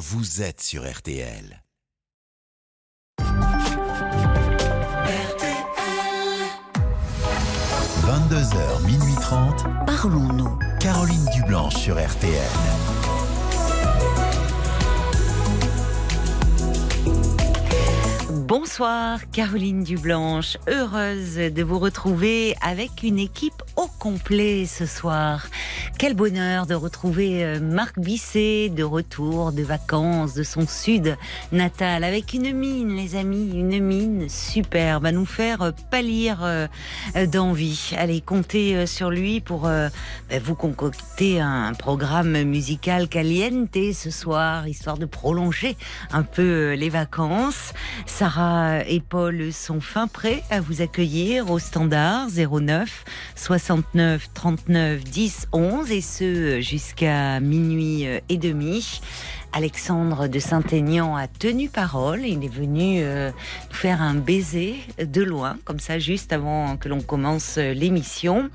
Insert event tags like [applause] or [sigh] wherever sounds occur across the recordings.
vous êtes sur RTL. 22h, minuit 30. Parlons-nous. Caroline Dublanche sur RTL. Bonsoir Caroline Dublanche, heureuse de vous retrouver avec une équipe au complet ce soir. Quel bonheur de retrouver euh, Marc Bisset de retour de vacances de son sud natal avec une mine les amis, une mine superbe à nous faire euh, pâlir euh, d'envie. Allez, comptez sur lui pour ben, vous concocter un programme musical caliente ce soir, histoire de prolonger un peu les vacances. Sarah et Paul sont fin prêts à vous accueillir au standard 09 69 39 10 11 et ce jusqu'à minuit et demi. Alexandre de Saint-Aignan a tenu parole. Il est venu euh, faire un baiser de loin, comme ça, juste avant que l'on commence euh, l'émission.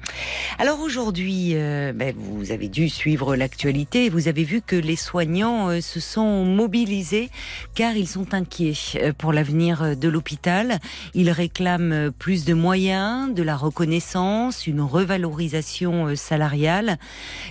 Alors aujourd'hui, euh, ben, vous avez dû suivre l'actualité. Vous avez vu que les soignants se sont mobilisés car ils sont inquiets pour l'avenir de l'hôpital. Ils réclament plus de moyens, de la reconnaissance, une revalorisation salariale.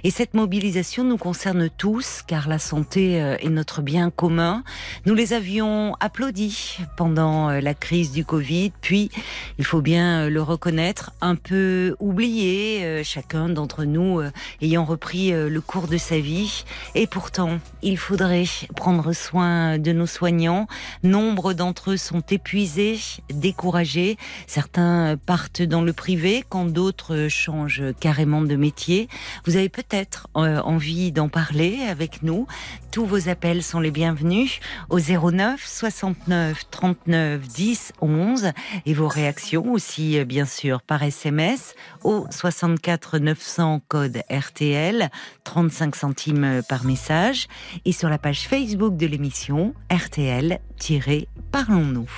Et cette mobilisation nous concerne tous car la santé et notre bien commun. Nous les avions applaudis pendant euh, la crise du Covid, puis, il faut bien euh, le reconnaître, un peu oublié, euh, chacun d'entre nous ayant repris le cours de sa vie. Et pourtant, il faudrait prendre soin de nos soignants. Nombre d'entre eux sont épuisés, découragés. Certains partent dans le privé, quand d'autres changent carrément de métier. Vous avez peut-être envie d'en parler avec nous. Tous vos appels sont les bienvenus au 09 69 39 10 11 et vos réactions aussi euh, bien sûr par SMS au 64 900 code RTL 35 centimes par message et sur la page Facebook de l'émission RTL-Parlons-nous.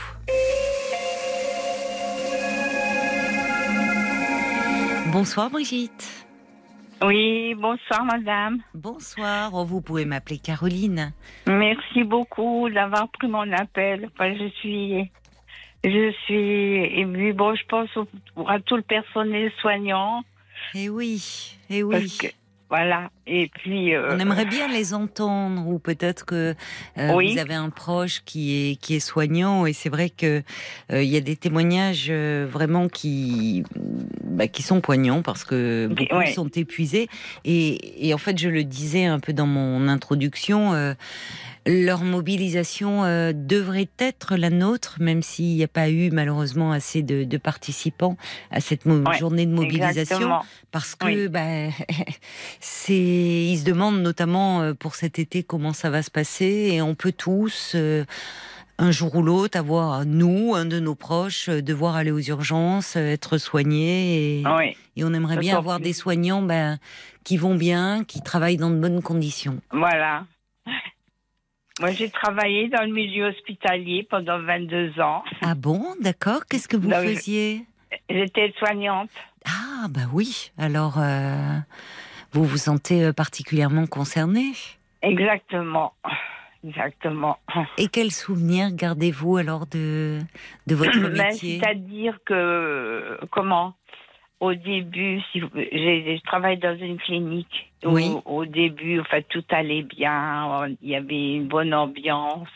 Bonsoir Brigitte. Oui, bonsoir madame. Bonsoir, oh, vous pouvez m'appeler Caroline. Merci beaucoup d'avoir pris mon appel. je suis je suis émue. Bon, je pense à tout le personnel soignant. Eh oui, eh oui. Voilà. Et puis. Euh, On aimerait bien les entendre, ou peut-être que euh, vous avez un proche qui est qui est soignant, et c'est vrai que euh, il y a des témoignages vraiment qui bah, qui sont poignants parce que beaucoup sont épuisés. Et, et, en fait, je le disais un peu dans mon introduction leur mobilisation euh, devrait être la nôtre, même s'il n'y a pas eu malheureusement assez de, participants à cette journée de mobilisation, parce que bah, [laughs] c'est, ils se demandent notamment euh, pour cet été comment ça va se passer, et on peut tous. Euh, un jour ou l'autre, avoir nous, un de nos proches, devoir aller aux urgences, être soigné. Et, et on aimerait bien avoir des soignants ben, qui vont bien, qui travaillent dans de bonnes conditions. Voilà. Moi, j'ai travaillé dans le milieu hospitalier pendant 22 ans. Ah bon, d'accord. Qu'est-ce que vous faisiez? J'étais soignante. Ah, bah oui. Alors, euh, vous vous sentez euh, particulièrement concernée? Exactement. Exactement. Et quels souvenirs gardez-vous alors de, de votre ben, métier? C'est-à-dire que, comment? Au début, si je travaille dans une clinique. Oui. au début, enfin, tout allait bien. Il y avait une bonne ambiance.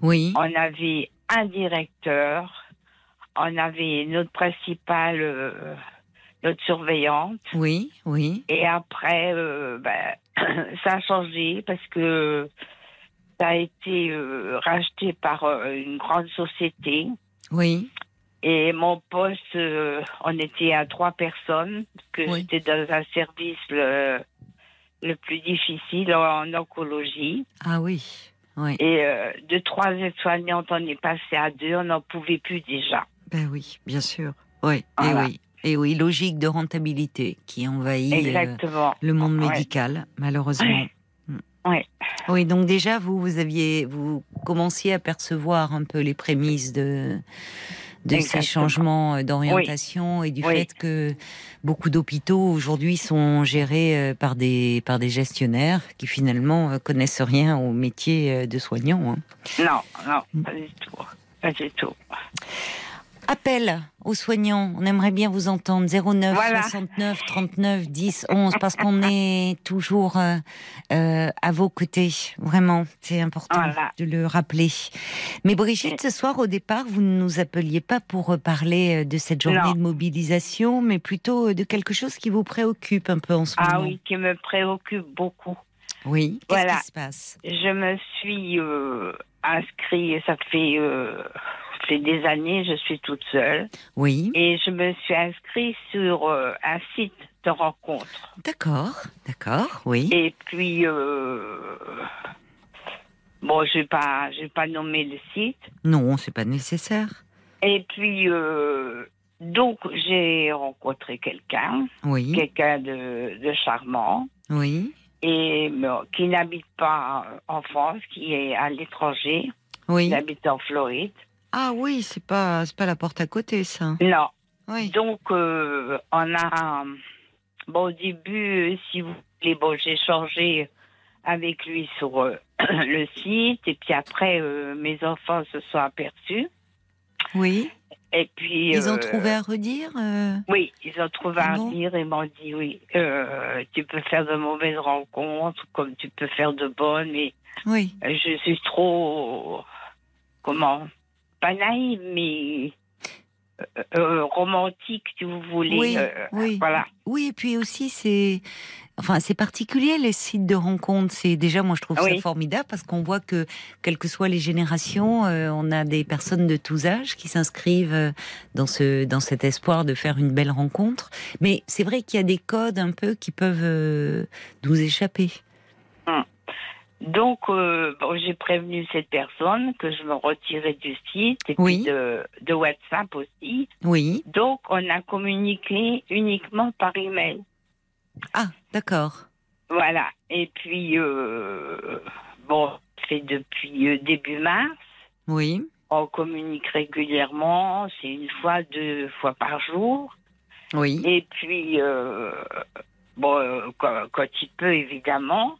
Oui. On avait un directeur. On avait notre principale, euh, notre surveillante. Oui, oui. Et après, euh, ben, [clears throat] ça a changé parce que ça a été euh, racheté par une grande société. Oui. Et mon poste, euh, on était à trois personnes, que j'étais dans un service le, le plus difficile en, oncologie. Ah oui. oui. Et euh, de trois aides-soignantes, on est passé à deux, on n'en pouvait plus déjà. Ben oui, bien sûr. Oui, et oui. Et oui, logique de rentabilité qui envahit euh, le monde médical, malheureusement. Mm. Oui. Oui, donc déjà vous vous aviez vous commenciez à percevoir un peu les prémices de de ces changements euh, d'orientation et du fait que beaucoup d'hôpitaux aujourd'hui sont gérés par des par des gestionnaires qui finalement connaissent rien au métier de soignant. Hein. Non, non, pas du tout, pas du tout. Appel aux soignants, on aimerait bien vous entendre. 09 69 39 10 11 parce qu'on est toujours euh, euh, à vos côtés, vraiment, c'est important de le rappeler. Mais Brigitte, ce soir au départ, vous ne nous appeliez pas pour parler euh, de cette journée de mobilisation, mais plutôt de quelque chose qui vous préoccupe un peu en ce ah moment. Ah oui, qui me préoccupe beaucoup. Oui, qu'est-ce qui se passe? Je me suis euh, inscrit, ça fait fait des années, je suis toute seule. Oui. Et je me suis inscrite sur euh, un site de rencontre. D'accord, d'accord, oui. Et puis, euh, bon, je vais pas, je vais pas nommer le site. Non, c'est pas nécessaire. Et puis, euh, donc, j'ai rencontré quelqu'un. Oui. Quelqu'un de, de charmant. Oui. Et qui n'habite pas en France, qui est à l'étranger. Oui. Il habite en Floride. Ah oui, c'est pas pas la porte à côté ça. Non. Oui. Donc euh, on a bon au début si vous voulez bon j'ai changé avec lui sur euh, [clears throat] le site et puis après euh, mes enfants se sont aperçus. Oui. Et puis ils ont trouvé à redire. Oui, ils ont trouvé à redire et m'ont dit oui, tu peux faire de mauvaises rencontres comme tu peux faire de bonnes, mais oui. je suis trop comment pas naïve, mais euh, euh, romantique, si vous voulez. Oui, euh, oui. Voilà. Oui, et puis aussi, c'est. Enfin, c'est particulier les sites de rencontres. C'est déjà, moi, je trouve ça formidable parce qu'on voit que, quelles que soient les générations, on a des personnes de tous âges qui s'inscrivent dans ce dans cet espoir de faire une belle rencontre. Mais c'est vrai qu'il y a des codes un peu qui peuvent nous échapper. Hum. Donc, euh, j'ai prévenu cette personne que je me retirais du site et puis de, de, WhatsApp aussi. Oui. Donc, on a communiqué uniquement par email. Ah, d'accord. Voilà. Et puis, euh, bon, c'est depuis euh, début mars. Oui. On communique régulièrement, c'est une fois, deux fois par jour. Oui. Et puis, euh, bon, quand, quand, il peut, évidemment.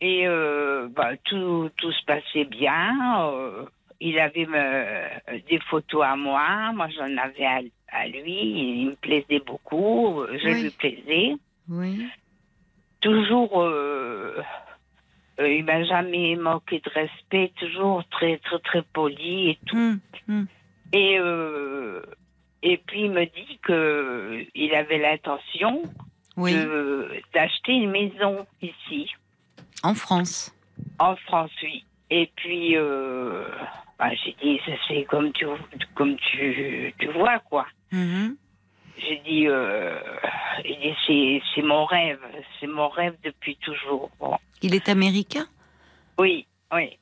Et euh, bah, tout, tout se passait bien. Euh, il avait des photos à moi, moi j'en avais à, lui. Il me plaisait beaucoup, je lui plaisais. Oui. Toujours, euh, il m'a jamais manqué de respect, toujours très très très poli et tout. Hum, hum. Et et puis il me dit que il avait l'intention d'acheter une maison ici. En France En France, oui. Et puis, euh, bah, j'ai dit, ça c'est comme tu, comme tu, tu vois, quoi. Mm-hmm. J'ai dit, euh, c'est mon rêve, c'est mon rêve depuis toujours. Il est américain? Oui, oui.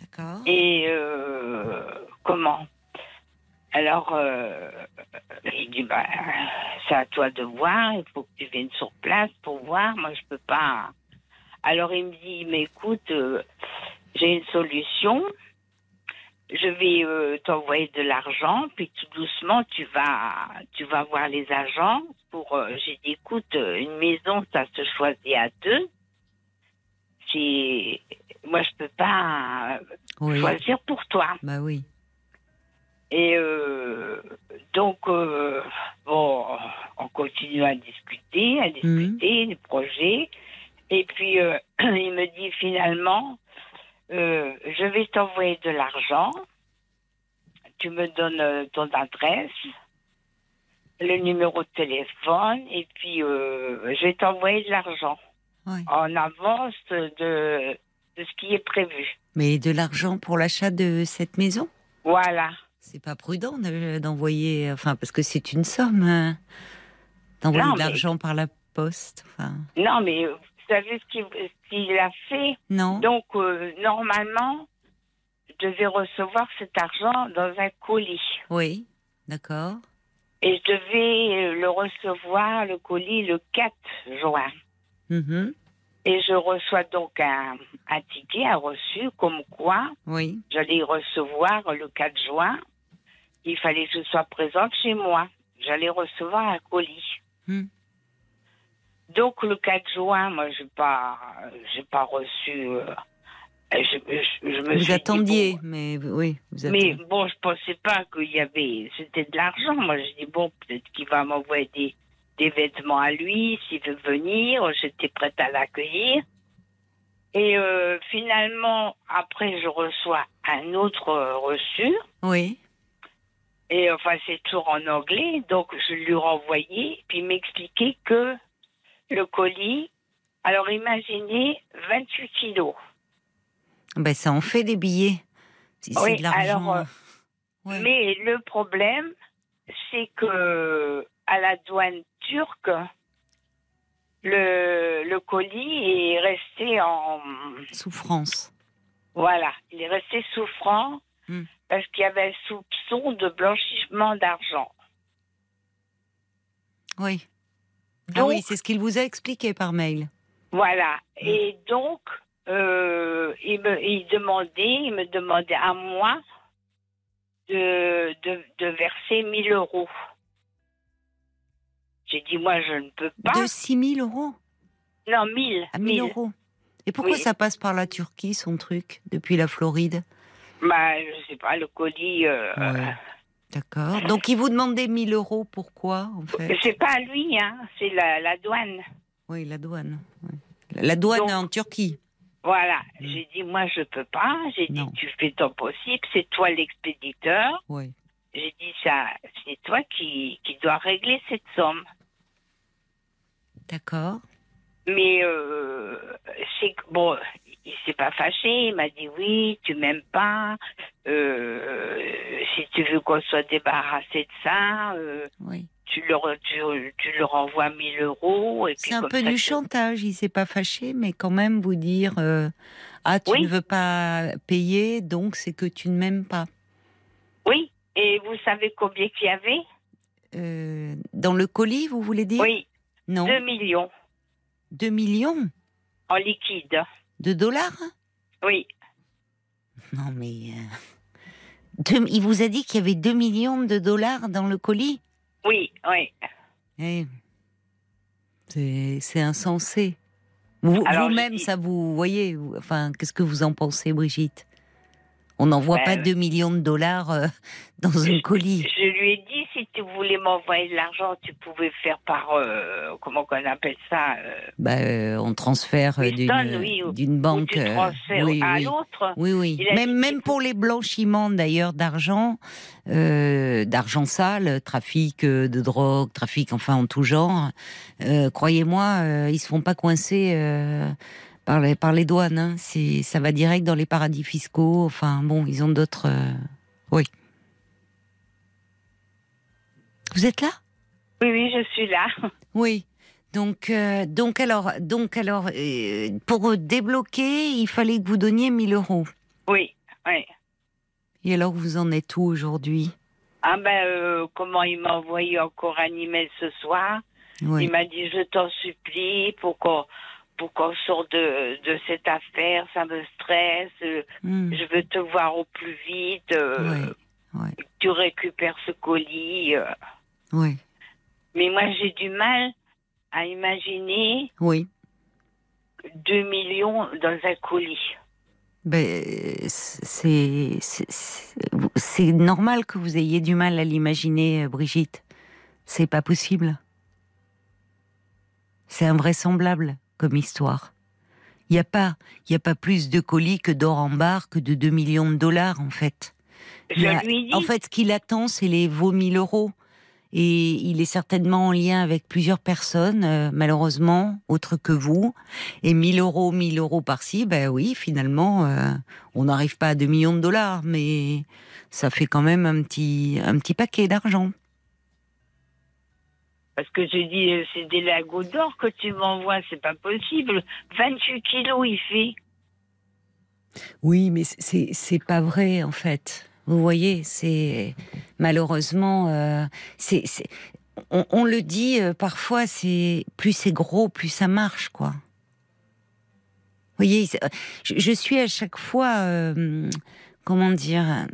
D'accord. Et euh, comment? Alors, euh, il dit, bah, c'est à toi de voir, il faut que tu viennes sur place pour voir. Moi, je peux pas alors il me dit, mais écoute, euh, j'ai une solution. Je vais euh, t'envoyer de l'argent, puis tout doucement tu vas, tu vas voir les agents. Pour, euh, j'ai dit, écoute, une maison, ça se choisit à deux. C'est, moi je peux pas choisir pour toi. Bah oui. Et donc, bon, on continue à discuter, à discuter des projets. Et puis, euh, [clears throat] il me dit finalement, euh, je vais t'envoyer de l'argent. Tu me donnes euh, ton adresse, le numéro de téléphone, et puis je vais t'envoyer de l'argent en avance de, de ce qui est prévu. Mais de l'argent pour l'achat de cette maison? Voilà. C'est pas prudent d'envoyer, enfin, parce que c'est une somme, hein, d'envoyer de l'argent par la poste. Enfin... Non, mais savez ce qu'il a fait Non. Donc, euh, normalement, je devais recevoir cet argent dans un colis. Oui, d'accord. Et je devais euh, le recevoir, le colis, le 4 juin. Mm-hmm. Et je reçois donc un, un, ticket, un reçu, comme quoi oui. j'allais recevoir le 4 juin. il fallait que je sois présente chez moi. J'allais recevoir un colis. Hmm. Donc le 4 juin, moi, je n'ai pas, j'ai pas reçu. euh, je, je- je me Vous suis dit, attendiez, bon, mais oui, vous mais bon, je pensais pas qu'il y avait, c'était de l'argent. Moi, je dis bon, peut-être qu'il va m'envoyer des, des vêtements à lui s'il veut venir. J'étais prête à l'accueillir. Et euh, finalement, après, je reçois un autre euh, reçu. Oui. Et enfin, c'est toujours en anglais. Donc, je lui renvoyais, puis il m'expliquait que le colis, alors imaginez 28 kilos. Ben, ça en fait des billets. Si Oui, de l'argent. alors, euh, ouais. Mais le problème, c'est que à la douane turque, le, le colis est resté en. Souffrance. Voilà, il est resté souffrant Hmm. parce qu'il y avait un soupçon de blanchiment d'argent. Oui. Ah Donc- oui, c'est ce qu'il vous a expliqué par mail. Voilà. Et donc, euh, il, me, il demandait, il me demandait à moi de, de, de verser 1000 euros. J'ai dit, moi, je ne peux pas. De 6 000 euros? Non, 1000. à 1000 euros. Et pourquoi Oui. ça passe par la Turquie, son truc, depuis la Floride? Bah, je sais pas, le colis. euh, Ouais. D'accord. Donc, il vous demandait 1000 euros, pourquoi, en fait C'est pas lui, hein, c'est la, la douane. Oui, la douane. oui. La douane Donc- en Turquie. Voilà. Mm. J'ai dit, moi, je peux pas. J'ai dit, tu fais ton possible, c'est toi l'expéditeur. Oui. J'ai dit, ça, c'est toi qui, qui dois régler cette somme. D'accord. Mais euh, c'est que- bon, il s'est pas fâché. Il m'a dit oui, tu m'aimes pas. Euh, si tu veux qu'on soit débarrassé de ça, euh, Oui. tu leur tu, tu leur envoies 1000 euros. C'est un peu ça, du chantage. Il s'est pas fâché, mais quand même vous dire euh, Ah, tu Oui. ne veux pas payer, donc c'est que tu ne m'aimes pas. Oui. Et vous savez combien qu'il y avait? Dans le colis, vous voulez dire? Oui, Non. 2 millions 2 millions? En liquide. De dollars? Oui. Non, mais. euh, deux- il vous a dit qu'il y avait 2 millions de dollars dans le colis? Oui, oui. Eh, C'est insensé. Vous-même, ça vous voyez Enfin, qu'est-ce que vous en pensez, Brigitte? On n'envoie Ben, pas euh, 2 millions de dollars euh, dans un colis. Je lui ai dit si tu voulais m'envoyer de l'argent, tu pouvais faire par euh, comment qu'on appelle ça euh, Bah, euh, on transfère d'une oui, banque. oui, à oui. l'autre. Oui, oui. Même, même pour les blanchiments d'ailleurs d'argent, d'argent sale, trafic de drogue, trafic enfin en tout genre, croyez-moi, ils se font pas coincer par, les, par les douanes. hein. Ça va direct dans les paradis fiscaux. Enfin bon, ils ont d'autres. euh, Oui. Vous êtes là? Oui, oui, je suis là. [laughs] Oui. Donc, euh, donc alors, donc alors, euh, pour débloquer, il fallait que vous donniez 1000 euros. Oui, oui. Et alors, vous en êtes où aujourd'hui? Ah ben, euh, comment il m'a envoyé encore un email ce soir? Oui. Il m'a dit, je t'en supplie, pour qu'on pour qu'on sorte de, de cette affaire, ça me stresse, Hmm. je veux te voir au plus vite, que tu récupères ce colis. Oui. Mais moi, j'ai du mal à imaginer Oui. 2 millions dans un colis. Ben, c'est normal que vous ayez du mal à l'imaginer, euh, Brigitte. C'est pas possible. C'est invraisemblable comme histoire. Il n'y a pas, y a pas plus de colis que d'or en barre que de 2 millions de dollars en fait. Je a- lui dis, En fait, ce qu'il attend, c'est les vos 1000 euros. Et il est certainement en lien avec plusieurs personnes, euh, malheureusement, autres que vous. Et 1000 euros, 1000 euros par-ci, ben oui, finalement, euh, on n'arrive pas à 2 millions de dollars, mais ça fait quand même un petit, un petit paquet d'argent. parce que je dis, euh, c'est des lingots d'or que tu m'envoies, c'est pas possible. 28 kilos, il fait. Oui, mais c'est c'est pas vrai en fait. Vous voyez, c'est malheureusement, euh, c'est c'est- on, on le dit euh, parfois, c'est plus c'est gros, plus ça marche, quoi. Vous voyez, c'est- je, je suis à chaque fois, euh, comment dire,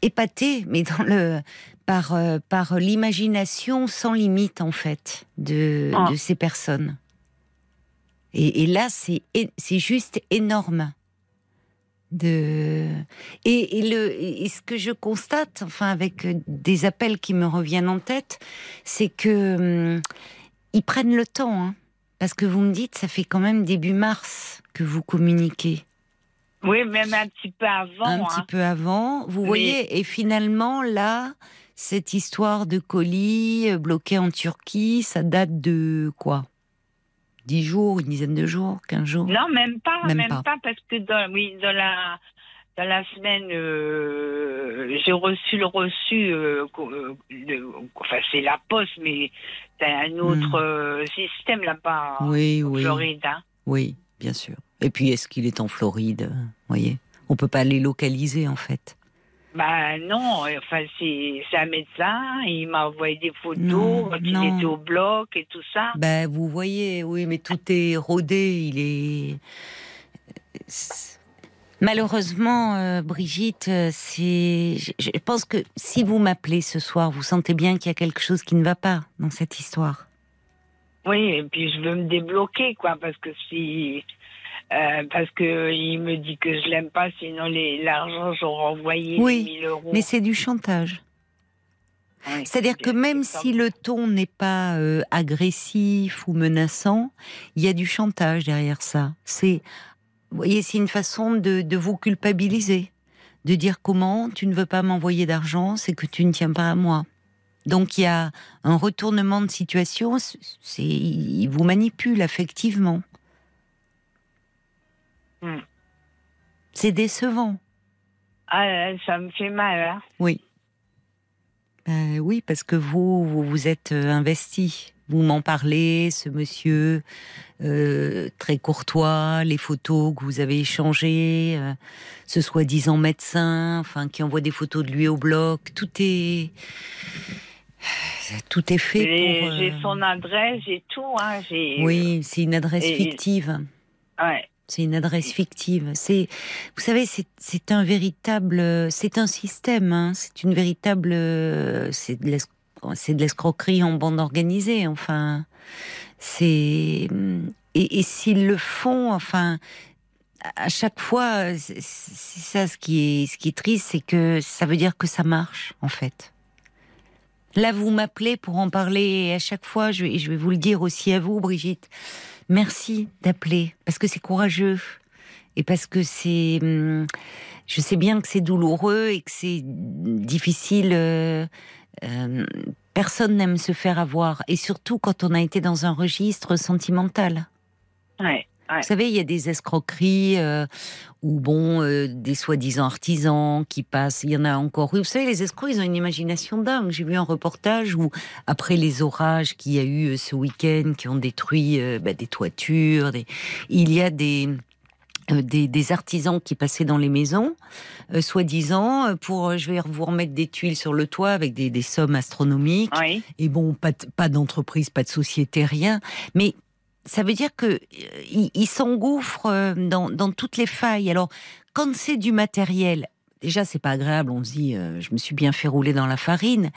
épatée, mais dans le par par l'imagination sans limite en fait de, Ah. de ces personnes. Et, et là, c'est c'est juste énorme. De et, et le et ce que je constate, enfin avec euh, des appels qui me reviennent en tête, c'est que hum, ils prennent le temps, hein. parce que vous me dites, ça fait quand même début mars que vous communiquez Oui, même un petit peu avant. un hein. petit peu avant. Vous Mais- voyez, et finalement, là, cette histoire de colis euh, bloqué en Turquie, ça date de quoi? Dix jours, une dizaine de jours, quinze jours? Non, même pas, Même même, pas. pas. parce que dans, oui, dans la dans la semaine, euh, j'ai reçu le reçu. euh, euh, de- enfin, c'est la poste, mais c'est un autre euh, système là-bas en Hmm. Oui, Floride. hein. oui, bien sûr. Et puis, est-ce qu'il est en Floride Vous voyez? On peut pas les localiser, en fait. Bah non, enfin c'est un médecin, il m'a envoyé des photos Non, quand il non. était au bloc et tout ça. Ben, vous voyez, oui, mais tout est rodé, il est. Malheureusement, euh, Brigitte, euh, c'est. Je, je pense que si vous m'appelez ce soir, vous sentez bien qu'il y a quelque chose qui ne va pas dans cette histoire. Oui, et puis je veux me débloquer quoi, parce que si euh, parce que il me dit que je l'aime pas, sinon l'argent j'aurais envoyé Oui, 1000 euros. Mais c'est du chantage. Oui, C'est-à-dire que même si le ton n'est pas euh, agressif ou menaçant, il y a du chantage derrière ça. C'est, voyez, c'est une façon de, de vous culpabiliser, de dire comment tu ne veux pas m'envoyer d'argent, c'est que tu ne tiens pas à moi. Donc il y a un retournement de situation. C'est, il vous manipule affectivement. Hmm. C'est décevant. Ah, ça me fait mal. Hein. Oui. Ben oui, parce que vous, vous vous êtes euh, investi. Vous m'en parlez, ce monsieur euh, très courtois, les photos que vous avez échangées, euh, ce soi-disant médecin, enfin qui envoie des photos de lui au bloc. Tout est tout est fait pour. euh, j'ai son adresse, j'ai tout. Hein, Oui, c'est une adresse Et- fictive. Ouais. C'est une adresse fictive. C'est, vous savez, c'est, un véritable, c'est un système. hein. C'est une véritable, c'est de, l'escroquerie en bande organisée. Enfin, c'est et, s'ils le font, enfin, à chaque fois, c'est ça ce qui est, ce qui est triste, c'est que ça veut dire que ça marche en fait. Là, vous m'appelez pour en parler et à chaque fois, je vais, je vais vous le dire aussi à vous, Brigitte. Merci d'appeler parce que c'est courageux et parce que c'est. hum, Je sais bien que c'est douloureux et que c'est difficile. euh, euh, personne n'aime se faire avoir et surtout quand on a été dans un registre sentimental. Ouais. Vous savez, il y a des escroqueries euh, où, bon, euh, des soi-disant artisans qui passent. Il y en a encore eu. Vous savez, les escrocs, ils ont une imagination dingue. J'ai vu un reportage où, après les orages qu'il y a eu euh, ce week-end, qui ont détruit euh, bah, des toitures, des... il y a des, des, des artisans qui passaient dans les maisons, euh, soi-disant, pour euh, je vais vous remettre des tuiles sur le toit avec des, des sommes astronomiques. Oui. Et bon, pas, de- pas d'entreprise, pas de société, rien. Mais ça veut dire que euh, il, il s'engouffre euh, dans, dans toutes les failles. Alors, quand c'est du matériel, déjà c'est pas agréable. On se dit, euh, je me suis bien fait rouler dans la farine.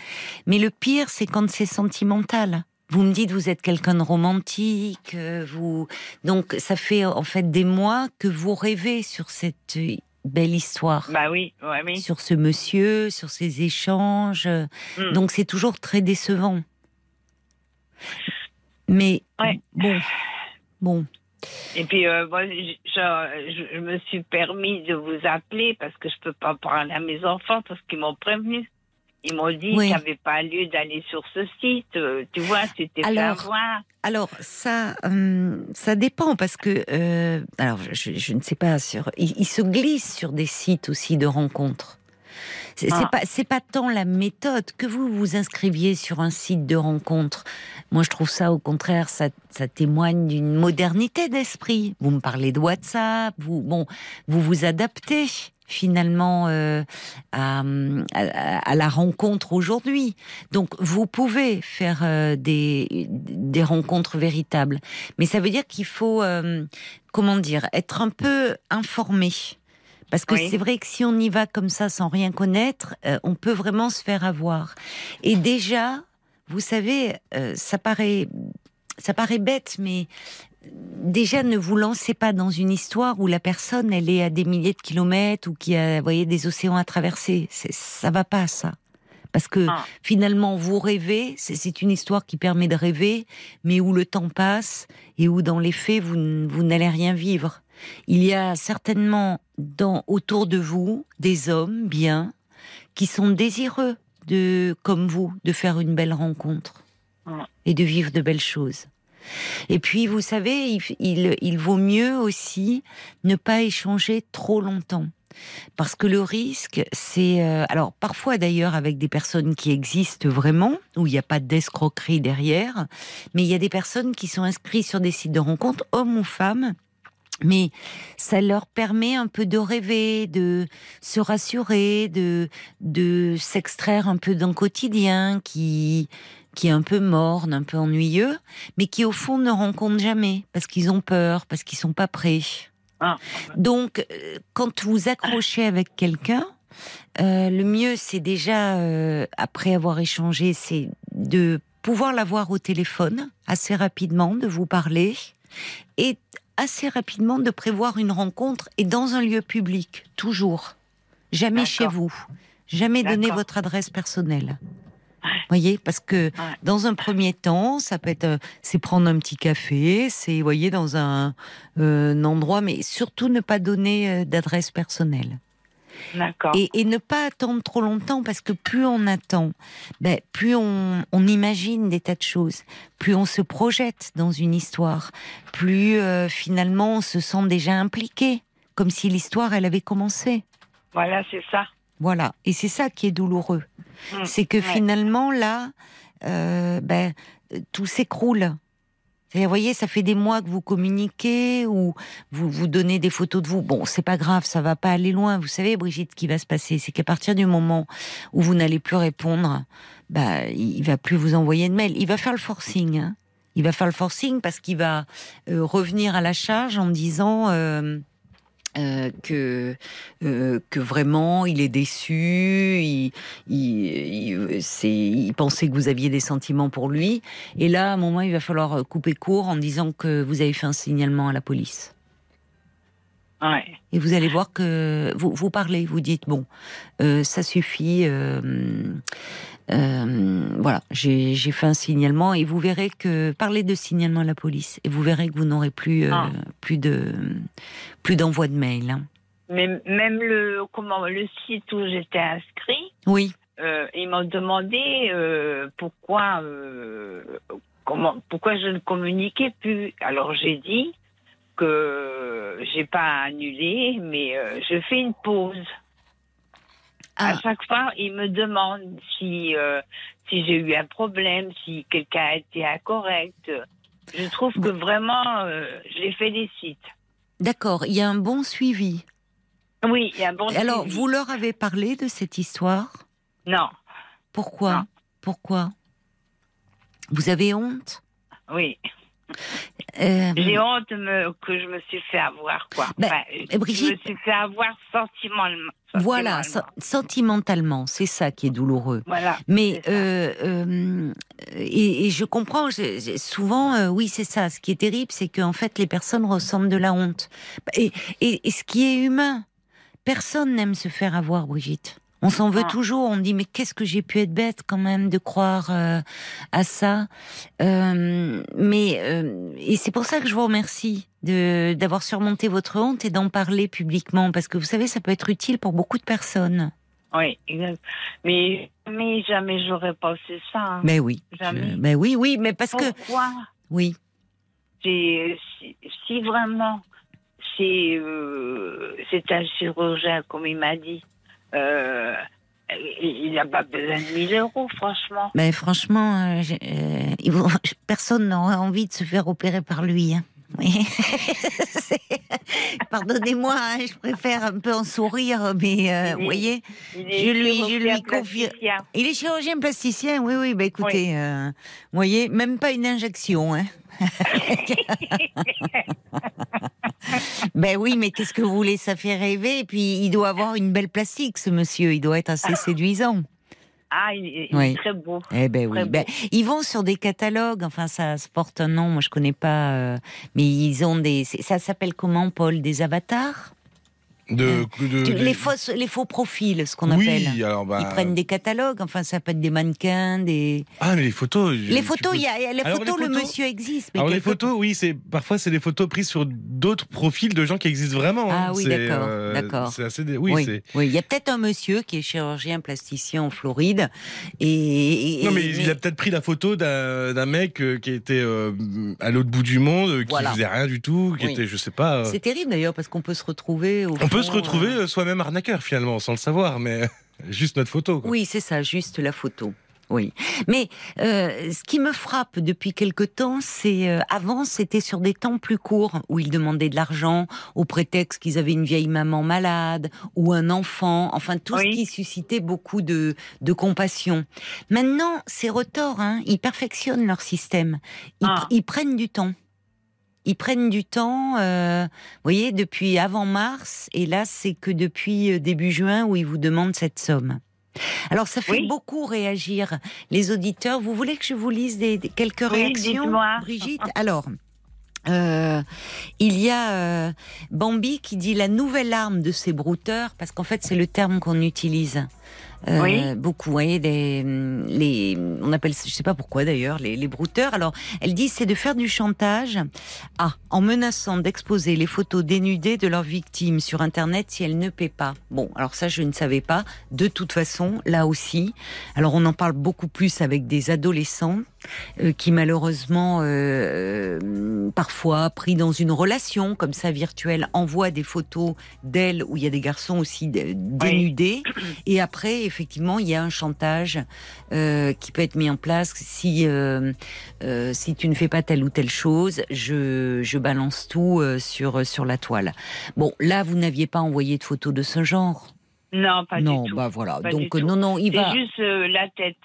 Mais le pire, c'est quand c'est sentimental. Vous me dites, vous êtes quelqu'un de romantique, euh, vous. Donc, ça fait en fait des mois que vous rêvez sur cette belle histoire. Bah oui, ouais, oui. Sur ce monsieur, sur ces échanges. Mm. Donc c'est toujours très décevant. Mais Ouais. bon, bon, Et puis, euh, moi, je, je- je me suis permis de vous appeler parce que je peux pas parler à mes enfants parce qu'ils m'ont prévenu. Ils m'ont dit Oui. qu'il n'y avait pas lieu d'aller sur ce site. euh, Tu vois, c'était Alors, avoir. alors ça, hum, ça dépend parce que, euh, alors je, je ne sais pas sur, il, il se glisse sur des sites aussi de rencontres. C'est Ah. pas, c'est pas tant la méthode que vous vous inscriviez sur un site de rencontre. Moi, je trouve ça, au contraire, ça, ça témoigne d'une modernité d'esprit. Vous me parlez de WhatsApp, vous, bon, vous vous adaptez finalement euh, à, à- à la rencontre aujourd'hui. Donc, vous pouvez faire euh, des, des rencontres véritables, mais ça veut dire qu'il faut, euh, comment dire, être un peu informé Parce que Oui. c'est vrai que si on y va comme ça sans rien connaître, euh, on peut vraiment se faire avoir. Et déjà, vous savez, euh, ça paraît, ça paraît bête, mais déjà ne vous lancez pas dans une histoire où la personne elle est à des milliers de kilomètres ou qui a, vous voyez, des océans à traverser. Ça va pas ça. Parce que Ah. finalement, vous rêvez, c'est- une histoire qui permet de rêver, mais où le temps passe et où dans les faits, vous, vous n'allez rien vivre. Il y a certainement dans, autour de vous des hommes bien qui sont désireux de, comme vous, de faire une belle rencontre et de vivre de belles choses. Et puis, vous savez, il, il, il vaut mieux aussi ne pas échanger trop longtemps. Parce que le risque, c'est... euh, alors, parfois d'ailleurs avec des personnes qui existent vraiment, où il n'y a pas d'escroquerie derrière, mais il y a des personnes qui sont inscrites sur des sites de rencontres, hommes ou femmes, mais ça leur permet un peu de rêver, de se rassurer, de, de s'extraire un peu d'un quotidien qui, qui est un peu morne, un peu ennuyeux, mais qui au fond ne rencontrent jamais, parce qu'ils ont peur, parce qu'ils sont pas prêts. Ah. Donc, euh, quand vous accrochez avec quelqu'un, euh, le mieux, c'est déjà, euh, après avoir échangé, c'est de pouvoir l'avoir au téléphone assez rapidement, de vous parler, et assez rapidement de prévoir une rencontre, et dans un lieu public, toujours. Jamais chez vous. Jamais donner votre adresse personnelle. voyez, parce que Ouais. dans un premier temps, ça peut être, euh, c'est prendre un petit café, c'est, vous voyez, dans un, euh, un endroit, mais surtout ne pas donner euh, d'adresse personnelle. Et, et ne pas attendre trop longtemps, parce que plus on attend, ben, plus on, on imagine des tas de choses, plus on se projette dans une histoire, plus euh, finalement on se sent déjà impliqué, comme si l'histoire, elle avait commencé. Voilà, c'est ça. Voilà. Et c'est ça qui est douloureux. Mm. C'est que Ouais. finalement, là, euh, ben, tout s'écroule. Vous voyez, ça fait des mois que vous communiquez ou vous vous donnez des photos de vous. Bon, c'est pas grave, ça va pas aller loin. Vous savez, Brigitte, ce qui va se passer, c'est qu'à partir du moment où vous n'allez plus répondre, bah, il il va plus vous envoyer de mail. Il va faire le forcing. hein. Il va faire le forcing parce qu'il va euh, revenir à la charge en disant. euh, euh, que euh, que vraiment il est déçu, il, il, il- c'est, il pensait que vous aviez des sentiments pour lui, et là à un moment il va falloir couper court en disant que vous avez fait un signalement à la police. Ouais. Et vous allez voir que vous, vous parlez, vous dites bon, euh, ça suffit, euh, voilà, j'ai fait un signalement et vous verrez que parlez de signalement à la police et vous verrez que vous n'aurez plus euh, Ah. plus de plus d'envoi de mail. hein. Mais même le comment le site où j'étais inscrit, Oui, euh, ils m'ont demandé euh, pourquoi euh, comment pourquoi je ne communiquais plus. Alors j'ai dit que j'ai pas annulé, mais je fais une pause. Ah. À chaque fois, ils me demandent si euh, si j'ai eu un problème, si quelqu'un a été incorrect. Je trouve que vraiment, euh, je les félicite. d'accord. Il y a un bon suivi. Oui, il y a un bon. Alors, suivi. vous leur avez parlé de cette histoire? Non, Pourquoi? Non. Pourquoi? Vous avez honte? Oui. Euh, J'ai honte me- que je me suis fait avoir, quoi. Ben, Enfin, eh, je me suis fait avoir sentimentalement. Voilà, sentimentalement. sen- sentimentalement, c'est ça qui est douloureux. Voilà. Mais euh, euh, et, et je comprends. je- souvent, euh, oui, c'est ça. Ce qui est terrible, c'est qu'en fait, les personnes ressentent de la honte. Et, et, et ce qui est humain, personne n'aime se faire avoir, Brigitte. On s'en veut Ah. toujours. On dit mais qu'est-ce que j'ai pu être bête quand même de croire euh, à ça? Euh, mais euh, et c'est pour ça que je vous remercie de d'avoir surmonté votre honte et d'en parler publiquement parce que vous savez, ça peut être utile pour beaucoup de personnes. Oui, exact. Mais jamais, jamais j'aurais pensé ça. hein. Mais oui, Jamais. je- mais oui, oui, mais parce que Pourquoi? Oui. C'est- si, si vraiment c'est c'est un chirurgien, comme il m'a dit, euh, il n'a pas besoin de 1000 euros, franchement. Mais franchement, euh, euh, personne n'aurait envie de se faire opérer par lui. hein. Oui. [laughs] Pardonnez-moi, hein, je préfère un peu en sourire, mais euh, vous voyez, Je lui- je lui confie- il est chirurgien plasticien, oui, oui, bah écoutez, vous voyez, même pas une injection, hein. [laughs] ben oui, mais qu'est-ce que vous voulez? Ça fait rêver. Et puis, il doit avoir une belle plastique, ce monsieur. Il doit être assez séduisant. Ah, il, est très beau. Eh ben oui. Ben, ils vont sur des catalogues. Enfin, ça se porte un nom. Moi, je connais pas. Euh, mais ils ont des. Ça s'appelle comment, Paul? Des avatars? De, les, fausses, les faux profils, ce qu'on appelle. Alors bah... Ils prennent des catalogues, enfin ça peut être des mannequins, des. Ah mais les photos. Les photos, il y a les photos, le monsieur existe. alors les photos, oui, c'est parfois c'est des photos prises sur d'autres profils de gens qui existent vraiment. Hein. Ah oui, d'accord, euh, d'accord. C'est assez. Oui, oui, oui. Il y a peut-être un monsieur qui est chirurgien plasticien en Floride et. non mais, il a peut-être pris la photo d'un mec euh, qui était euh, à l'autre bout du monde, qui faisait rien du tout, qui était, je sais pas. C'est terrible d'ailleurs parce qu'on peut se retrouver. Au on peut se retrouver euh, soi-même arnaqueur finalement, sans le savoir, mais [laughs] juste notre photo. Oui, c'est ça, juste la photo. Oui, mais euh, ce qui me frappe depuis quelque temps, c'est euh, avant c'était sur des temps plus courts où ils demandaient de l'argent au prétexte qu'ils avaient une vieille maman malade ou un enfant, enfin tout ce qui suscitait beaucoup de, de compassion. Maintenant, c'est retors, hein, ils perfectionnent leur système, ils, ah. ils prennent du temps ils prennent du temps, euh, vous voyez, depuis avant mars, et là, c'est que depuis euh, début juin où ils vous demandent cette somme. Alors, ça fait beaucoup réagir les auditeurs. Vous voulez que je vous lise des, quelques réactions, Brigitte? Alors. Euh, il y a Bambi qui dit la nouvelle arme de ces brouteurs, parce qu'en fait c'est le terme qu'on utilise. Euh, beaucoup, vous voyez, des, les, on appelle, je sais pas pourquoi d'ailleurs, les, les brouteurs. Alors, elle dit, c'est de faire du chantage, ah, en menaçant d'exposer les photos dénudées de leurs victimes sur Internet si elles ne paient pas. Bon, alors ça, je ne savais pas. De toute façon, là aussi, alors on en parle beaucoup plus avec des adolescents euh, qui malheureusement, euh, parfois pris dans une relation comme ça virtuelle, envoient des photos d'elles où il y a des garçons aussi dénudés, et après effectivement, il y a un chantage euh, qui peut être mis en place. Si euh, euh, si tu ne fais pas telle ou telle chose, je, je balance tout sur sur la toile. Bon, là, vous n'aviez pas envoyé de photos de ce genre? Non, pas non, du tout. bah voilà. Donc non, non, il va. C'est juste la tête.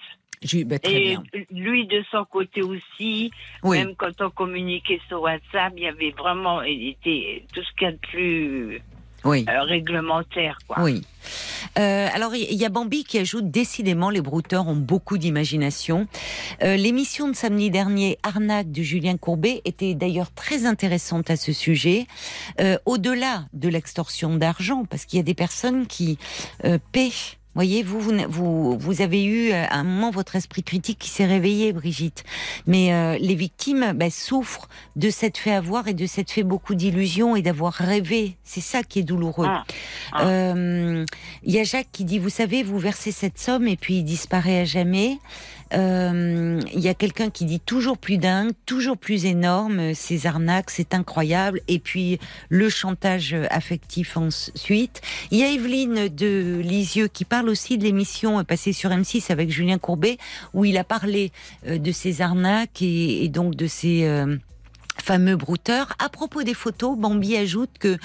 Bah, et lui de son côté aussi, même quand on communiquait sur WhatsApp, il y avait vraiment, il était tout ce qu'il y a de plus oui. Euh, réglementaire. Quoi. Oui. Euh, alors, il y a Bambi qui ajoute décidément, les brouteurs ont beaucoup d'imagination. Euh, l'émission de samedi dernier, Arnaque de Julien Courbet, était d'ailleurs très intéressante à ce sujet. Au-delà de l'extorsion d'argent, parce qu'il y a des personnes qui paient voyez, vous, vous, vous, avez eu euh, un moment votre esprit critique qui s'est réveillé, Brigitte. Mais euh, les victimes bah, souffrent de cette fait avoir et de cette fait beaucoup d'illusions et d'avoir rêvé. C'est ça qui est douloureux. Ah. Ah. Euh, il y a Jacques qui dit, vous savez, vous versez cette somme et puis il disparaît à jamais. Euh, il y a quelqu'un qui dit toujours plus dingue, toujours plus énorme, ces arnaques, c'est incroyable. Et puis le chantage affectif ensuite. Il y a Evelyne de Lisieux qui parle aussi de l'émission passée sur M6 avec Julien Courbet, où il a parlé euh, de ces arnaques et, donc de ces euh, fameux brouteur. À propos des photos, Bambi ajoute que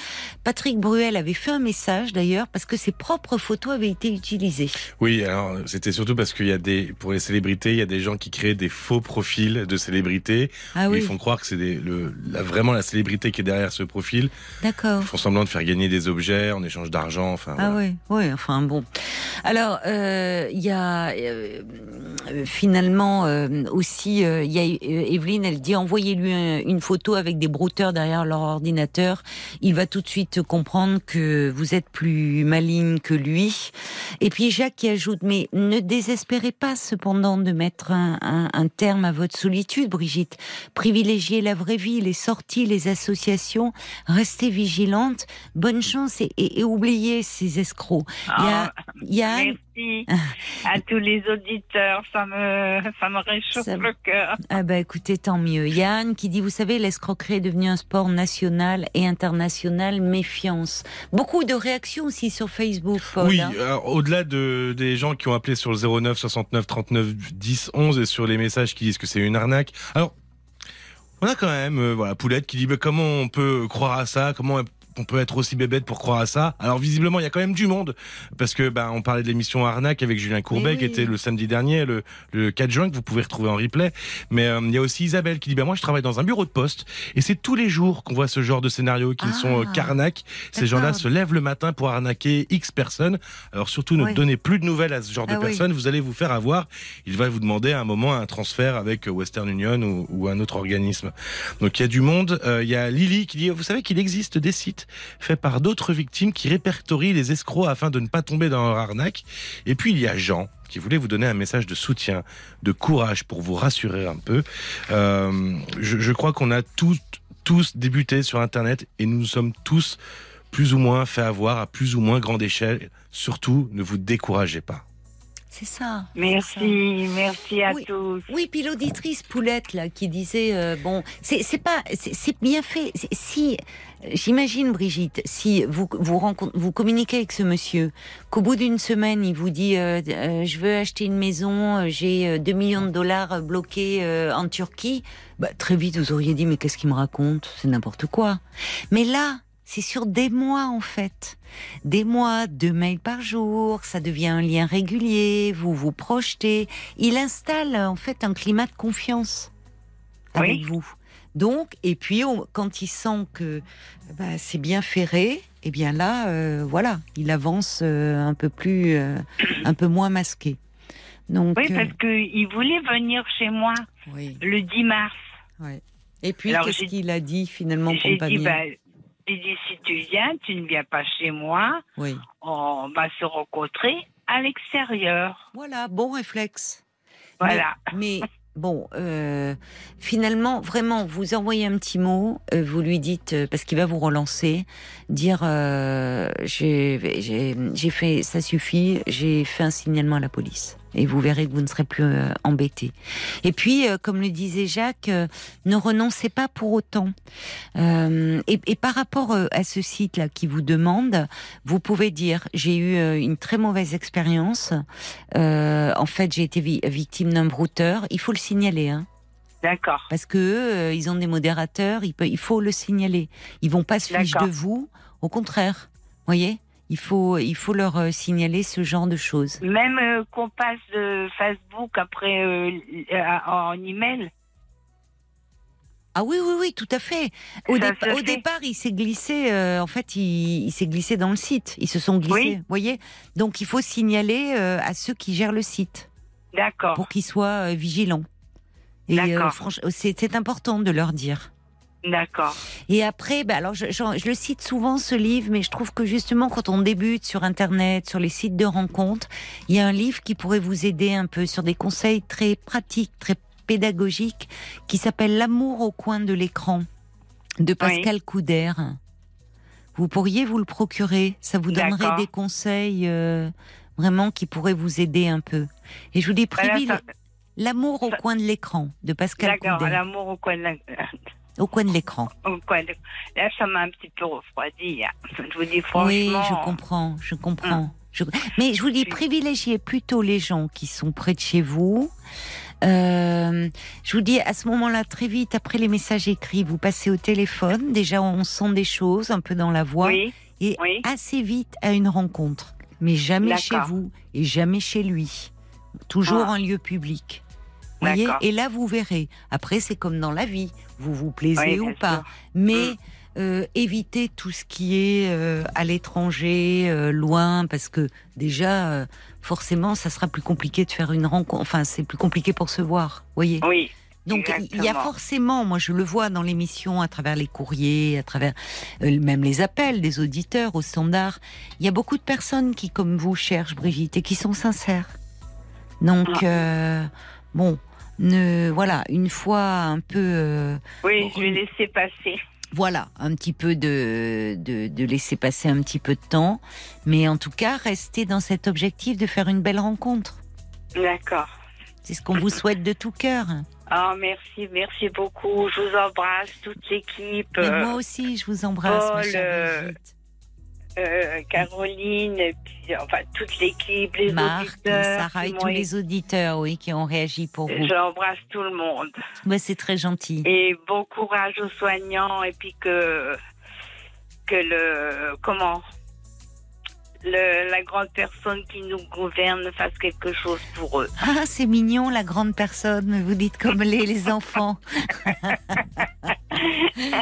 Patrick Bruel avait fait un message d'ailleurs parce que ses propres photos avaient été utilisées. Oui, alors c'était surtout parce qu'il y a des pour les célébrités, il y a des gens qui créent des faux profils de célébrités. Ah oui. Ils font croire que c'est le la, vraiment la célébrité qui est derrière ce profil. D'accord. Ils font semblant de faire gagner des objets en échange d'argent. Enfin. Ah oui, oui. Enfin bon. Alors euh, il y a euh, finalement euh, aussi il y a Evelyne, elle dit envoyez-lui une photo avec des brouteurs derrière leur ordinateur, il va tout de suite comprendre que vous êtes plus maligne que lui. Et puis Jacques qui ajoute, mais ne désespérez pas cependant de mettre un, terme à votre solitude, Brigitte. Privilégiez la vraie vie, les sorties, les associations, restez vigilante, bonne chance et, oubliez ces escrocs. il y a, ah, merci [laughs] à tous les auditeurs, ça me, ça me réchauffe le cœur. Ah bah écoutez, tant mieux. Yann qui dit, vous savez, l'escroquerie est devenu un sport national et international, méfiance. Beaucoup de réactions aussi sur Facebook. oui, hein. au-delà de, des gens qui ont appelé sur le 09 69 39 10 11 et sur les messages qui disent que c'est une arnaque. Alors, on a quand même, euh, voilà, Poulette qui dit, mais comment on peut croire à ça? Comment on peut être aussi bébête pour croire à ça. Alors visiblement, il y a quand même du monde parce que bah, on parlait de l'émission Arnaque avec Julien Courbet qui était le samedi dernier, le, le 4 juin que vous pouvez retrouver en replay. Mais euh, il y a aussi Isabelle qui dit bah moi je travaille dans un bureau de poste et c'est tous les jours qu'on voit ce genre de scénario qui sont euh, ah, Ces gens-là se lèvent le matin pour arnaquer X personnes. Alors surtout ne donnez plus de nouvelles à ce genre de ah personnes, vous allez vous faire avoir. Il va vous demander à un moment un transfert avec Western Union ou, ou un autre organisme. Donc il y a du monde. Euh, il y a Lily qui dit vous savez qu'il existe des sites faits par d'autres victimes qui répertorient les escrocs afin de ne pas tomber dans leur arnaque. Et puis il y a Jean qui voulait vous donner un message de soutien, de courage pour vous rassurer un peu. Euh, je, je, crois qu'on a tous, tous débuté sur Internet et nous nous sommes tous plus ou moins fait avoir à plus ou moins grande échelle. Surtout, ne vous découragez pas. C'est ça. Merci, merci à tous. Oui, puis l'auditrice Poulette là qui disait euh, bon, c'est pas, c'est bien fait. Si j'imagine Brigitte, si vous vous vous communiquez avec ce monsieur, qu'au bout d'une semaine il vous dit euh, euh, je veux acheter une maison, j'ai 2 millions de dollars bloqués en Turquie, bah, très vite vous auriez dit mais qu'est-ce qu'il me raconte, c'est n'importe quoi. Mais là c'est sur des mois en fait. Des mois, deux mails par jour, ça devient un lien régulier, vous vous projetez. Il installe en fait un climat de confiance avec vous. Donc, et puis quand il sent que bah, c'est bien ferré, eh bien là, euh, voilà, il avance euh, un peu plus, euh, un peu moins masqué. Donc, oui, parce qu'il voulait venir chez moi le 10 mars. Et puis, qu'est-ce qu'il a dit finalement pour pas venir? bah, il dit si tu viens, tu ne viens pas chez moi. Oui. On va se rencontrer à l'extérieur. Voilà, bon réflexe. Voilà. Mais, bon, euh, finalement, vraiment, vous envoyez un petit mot, euh, vous lui dites, euh, parce qu'il va vous relancer, dire j'ai fait, ça suffit, j'ai fait un signalement à la police et vous verrez que vous ne serez plus euh, embêté. Et puis, euh, comme le disait Jacques, euh, ne renoncez pas pour autant. Et, et, par rapport à ce site-là qui vous demande, vous pouvez dire j'ai eu une très mauvaise expérience. en fait, j'ai été victime d'un brouteur. Il faut le signaler. Hein. D'accord. Parce que ils ont des modérateurs, il, peut, il faut le signaler. Ils vont pas se ficher de vous, au contraire. Voyez? Il faut, il faut leur euh, signaler ce genre de choses. Même euh, qu'on passe de Facebook après euh, en email. Ah oui, oui, oui, tout à fait. Au, départ, il s'est glissé, en fait, il, s'est glissé dans le site. Ils se sont glissés, vous voyez Donc, il faut signaler à ceux qui gèrent le site. D'accord. Pour qu'ils soient vigilants. Et franchement, c'est important de leur dire. D'accord. Et après, bah alors je, je, le cite souvent ce livre, mais je trouve que justement quand on débute sur Internet, sur les sites de rencontres, il y a un livre qui pourrait vous aider un peu sur des conseils très pratiques, très pédagogiques, qui s'appelle L'amour au coin de l'écran de Pascal Couder. Vous pourriez vous le procurer, ça vous donnerait des conseils euh, vraiment qui pourraient vous aider un peu. Et je vous dis, bah L'amour au coin de l'écran de Pascal Couder. D'accord, l'amour au coin de l'écran. Au coin de l'écran. Là, ça m'a un petit peu refroidi. Hein. Je vous dis franchement. Oui, je comprends, je comprends. Hum. Mais je vous dis, privilégiez plutôt les gens qui sont près de chez vous. Euh, je vous dis, à ce moment-là, très vite, après les messages écrits, vous passez au téléphone. Déjà, on sent des choses un peu dans la voix. Oui. Et assez vite à une rencontre. Mais jamais chez vous et jamais chez lui. Toujours ah. en lieu public. Voyez et là, vous verrez. Après, c'est comme dans la vie vous vous plaisez ou pas. Mais mm. euh, évitez tout ce qui est euh, à l'étranger, euh, loin, parce que déjà, forcément, ça sera plus compliqué de faire une rencontre. Enfin, c'est plus compliqué pour se voir, voyez. Oui. Donc il y a forcément, moi je le vois dans l'émission, à travers les courriers, à travers même les appels des auditeurs au standard, il y a beaucoup de personnes qui, comme vous, cherchent Brigitte et qui sont sincères. Donc ah. bon, ne, voilà, une fois un peu. Euh, oui, je vais laisser passer. Voilà, un petit peu de, de, laisser passer un petit peu de temps, mais en tout cas, rester dans cet objectif de faire une belle rencontre. D'accord. C'est ce qu'on vous souhaite de tout cœur. Ah, merci, merci beaucoup. Je vous embrasse, toute l'équipe. moi aussi, je vous embrasse, ma chère euh, Caroline, et puis, enfin toute l'équipe, les Marc, auditeurs. Sarah et tous les auditeurs, oui, qui ont réagi pour vous. J'embrasse tout le monde. Ouais, c'est très gentil. Et bon courage aux soignants et puis que que le comment le, la grande personne qui nous gouverne fasse quelque chose pour eux. Ah, c'est mignon la grande personne, mais vous dites comme les, les enfants. [laughs]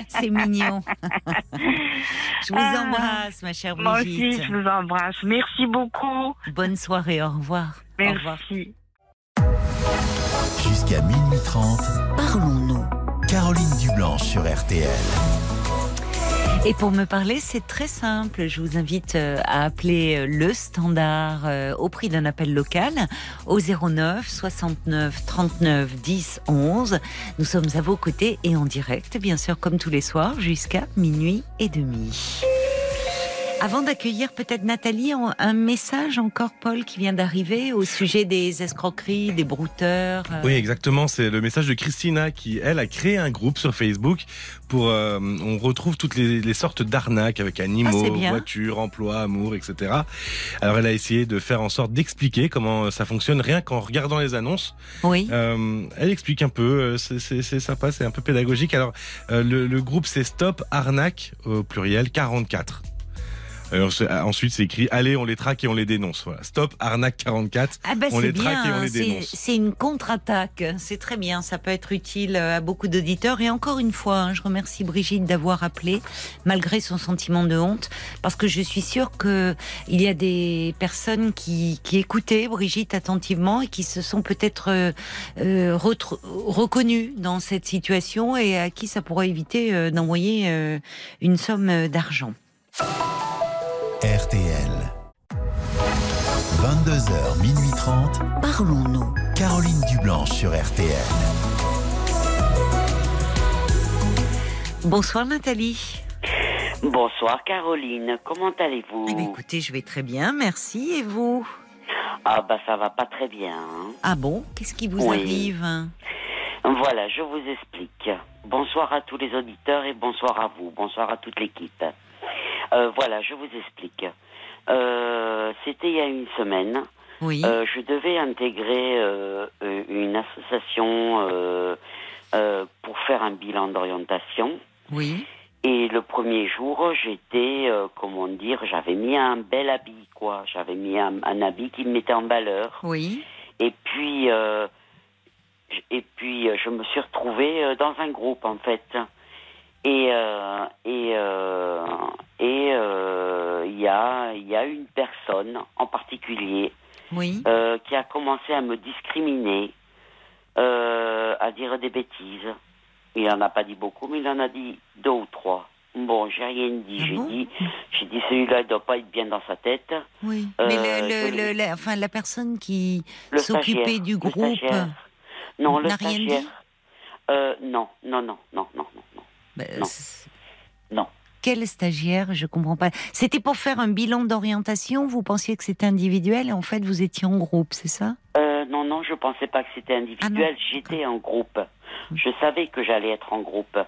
c'est mignon. je vous Ah. embrasse, ma chère Moi Brigitte. aussi, je vous embrasse. Merci beaucoup. Bonne soirée, au revoir. Au revoir. Merci. Jusqu'à minuit 30, Parlons-nous. Caroline Dublanche sur RTL. Et pour me parler, c'est très simple. Je vous invite euh, à appeler euh, le standard euh, au prix d'un appel local au 09 69 39 10 11. Nous sommes à vos côtés et en direct, bien sûr, comme tous les soirs, jusqu'à minuit et demi. Avant d'accueillir peut-être Nathalie, un message encore, Paul, qui vient d'arriver au sujet des escroqueries, des brouteurs. euh, Oui, exactement. C'est le message de Christina qui, elle, a créé un groupe sur Facebook pour. euh, on retrouve toutes les, les sortes d'arnaques avec Ah, animaux, bien. voitures, emploi, amour, etc. Alors, elle a essayé de faire en sorte d'expliquer comment ça fonctionne rien qu'en regardant les annonces. Oui. Euh, elle explique un peu. euh, c'est- sympa, c'est un peu pédagogique. Alors, euh, le, le groupe c'est Stop Arnaque au pluriel 44. Euh, c'est- ensuite, c'est écrit Allez, on les traque et on les dénonce. Voilà. Stop Arnaque 44. Ah ben on c'est les traque et on les c'est- dénonce. c'est une contre-attaque, c'est très bien, ça peut être utile à beaucoup d'auditeurs. Et encore une fois, hein, je remercie Brigitte d'avoir appelé, malgré son sentiment de honte, parce que je suis sûre que il y a des personnes qui, qui écoutaient Brigitte attentivement et qui se sont peut-être euh, euh, reconnues dans cette situation et à qui ça pourrait éviter euh, d'envoyer euh, une somme euh, d'argent. RTL. 22h, minuit 30. Parlons-nous. Caroline Dublanche sur RTL. Bonsoir Nathalie. Bonsoir Caroline, comment allez-vous? Eh bien, écoutez, je vais très bien, merci. Et vous? Ah bah ça va pas très bien. hein. Ah bon? Qu'est-ce qui vous Oui. arrive? Voilà, je vous explique. Bonsoir à tous les auditeurs et bonsoir à vous, bonsoir à toute l'équipe. Euh, voilà, je vous explique. Euh, C'était il y a une semaine. Oui. Euh, je devais intégrer une association pour faire un bilan d'orientation. oui. Et le premier jour, j'étais, comment dire, j'avais mis un bel habit, quoi. J'avais mis un, un habit qui me mettait en valeur. Oui. Et puis, et puis, je me suis retrouvée dans un groupe, en fait. Et euh, et euh, et euh, il y a il y a une personne en particulier Oui. euh, qui a commencé à me discriminer, euh, à dire des bêtises. Il en a pas dit beaucoup, mais il en a dit deux ou trois. Bon, j'ai rien dit. Ah j'ai bon dit, j'ai dit celui-là il doit pas être bien dans sa tête. Oui. Euh, Mais le, le- le- la, enfin, la personne qui s'occupait du le groupe. stagiaire. Non, le n'a rien stagiaire. dit Euh, non, non, non, non, non, non, non. Ben, Non. Non. Quel stagiaire Je comprends pas. C'était pour faire un bilan d'orientation. Vous pensiez que c'était individuel et en fait vous étiez en groupe, c'est ça? Euh, non, non, je pensais pas que c'était individuel. Ah J'étais en groupe. Je savais que j'allais être en groupe.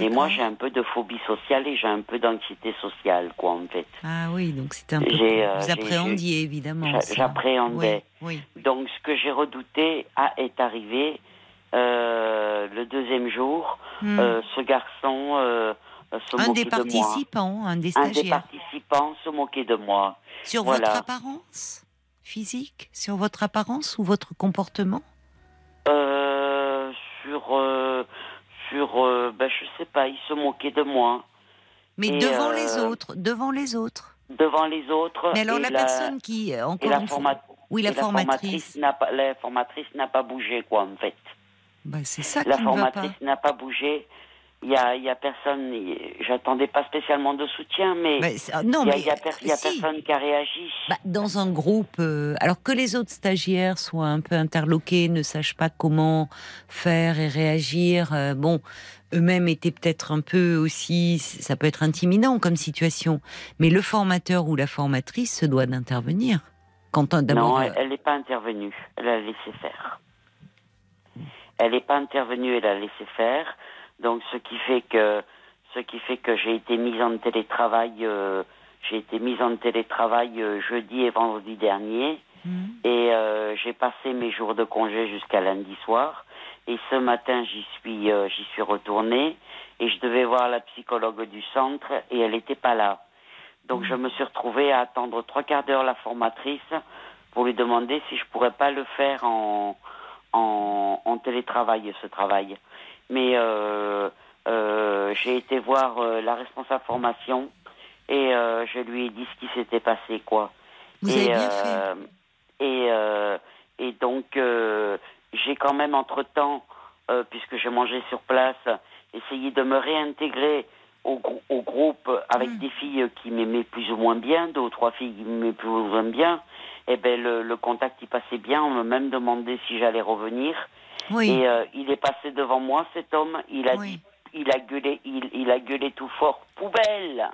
Et moi, j'ai un peu de phobie sociale et j'ai un peu d'anxiété sociale, quoi, en fait. Ah oui, donc c'était un peu. Euh, vous appréhendiez évidemment. J'appréhendais. Oui. Donc, ce que j'ai redouté a, est arrivé euh, le deuxième jour. Hmm. Euh, ce garçon euh, euh, se un moquait des de moi. participants, un des Un des stagiaires. participants se moquait de moi. Sur Voilà. votre apparence physique Sur votre apparence ou votre comportement? Euh, sur, euh, sur, euh, ben, je sais pas, il se moquait de moi Mais Et, devant euh, les autres, devant les autres. devant les autres. Mais alors la, personne qui, euh, et encore la, une fois- forma- oui, la et formatrice, n'a pas, la formatrice n'a pas bougé, quoi, en fait. Bah, c'est ça La formatrice n'a pas bougé. Il y a, y a personne. J'attendais pas spécialement de soutien, mais Bah, non, il y y a per- il y a si. personne qui a réagi. Bah, dans un groupe, euh, alors que les autres stagiaires soient un peu interloqués, ne sachent pas comment faire et réagir, euh, bon, eux-mêmes étaient peut-être un peu aussi, ça peut être intimidant comme situation, mais le formateur ou la formatrice se doit d'intervenir. Quand Non, euh, elle n'est pas intervenue. Elle a laissé faire. Elle n'est pas intervenue, elle a laissé faire. Donc, ce qui fait que, ce qui fait que j'ai été mise en télétravail. euh, j'ai été mise en télétravail euh, jeudi et vendredi dernier. hmm, Et euh, j'ai passé mes jours de congé jusqu'à lundi soir. Et ce matin, j'y suis, euh, j'y suis retournée et je devais voir la psychologue du centre et elle n'était pas là. Donc je me suis retrouvée à attendre trois quarts d'heure la formatrice pour lui demander si je pourrais pas le faire en, en, en télétravail, ce travail. Mais euh, euh, j'ai été voir euh, la responsable formation et je lui ai dit ce qui s'était passé, quoi. Vous et, avez bien fait. et, et donc, j'ai quand même, entre-temps, euh, puisque je mangeais sur place, essayé de me réintégrer au, grou- au groupe avec Mm. des filles qui m'aimaient plus ou moins bien, deux ou trois filles qui m'aimaient plus ou moins bien. Et ben le, le contact il passait bien. On m'a même demandé si j'allais revenir. Oui. Et euh, il est passé devant moi, cet homme. Il a Oui. il a gueulé, il, il a gueulé tout fort. Poubelle.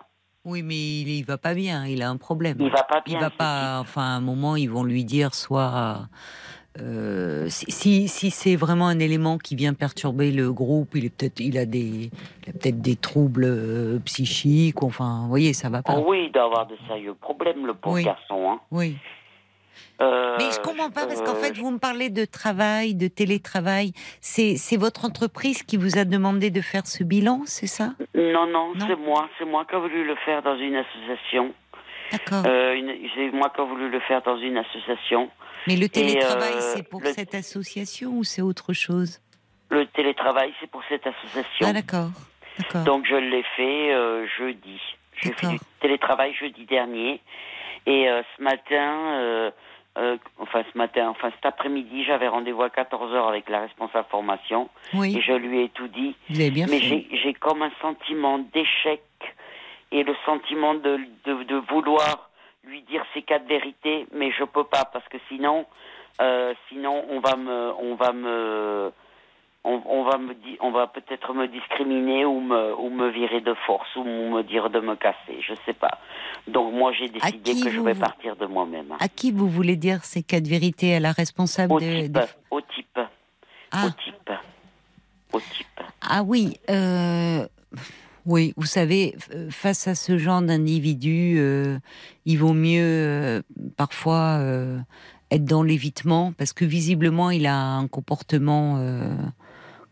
Oui, mais il, il va pas bien, il a un problème. Il va pas Il bien. va ce pas. Enfin, à un moment, ils vont lui dire soit. euh, si si, c'est vraiment un élément qui vient perturber le groupe, il est peut-être, il a des, il a peut-être des troubles euh, psychiques. Enfin, vous voyez, ça va pas. Oh oui, il doit avoir de sérieux problèmes, le pauvre Oui. garçon. Hein. Oui. Euh, Mais je comprends pas parce qu'en euh, fait, vous me parlez de travail, de télétravail. C'est votre entreprise qui vous a demandé de faire ce bilan, c'est ça? Non, non, Non. c'est moi. C'est moi qui ai voulu le faire dans une association. D'accord. Euh, c'est moi qui ai voulu le faire dans une association. Mais le télétravail, c'est pour le- cette association ou c'est autre chose? Le télétravail, c'est pour cette association. Ah d'accord. Donc je l'ai fait euh, jeudi. J'ai fait du télétravail jeudi dernier. Et euh, ce matin, euh, enfin ce matin, enfin cet après-midi, j'avais rendez-vous à 14h avec la responsable formation. Oui, Et je lui ai tout dit. vous avez bien Mais j'ai comme un sentiment d'échec et le sentiment de, de, de vouloir lui dire ces quatre vérités, mais je peux pas parce que sinon, euh, sinon on va me, on va me, on, on va me on va peut-être me discriminer ou me, ou me virer de force ou me dire de me casser, je sais pas. Donc moi j'ai décidé que je vais partir de moi-même. À qui vous voulez dire ces quatre vérités À la responsable Au de, type, de- au type, Ah, au type, au type. ah oui. euh, Oui, vous savez, face à ce genre d'individu, euh, il vaut mieux euh, parfois être dans l'évitement parce que visiblement il a un comportement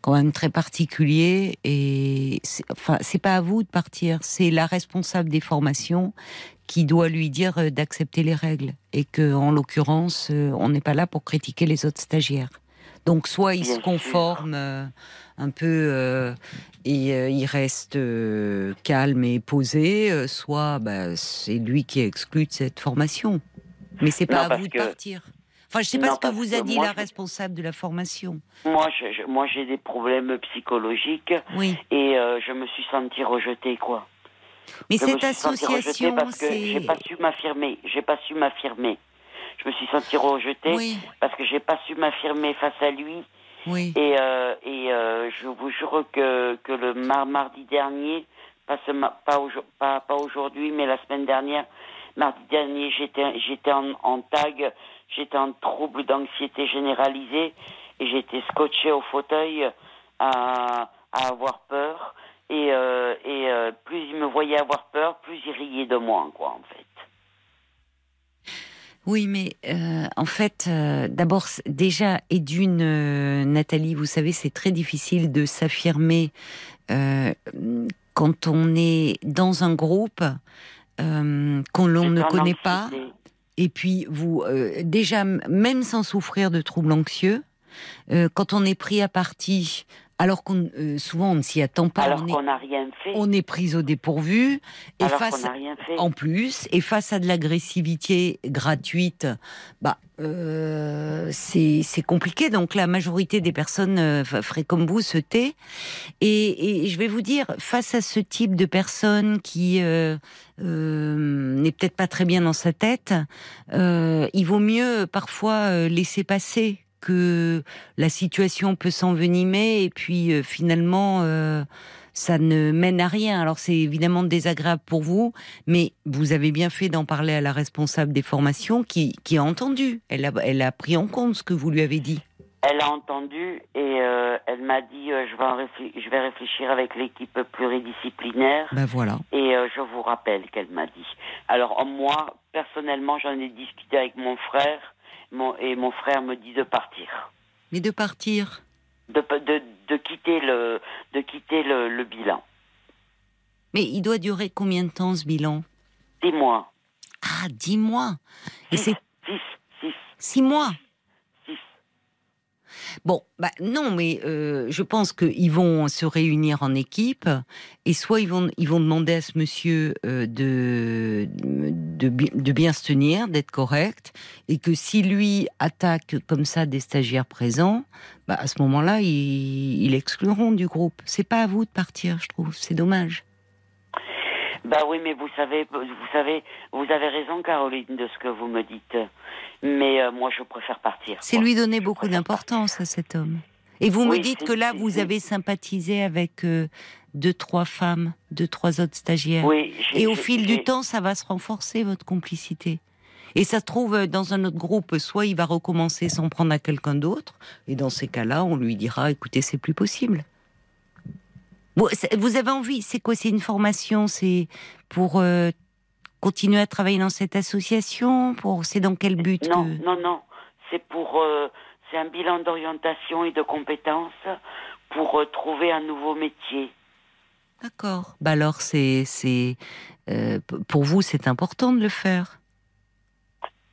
quand même très particulier et c'est- enfin c'est pas à vous de partir, c'est la responsable des formations qui doit lui dire euh, d'accepter les règles et que en l'occurrence euh, on n'est pas là pour critiquer les autres stagiaires. Donc soit il se conforme euh, un peu euh, et euh, il reste calme et posé, soit bah, c'est lui qui est exclu de cette formation. Mais c'est Non, pas à vous de que- partir. Enfin, je sais pas Non, ce que vous a dit moi, la je- responsable de la formation. Moi, je, je- moi j'ai des problèmes psychologiques. Oui, Et euh, je me suis sentie rejetée, quoi. mais je me cette association, parce que j'ai pas su m'affirmer. J'ai pas su m'affirmer. Je me suis sentie rejetée oui, parce que j'ai pas su m'affirmer face à lui. oui, Et, euh, et euh, je vous jure que, que le mar- mardi dernier, pas, ce ma- pas, aujo- pas, pas aujourd'hui, mais la semaine dernière, mardi dernier, j'étais j'étais en, en tag, j'étais en trouble d'anxiété généralisée et j'étais scotché au fauteuil à, à avoir peur. Et, euh, et euh, plus il me voyait avoir peur, plus il riait de moi, quoi, en fait. oui, mais euh, en fait, euh, d'abord, déjà, et d'une, euh, Nathalie, vous savez, c'est très difficile de s'affirmer euh, quand on est dans un groupe euh, qu'on l'on ne connaît pas. Et puis, vous, euh, déjà, même sans souffrir de troubles anxieux, euh, quand on est pris à partie, alors qu'on euh, souvent on ne s'y attend pas, Alors on, est, qu'on n'a rien fait. on est pris au dépourvu, et alors face rien fait. en plus, et face à de l'agressivité gratuite, bah, euh, c'est c'est compliqué. Donc la majorité des personnes euh, comme vous, se tait. Et, et je vais vous dire, face à ce type de personne qui euh, euh, n'est peut-être pas très bien dans sa tête, euh, il vaut mieux parfois laisser passer que la situation peut s'envenimer et puis euh, finalement euh, ça ne mène à rien. Alors c'est évidemment désagréable pour vous, mais vous avez bien fait d'en parler à la responsable des formations qui, qui a entendu. Elle a, elle a pris en compte ce que vous lui avez dit. Elle a entendu et euh, elle m'a dit euh, je, vais réfl- je vais réfléchir avec l'équipe pluridisciplinaire Ben voilà. et euh, je vous rappelle qu'elle m'a dit. Alors moi, personnellement, j'en ai discuté avec mon frère mon, et mon frère me dit de partir. Mais de partir. de, de, de quitter le de quitter le, le bilan. Mais il doit durer combien de temps ce bilan? Dix mois. Ah, dix mois. Et c'est six, six, six mois? Bon, bah non, mais euh, je pense qu'ils vont se réunir en équipe et soit ils vont, ils vont demander à ce monsieur euh, de, de, de bien se tenir, d'être correct, et que si lui attaque comme ça des stagiaires présents, bah à ce moment-là, ils, ils l'excluront du groupe. C'est pas à vous de partir, je trouve. C'est dommage. Bah oui, mais vous savez, vous savez, vous avez raison, Caroline, de ce que vous me dites. Mais euh, moi, je préfère partir. C'est lui donner Je beaucoup d'importance à cet homme. Et vous me dites que là, vous avez sympathisé avec euh, deux, trois femmes, deux, trois autres stagiaires. Oui. Et au fil du temps, ça va se renforcer, votre complicité. Et ça se trouve, euh, dans un autre groupe, soit il va recommencer sans prendre à quelqu'un d'autre, et dans ces cas-là, on lui dira, écoutez, c'est plus possible. Vous, avez envie, c'est quoi C'est une formation C'est pour euh, continuer à travailler dans cette association pour, C'est dans quel but Non, que- non, non. C'est pour, euh, c'est un bilan d'orientation et de compétences pour euh, trouver un nouveau métier. D'accord. Bah alors, c'est, euh, pour vous, c'est important de le faire.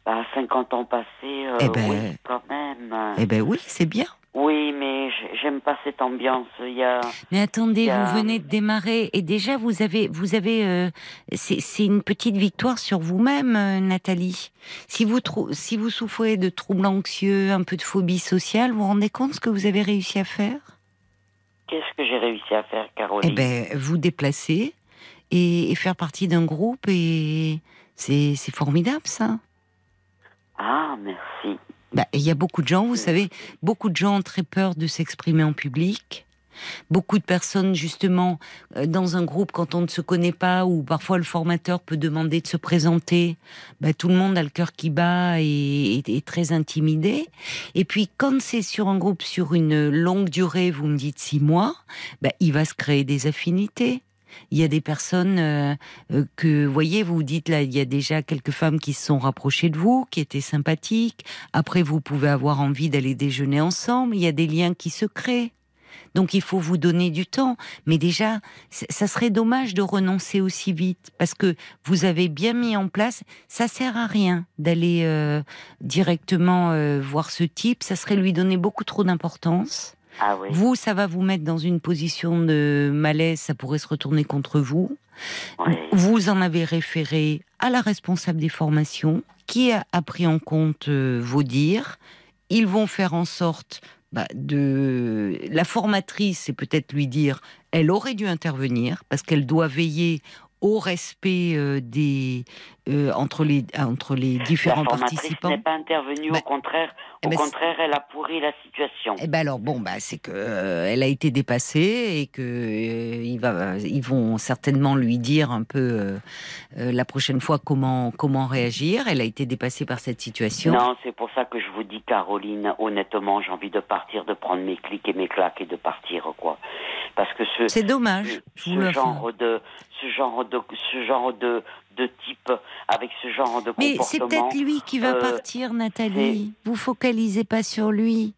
À 50 ans passés, Eh ben- oui, quand même. Eh ben oui, c'est bien. Oui, mais j'ai- j'aime pas cette ambiance. Il y a. Mais attendez, a- vous venez de démarrer et déjà vous avez, vous avez, euh, c'est une petite victoire sur vous-même, euh, Nathalie. Si vous si vous souffrez de troubles anxieux, un peu de phobie sociale, vous vous rendez compte ce que vous avez réussi à faire? Qu'est-ce que j'ai réussi à faire, Eh Caroline? ben, vous déplacer et, et faire partie d'un groupe et c'est formidable ça. Ah, merci. Bah, il y a beaucoup de gens, vous savez, beaucoup de gens ont très peur de s'exprimer en public. Beaucoup de personnes, justement, euh, dans un groupe, quand on ne se connaît pas, ou parfois le formateur peut demander de se présenter, bah, tout le monde a le cœur qui bat et est très intimidé. Et puis, quand c'est sur un groupe sur une longue durée, vous me dites six mois, bah, il va se créer des affinités. Il y a des personnes euh, euh, que, voyez, vous dites là, il y a déjà quelques femmes qui se sont rapprochées de vous, qui étaient sympathiques. Après, vous pouvez avoir envie d'aller déjeuner ensemble. Il y a des liens qui se créent. Donc, il faut vous donner du temps. Mais déjà, ça serait dommage de renoncer aussi vite parce que vous avez bien mis en place. Ça sert à rien d'aller euh, directement voir ce type. Ça serait lui donner beaucoup trop d'importance. Ah oui. Vous, ça va vous mettre dans une position de malaise, ça pourrait se retourner contre vous. oui. Vous en avez référé à la responsable des formations, qui a, a pris en compte euh, vos dires. Ils vont faire en sorte bah, de... La formatrice, c'est peut-être lui dire, elle aurait dû intervenir, parce qu'elle doit veiller au respect euh, des euh, entre les entre les différents La participants? n'est pas intervenue, Bah, au contraire. eh Au ben, contraire, elle a pourri la situation. Eh ben alors bon bah c'est que euh, elle a été dépassée et que euh, il va ils vont certainement lui dire un peu la prochaine fois comment comment réagir. Elle a été dépassée par cette situation. Non, c'est pour ça que je vous dis, Caroline, honnêtement, j'ai envie de partir, de prendre mes clics et mes claques et de partir, quoi. Parce que ce, C'est dommage. Ce genre de, ce genre de, ce genre de, de type, avec ce genre de Mais c'est comportement. peut-être lui qui va euh, partir, Nathalie. Vous focalisez pas sur lui.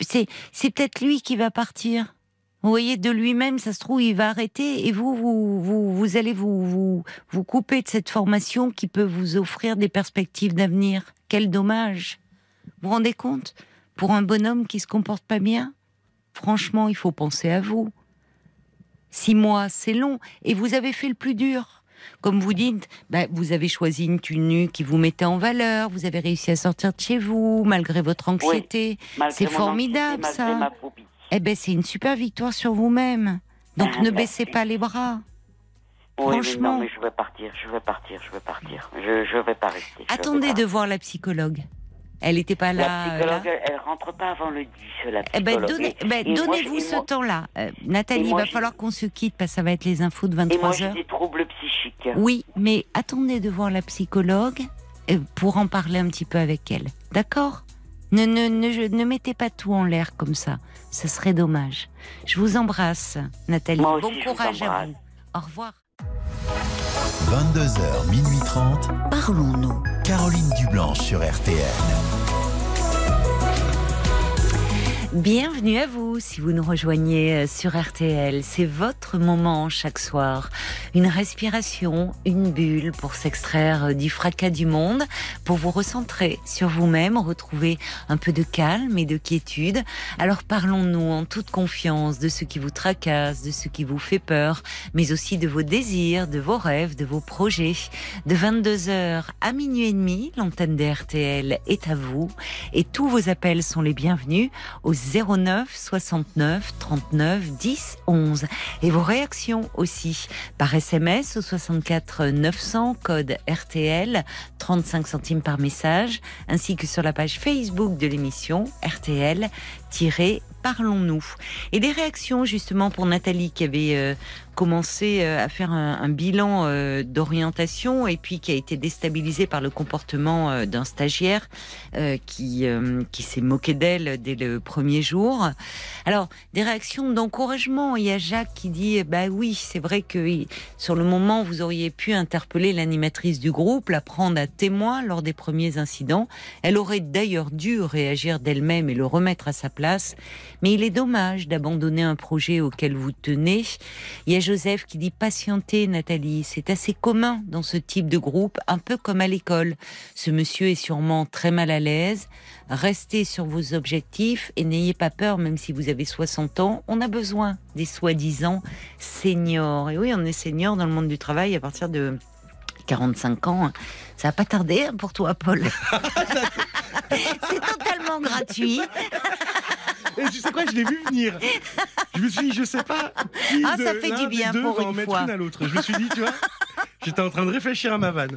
C'est c'est peut-être lui qui va partir. Vous voyez, de lui-même, ça se trouve, il va arrêter et vous, vous, vous, vous allez vous, vous, vous couper de cette formation qui peut vous offrir des perspectives d'avenir. Quel dommage. Vous vous rendez compte? Pour un bonhomme qui se comporte pas bien, franchement, il faut penser à vous. Six mois, c'est long. Et vous avez fait le plus dur. Comme vous dites, bah, vous avez choisi une tenue qui vous mettait en valeur, vous avez réussi à sortir de chez vous, malgré votre anxiété. C'est formidable, anxiété, ça. Eh ben, c'est une super victoire sur vous-même. Donc, Ah, [laughs] ne baissez pas les bras. Oui, mais Franchement. non, mais je vais partir, je vais partir, je vais partir. Je, je vais pas rester. Attendez pas. de voir la psychologue. Elle n'était pas là. La psychologue, là. elle, rentre pas avant le 10, la Eh ben, donnez, ben, moi, donnez-vous ce moi- temps-là. Euh, Nathalie, il va falloir qu'on se quitte parce que ça va être les infos de Et moi, 23 j'ai heures. des troubles psychiques. Oui, mais attendez de voir la psychologue euh, pour en parler un petit peu avec elle. D'accord? Ne, ne, ne, je- ne mettez pas tout en l'air comme ça. Ce serait dommage. Je vous embrasse, Nathalie. Moi aussi, bon je vous courage à vous. Au revoir. 22h, minuit 30. Parlons-nous. Caroline Dublanche sur RTN. Bienvenue à vous si vous nous rejoignez euh, sur RTL. C'est votre moment chaque soir. Une respiration, une bulle pour s'extraire euh, du fracas du monde, pour vous recentrer sur vous-même, retrouver un peu de calme et de quiétude. Alors parlons-nous en toute confiance de ce qui vous tracasse, de ce qui vous fait peur, mais aussi de vos désirs, de vos rêves, de vos projets. De 22h à minuit et demi, l'antenne de RTL est à vous et tous vos appels sont les bienvenus aux 09 69 39 10 11. Et vos réactions aussi par SMS au 64 900 code RTL 35 centimes par message ainsi que sur la page Facebook de l'émission RTL Parlons-nous. Et des réactions justement pour Nathalie qui avait euh, commencé euh, à faire un, bilan euh, d'orientation et puis qui a été déstabilisée par le comportement d'un stagiaire qui, qui s'est moqué d'elle dès le premier jour. Alors, des réactions d'encouragement. Il y a Jacques qui dit, bah oui, c'est vrai que sur le moment, vous auriez pu interpeller l'animatrice du groupe, la prendre à témoin lors des premiers incidents. Elle aurait d'ailleurs dû réagir d'elle-même et le remettre à sa place. Mais il est dommage d'abandonner un projet auquel vous tenez. Il y a Joseph qui dit patientez, Nathalie. C'est assez commun dans ce type de groupe, un peu comme à l'école. Ce monsieur est sûrement très mal à l'aise. Restez sur vos objectifs et n'ayez pas peur, même si vous avez 60 ans. On a besoin des soi-disant seniors. Et oui, on est senior dans le monde du travail à partir de 45 ans. Ça va pas tarder pour toi, Paul. [laughs] C'est totalement gratuit. Et tu sais quoi, je l'ai vu venir. Je me suis dit, je sais pas. ah, ça fait du bien pour une fois. une à l'autre. Je me suis dit, tu vois. J'étais en train de réfléchir à ma vanne.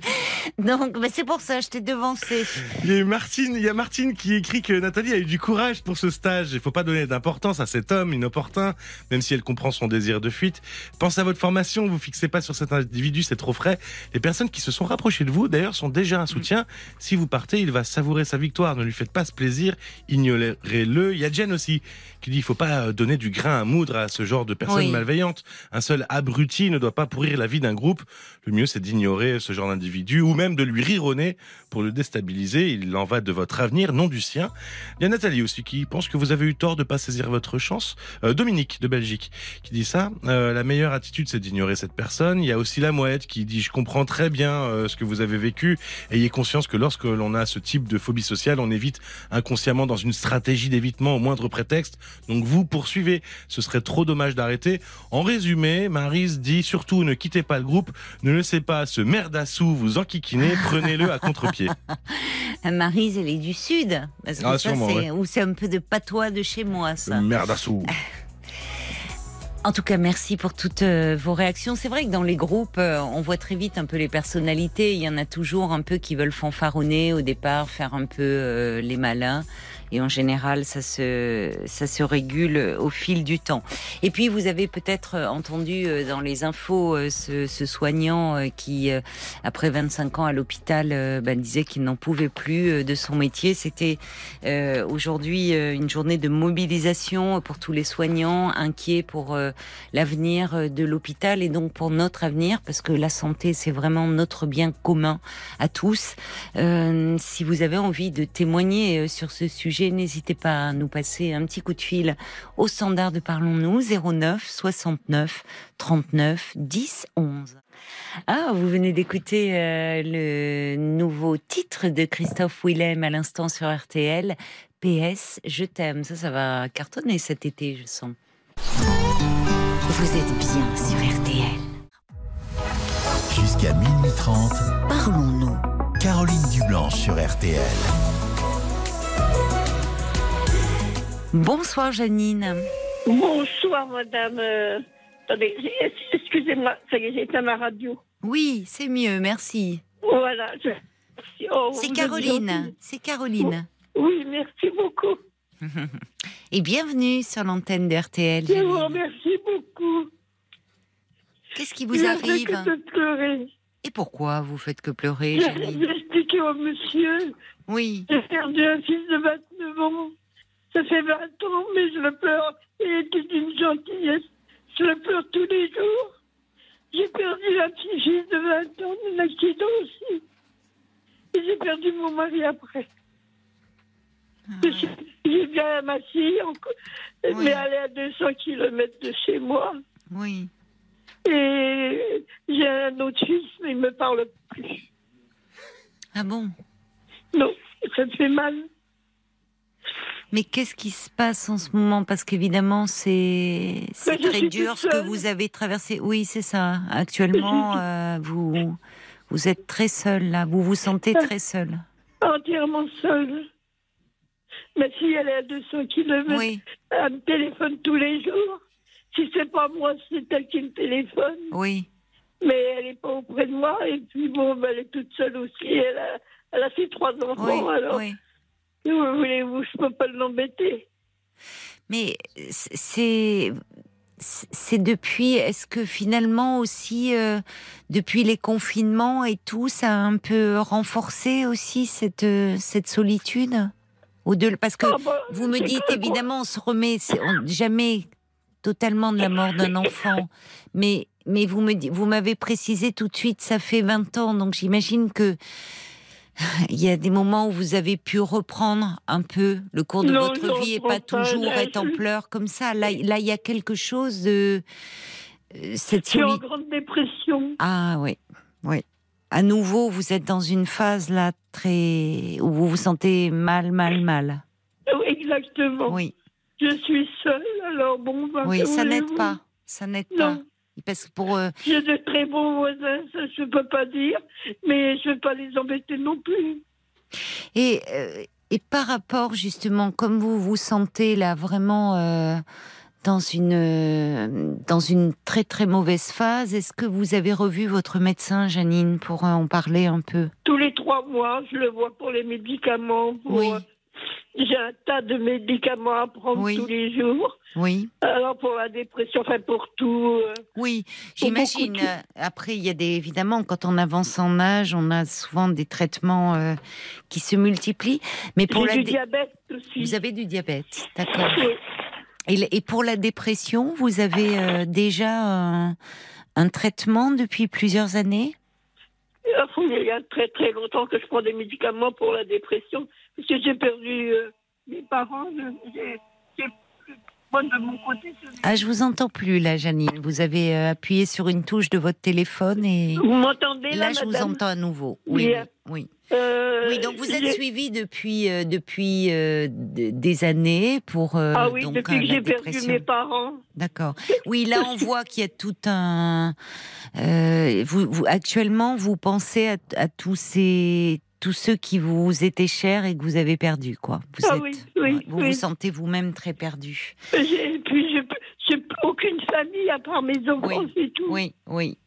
Donc, c'est pour ça, je t'ai devancé. Il y a Martine, il y a Martine qui écrit que Nathalie a eu du courage pour ce stage. Il faut pas donner d'importance à cet homme inopportun, même si elle comprend son désir de fuite. Pensez à votre formation, vous fixez pas sur cet individu, c'est trop frais. Les personnes qui se sont rapprochées de vous, d'ailleurs, sont déjà un soutien. Si vous partez, il va savourer sa victoire. Ne lui faites pas ce plaisir, ignorez-le. Il y a Jen aussi qui dit il faut pas donner du grain à moudre à ce genre de personnes malveillantes. Un seul abruti ne doit pas pourrir la vie d'un groupe. Le mieux, c'est d'ignorer ce genre d'individu ou même de lui rire au nez pour le déstabiliser. Il en va de votre avenir, non du sien. Il y a Nathalie aussi qui pense que vous avez eu tort de pas saisir votre chance. Euh, Dominique de Belgique qui dit ça. Euh, la meilleure attitude, c'est d'ignorer cette personne. Il y a aussi la mouette qui dit je comprends très bien euh, ce que vous avez vécu. Ayez conscience que lorsque l'on a ce type de phobie sociale, on évite inconsciemment dans une stratégie d'évitement au moindre prétexte. Donc vous poursuivez. Ce serait trop dommage d'arrêter. En résumé, Marise dit surtout ne quittez pas le groupe. Ne laissez pas ce merdassou vous enquiquiner. Prenez-le à contre-pied. [laughs] [laughs] Marise, elle est du sud. Parce que ah, ça, c'est, ou c'est un peu de patois de chez moi, ça. Merdassou. [laughs] En tout cas, merci pour toutes euh, vos réactions. C'est vrai que dans les groupes, euh, on voit très vite un peu les personnalités. Il y en a toujours un peu qui veulent fanfaronner au départ, faire un peu euh, les malins et en général ça se ça se régule au fil du temps. Et puis vous avez peut-être entendu euh, dans les infos euh, ce, ce soignant euh, qui après 25 ans à l'hôpital ben, disait qu'il n'en pouvait plus de son métier. C'était aujourd'hui une journée de mobilisation pour tous les soignants inquiets pour l'avenir de l'hôpital et donc pour notre avenir parce que la santé c'est vraiment notre bien commun à tous. si vous avez envie de témoigner sur ce sujet n'hésitez pas à nous passer un petit coup de fil au standard de Parlons-nous 09 69 39 10 11. Ah, vous venez d'écouter euh, le nouveau titre de Christophe Willem à l'instant sur RTL. PS, je t'aime. Ça, ça va cartonner cet été, je sens. Vous êtes bien sur RTL. Jusqu'à minuit 30. Parlons-nous. Caroline Dublanche sur RTL. Bonsoir Janine. Bonsoir madame. Euh, attendez, excusez-moi, ça y est, ma radio. Oui, c'est mieux, merci. Voilà. Oh, c'est Caroline, c'est Caroline. Oui, merci beaucoup. [laughs] Et bienvenue sur l'antenne d'RTL. Je vous remercie beaucoup. Qu'est-ce qui vous arrive que pleurer. Et pourquoi vous faites que pleurer, Janine J'ai expliqué au monsieur. Oui. J'ai perdu un fils de 29 ans. Ça fait 20 ans, mais je le pleure. Il était d'une gentillesse. Je le pleure tous les jours. J'ai perdu un petit fils de 20 ans d'un accident aussi. Et j'ai perdu mon mari après. Suis- J'ai bien ma fille, encore, Oui. mais elle est à 200 km de chez moi. Oui. Et j'ai un autre fils, mais il me parle plus. Ah bon? Non, ça me fait mal. Mais qu'est-ce qui se passe en ce moment? Parce qu'évidemment, c'est très dur ce que seule. vous avez traversé. Oui, c'est ça. Actuellement, [laughs] euh, vous vous êtes très seul là. Vous vous sentez très seul. Entièrement seule. Ma fille, elle est à 200 km. Oui, Elle me téléphone tous les jours. Si c'est pas moi, c'est elle qui me téléphone. oui. Mais elle n'est pas auprès de moi. Et puis, bon, ben, elle est toute seule aussi. Elle a, elle a ses trois enfants. Oui, alors, oui. Que voulez-vous, je peux pas l'embêter. Mais c'est c'est depuis. Est-ce que finalement aussi euh, depuis les confinements et tout, ça a un peu renforcé aussi cette euh, cette solitude? Au delà parce que Ah, bah, vous me dites évidemment on se remet on- jamais totalement de la mort d'un enfant, mais mais vous m'avez précisé tout de suite ça fait 20 ans donc j'imagine que il y a des moments où vous avez pu reprendre un peu le cours de Non, votre vie et pas pas, toujours être en pleurs comme ça. Là, là, il y a quelque chose de euh, cette Je suis en grande dépression. Ah oui, oui. À nouveau, vous êtes dans une phase là très où vous vous sentez mal, mal, mal. Exactement. Oui, Je suis seule, alors bon, ben, oui, ça n'aide pas, ça n'aide pas. Parce pour euh, J'ai de très bons voisins, ça je peux pas dire, mais je vais pas les embêter non plus. Et, euh, et par rapport justement, comme vous vous sentez là vraiment euh, dans une euh, dans une très très mauvaise phase, est-ce que vous avez revu votre médecin, Janine, pour en parler un peu? Tous les trois mois, je le vois pour les médicaments. Pour, Oui. Euh, J'ai un tas de médicaments à prendre Oui. tous les jours. Oui, Alors pour la dépression, enfin pour tout. euh, oui, j'imagine. de- euh, Après, il y a des évidemment quand on avance en âge, on a souvent des traitements euh, qui se multiplient. Mais pour la du dé- diabète aussi. vous avez du diabète, d'accord. Oui. Et, et pour la dépression, vous avez euh, déjà un, un traitement depuis plusieurs années? Il y a très très longtemps que je prends des médicaments pour la dépression, parce que j'ai perdu euh, mes parents. je- J'ai j'ai plus moi de mon côté. je- Ah, je vous entends plus là, Janine. Vous avez euh, appuyé sur une touche de votre téléphone et Vous m'entendez là, là, je vous entends à nouveau. Oui, Oui. Euh, Oui, donc vous êtes suivi depuis euh, depuis des années pour Ah oui, donc, depuis que j'ai perdu mes parents. D'accord. Oui, là on [laughs] voit qu'il y a tout un. vous, vous- actuellement, vous pensez à, à tous ces tous ceux qui vous étaient chers et que vous avez perdus, quoi. Vous Ah êtes, oui, oui, vous oui. vous sentez vous-même très perdu. J'ai- aucune famille à part mes enfants, c'est tout. Oui, oui.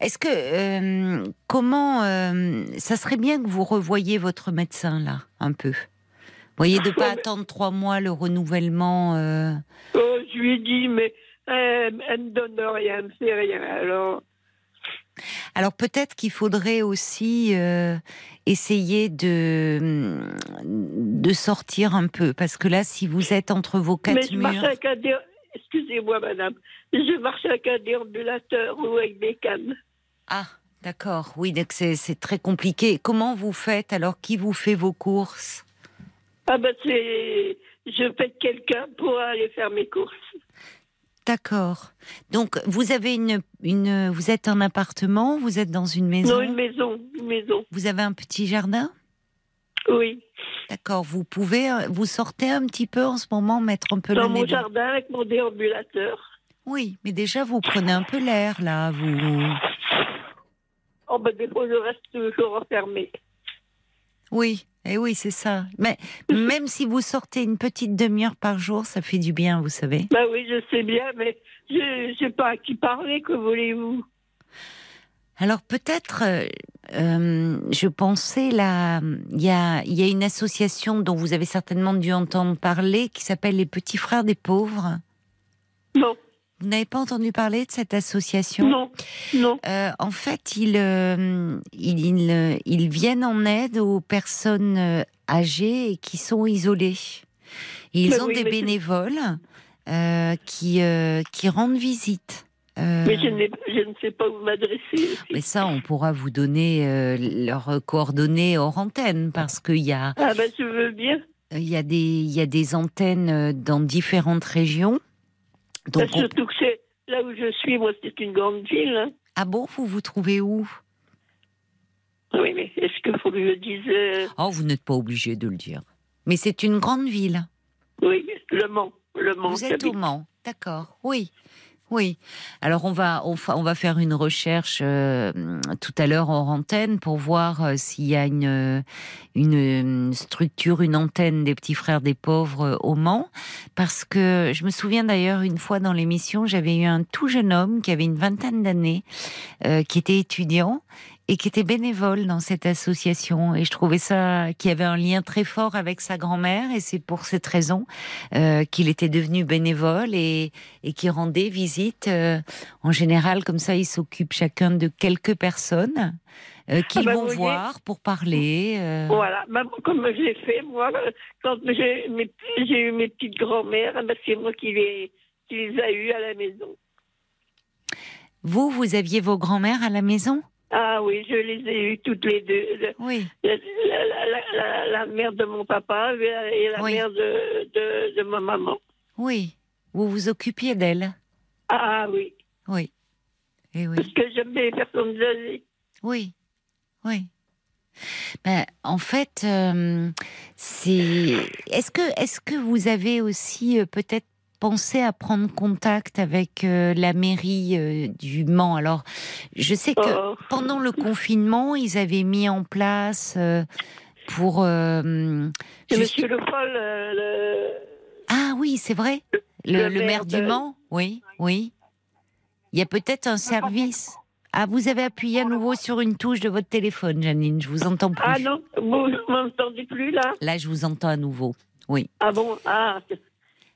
Est-ce que euh, comment euh, ça serait bien que vous revoyiez votre médecin là un peu? Voyez de pas Ouais, [laughs] mais- attendre trois mois le renouvellement. euh, Oh, je lui ai dit, mais elle me donne rien, elle me fait rien. Alors, Alors peut-être qu'il faudrait aussi euh, essayer de de sortir un peu parce que là, si vous êtes entre vos mais quatre je marche murs, avec un dé- Excusez-moi, madame. Je marche avec un déambulateur ou avec des cannes. ah d'accord, oui, donc c'est c'est très compliqué. Comment vous faites alors? Qui vous fait vos courses? Ah ben c'est... Je paie quelqu'un pour aller faire mes courses. D'accord. Donc vous avez une une vous êtes en appartement, vous êtes dans une maison, Non, une maison, une maison. vous avez un petit jardin? Oui. D'accord. Vous pouvez euh, vous sortez un petit peu en ce moment, mettre un peu Dans mon jardin avec mon déambulateur. Oui, mais déjà vous prenez un peu l'air là, vous. Oh ben des fois je reste toujours enfermée. Oui, et oui, c'est ça. Mais même si vous sortez une petite demi-heure par jour, ça fait du bien, vous savez. Ben oui, je sais bien, mais je sais pas à qui parler, que voulez-vous? Alors peut-être, euh, euh, je pensais là, il y a, il y a une association dont vous avez certainement dû entendre parler qui s'appelle les Petits Frères des Pauvres. Non, Vous n'avez pas entendu parler de cette association? Non, non. Euh, en fait, ils, euh, ils, ils, euh, ils viennent en aide aux personnes âgées et qui sont isolées. Et ils Mais ont oui, des bénévoles euh, qui, qui rendent visite. Mais je, je ne sais pas où m'adresser. mais ça, on pourra vous donner leurs coordonnées hors antenne parce qu'il y a. Ah ben je veux bien. il y, a des, il y a des antennes dans différentes régions. Donc bah, Surtout que c'est là où je suis, moi, c'est une grande ville. Hein. Ah bon, vous vous trouvez où? Oui, mais est-ce qu'il faut que je le dise euh, Oh, vous n'êtes pas obligé de le dire. Mais c'est une grande ville. Oui, Le Mans. Le Mans vous êtes au Mans, d'accord. Oui. Oui. Alors on va on, va faire une recherche euh, tout à l'heure en antenne pour voir euh, s'il y a une une structure, une antenne des petits frères des pauvres euh, au Mans, parce que je me souviens d'ailleurs une fois dans l'émission, j'avais eu un tout jeune homme qui avait une vingtaine d'années, qui était étudiant et qui était bénévole dans cette association. Et je trouvais ça, qu'il y avait un lien très fort avec sa grand-mère, et c'est pour cette raison euh, qu'il était devenu bénévole et, et qui rendait visite. Euh, en général, comme ça, ils s'occupent chacun de quelques personnes. Euh, qu'ils ah bah, vont voir pour parler. Euh. Voilà, bah, comme je l'ai fait, moi, quand j'ai eu mes petites grand-mères, bah, c'est moi qui les, qui les a eues à la maison. Vous, vous aviez vos grand-mères à la maison? Ah oui, je les ai eues toutes les deux. Oui. La, mère de mon papa et la mère de, de, ma maman. Oui. Vous vous occupiez d'elle Ah oui. Oui. Et oui. Parce que j'aime les personnes âgées. Oui. Oui. Ben, en fait, euh, c'est. Est-ce que, est-ce que vous avez aussi euh, peut-être pensé à prendre contact avec euh, la mairie euh, du Mans. Alors, je sais que oh. pendant le confinement, ils avaient mis en place euh, pour. Monsieur Le Foll. Ah oui, c'est vrai. Le, maire, du Mans, oui, oui. Il y a peut-être un service. Ah, vous avez appuyé à nouveau sur une touche de votre téléphone, Janine. Je vous entends plus. Ah non, vous ne m'entendez plus là? Là, je vous entends à nouveau. Oui. Ah bon? Ah,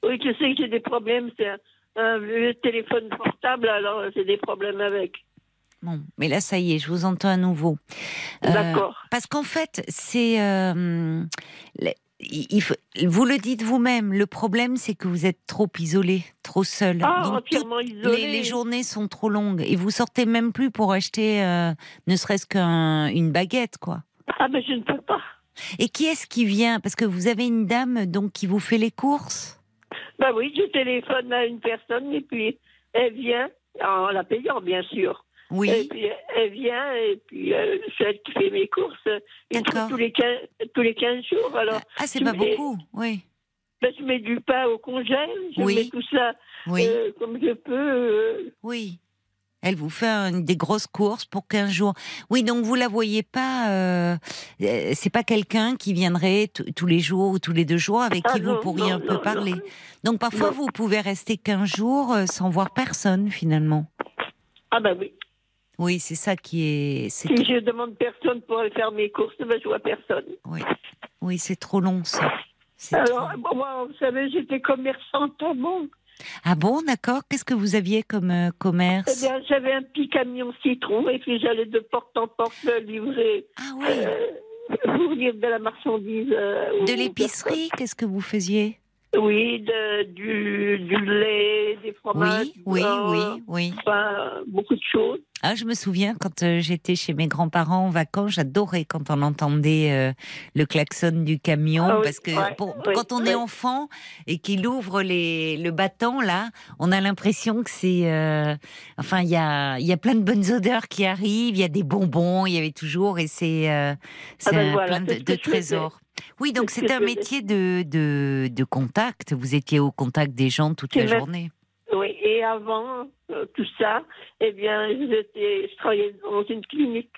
oui, tu sais que j'ai des problèmes. C'est un, téléphone portable, alors j'ai des problèmes avec. Bon, mais là, ça y est, je vous entends à nouveau. Euh, D'accord. Parce qu'en fait, c'est. Euh, il faut, vous le dites vous-même, le problème c'est que vous êtes trop isolé, trop seul. Ah, entièrement isolé. Les, journées sont trop longues et vous sortez même plus pour acheter euh, ne serait-ce qu'une baguette, quoi. Ah, mais je ne peux pas. Et qui est-ce qui vient? Parce que vous avez une dame donc qui vous fait les courses? Bah oui, je téléphone à une personne et puis elle vient, en la payant bien sûr. Oui. Et puis elle vient et puis euh, c'est elle qui fait mes courses tous les 15, tous les 15 jours. Alors, ah, c'est pas beaucoup, oui. Ben, je mets du pain au congèle, je mets tout ça euh, comme je peux. Euh. Oui. Elle vous fait des grosses courses pour 15 jours. Oui, donc vous la voyez pas. Euh, euh c'est pas quelqu'un qui viendrait tous les jours ou tous les deux jours avec qui ah vous pourriez un peu parler. Donc parfois vous pouvez rester 15 jours euh, sans voir personne finalement. Ah ben oui. Oui, c'est ça qui est. Si je demande personne pour aller faire mes courses, ben je vois personne. Oui, oui, c'est trop long ça. Alors, moi, vous savez, j'étais commerçante à banque. Ah bon, d'accord. Qu'est-ce que vous aviez comme euh, commerce? Eh bien, j'avais un petit camion citron et puis j'allais de porte en porte livrer. Ah oui. Euh, de la marchandise. Euh, de l'épicerie, qu'est-ce que vous faisiez? Oui, de, du, du, lait, des fromages. Oui, oui, oui, oui. Enfin, beaucoup de choses. Ah, je me souviens quand euh, j'étais chez mes grands-parents en vacances, j'adorais quand on entendait euh, le klaxon du camion ah parce que quand on est enfant et qu'il ouvre les, le bâton là, on a l'impression que c'est, euh, enfin, il y a, y a plein de bonnes odeurs qui arrivent, il y a des bonbons, il y avait toujours et c'est, ah ben plein de, de trésors. Oui, donc c'est un métier de, de, de, contact. Vous étiez au contact des gens toute la journée. Oui, et avant euh, tout ça, eh bien, je travaillais dans une clinique.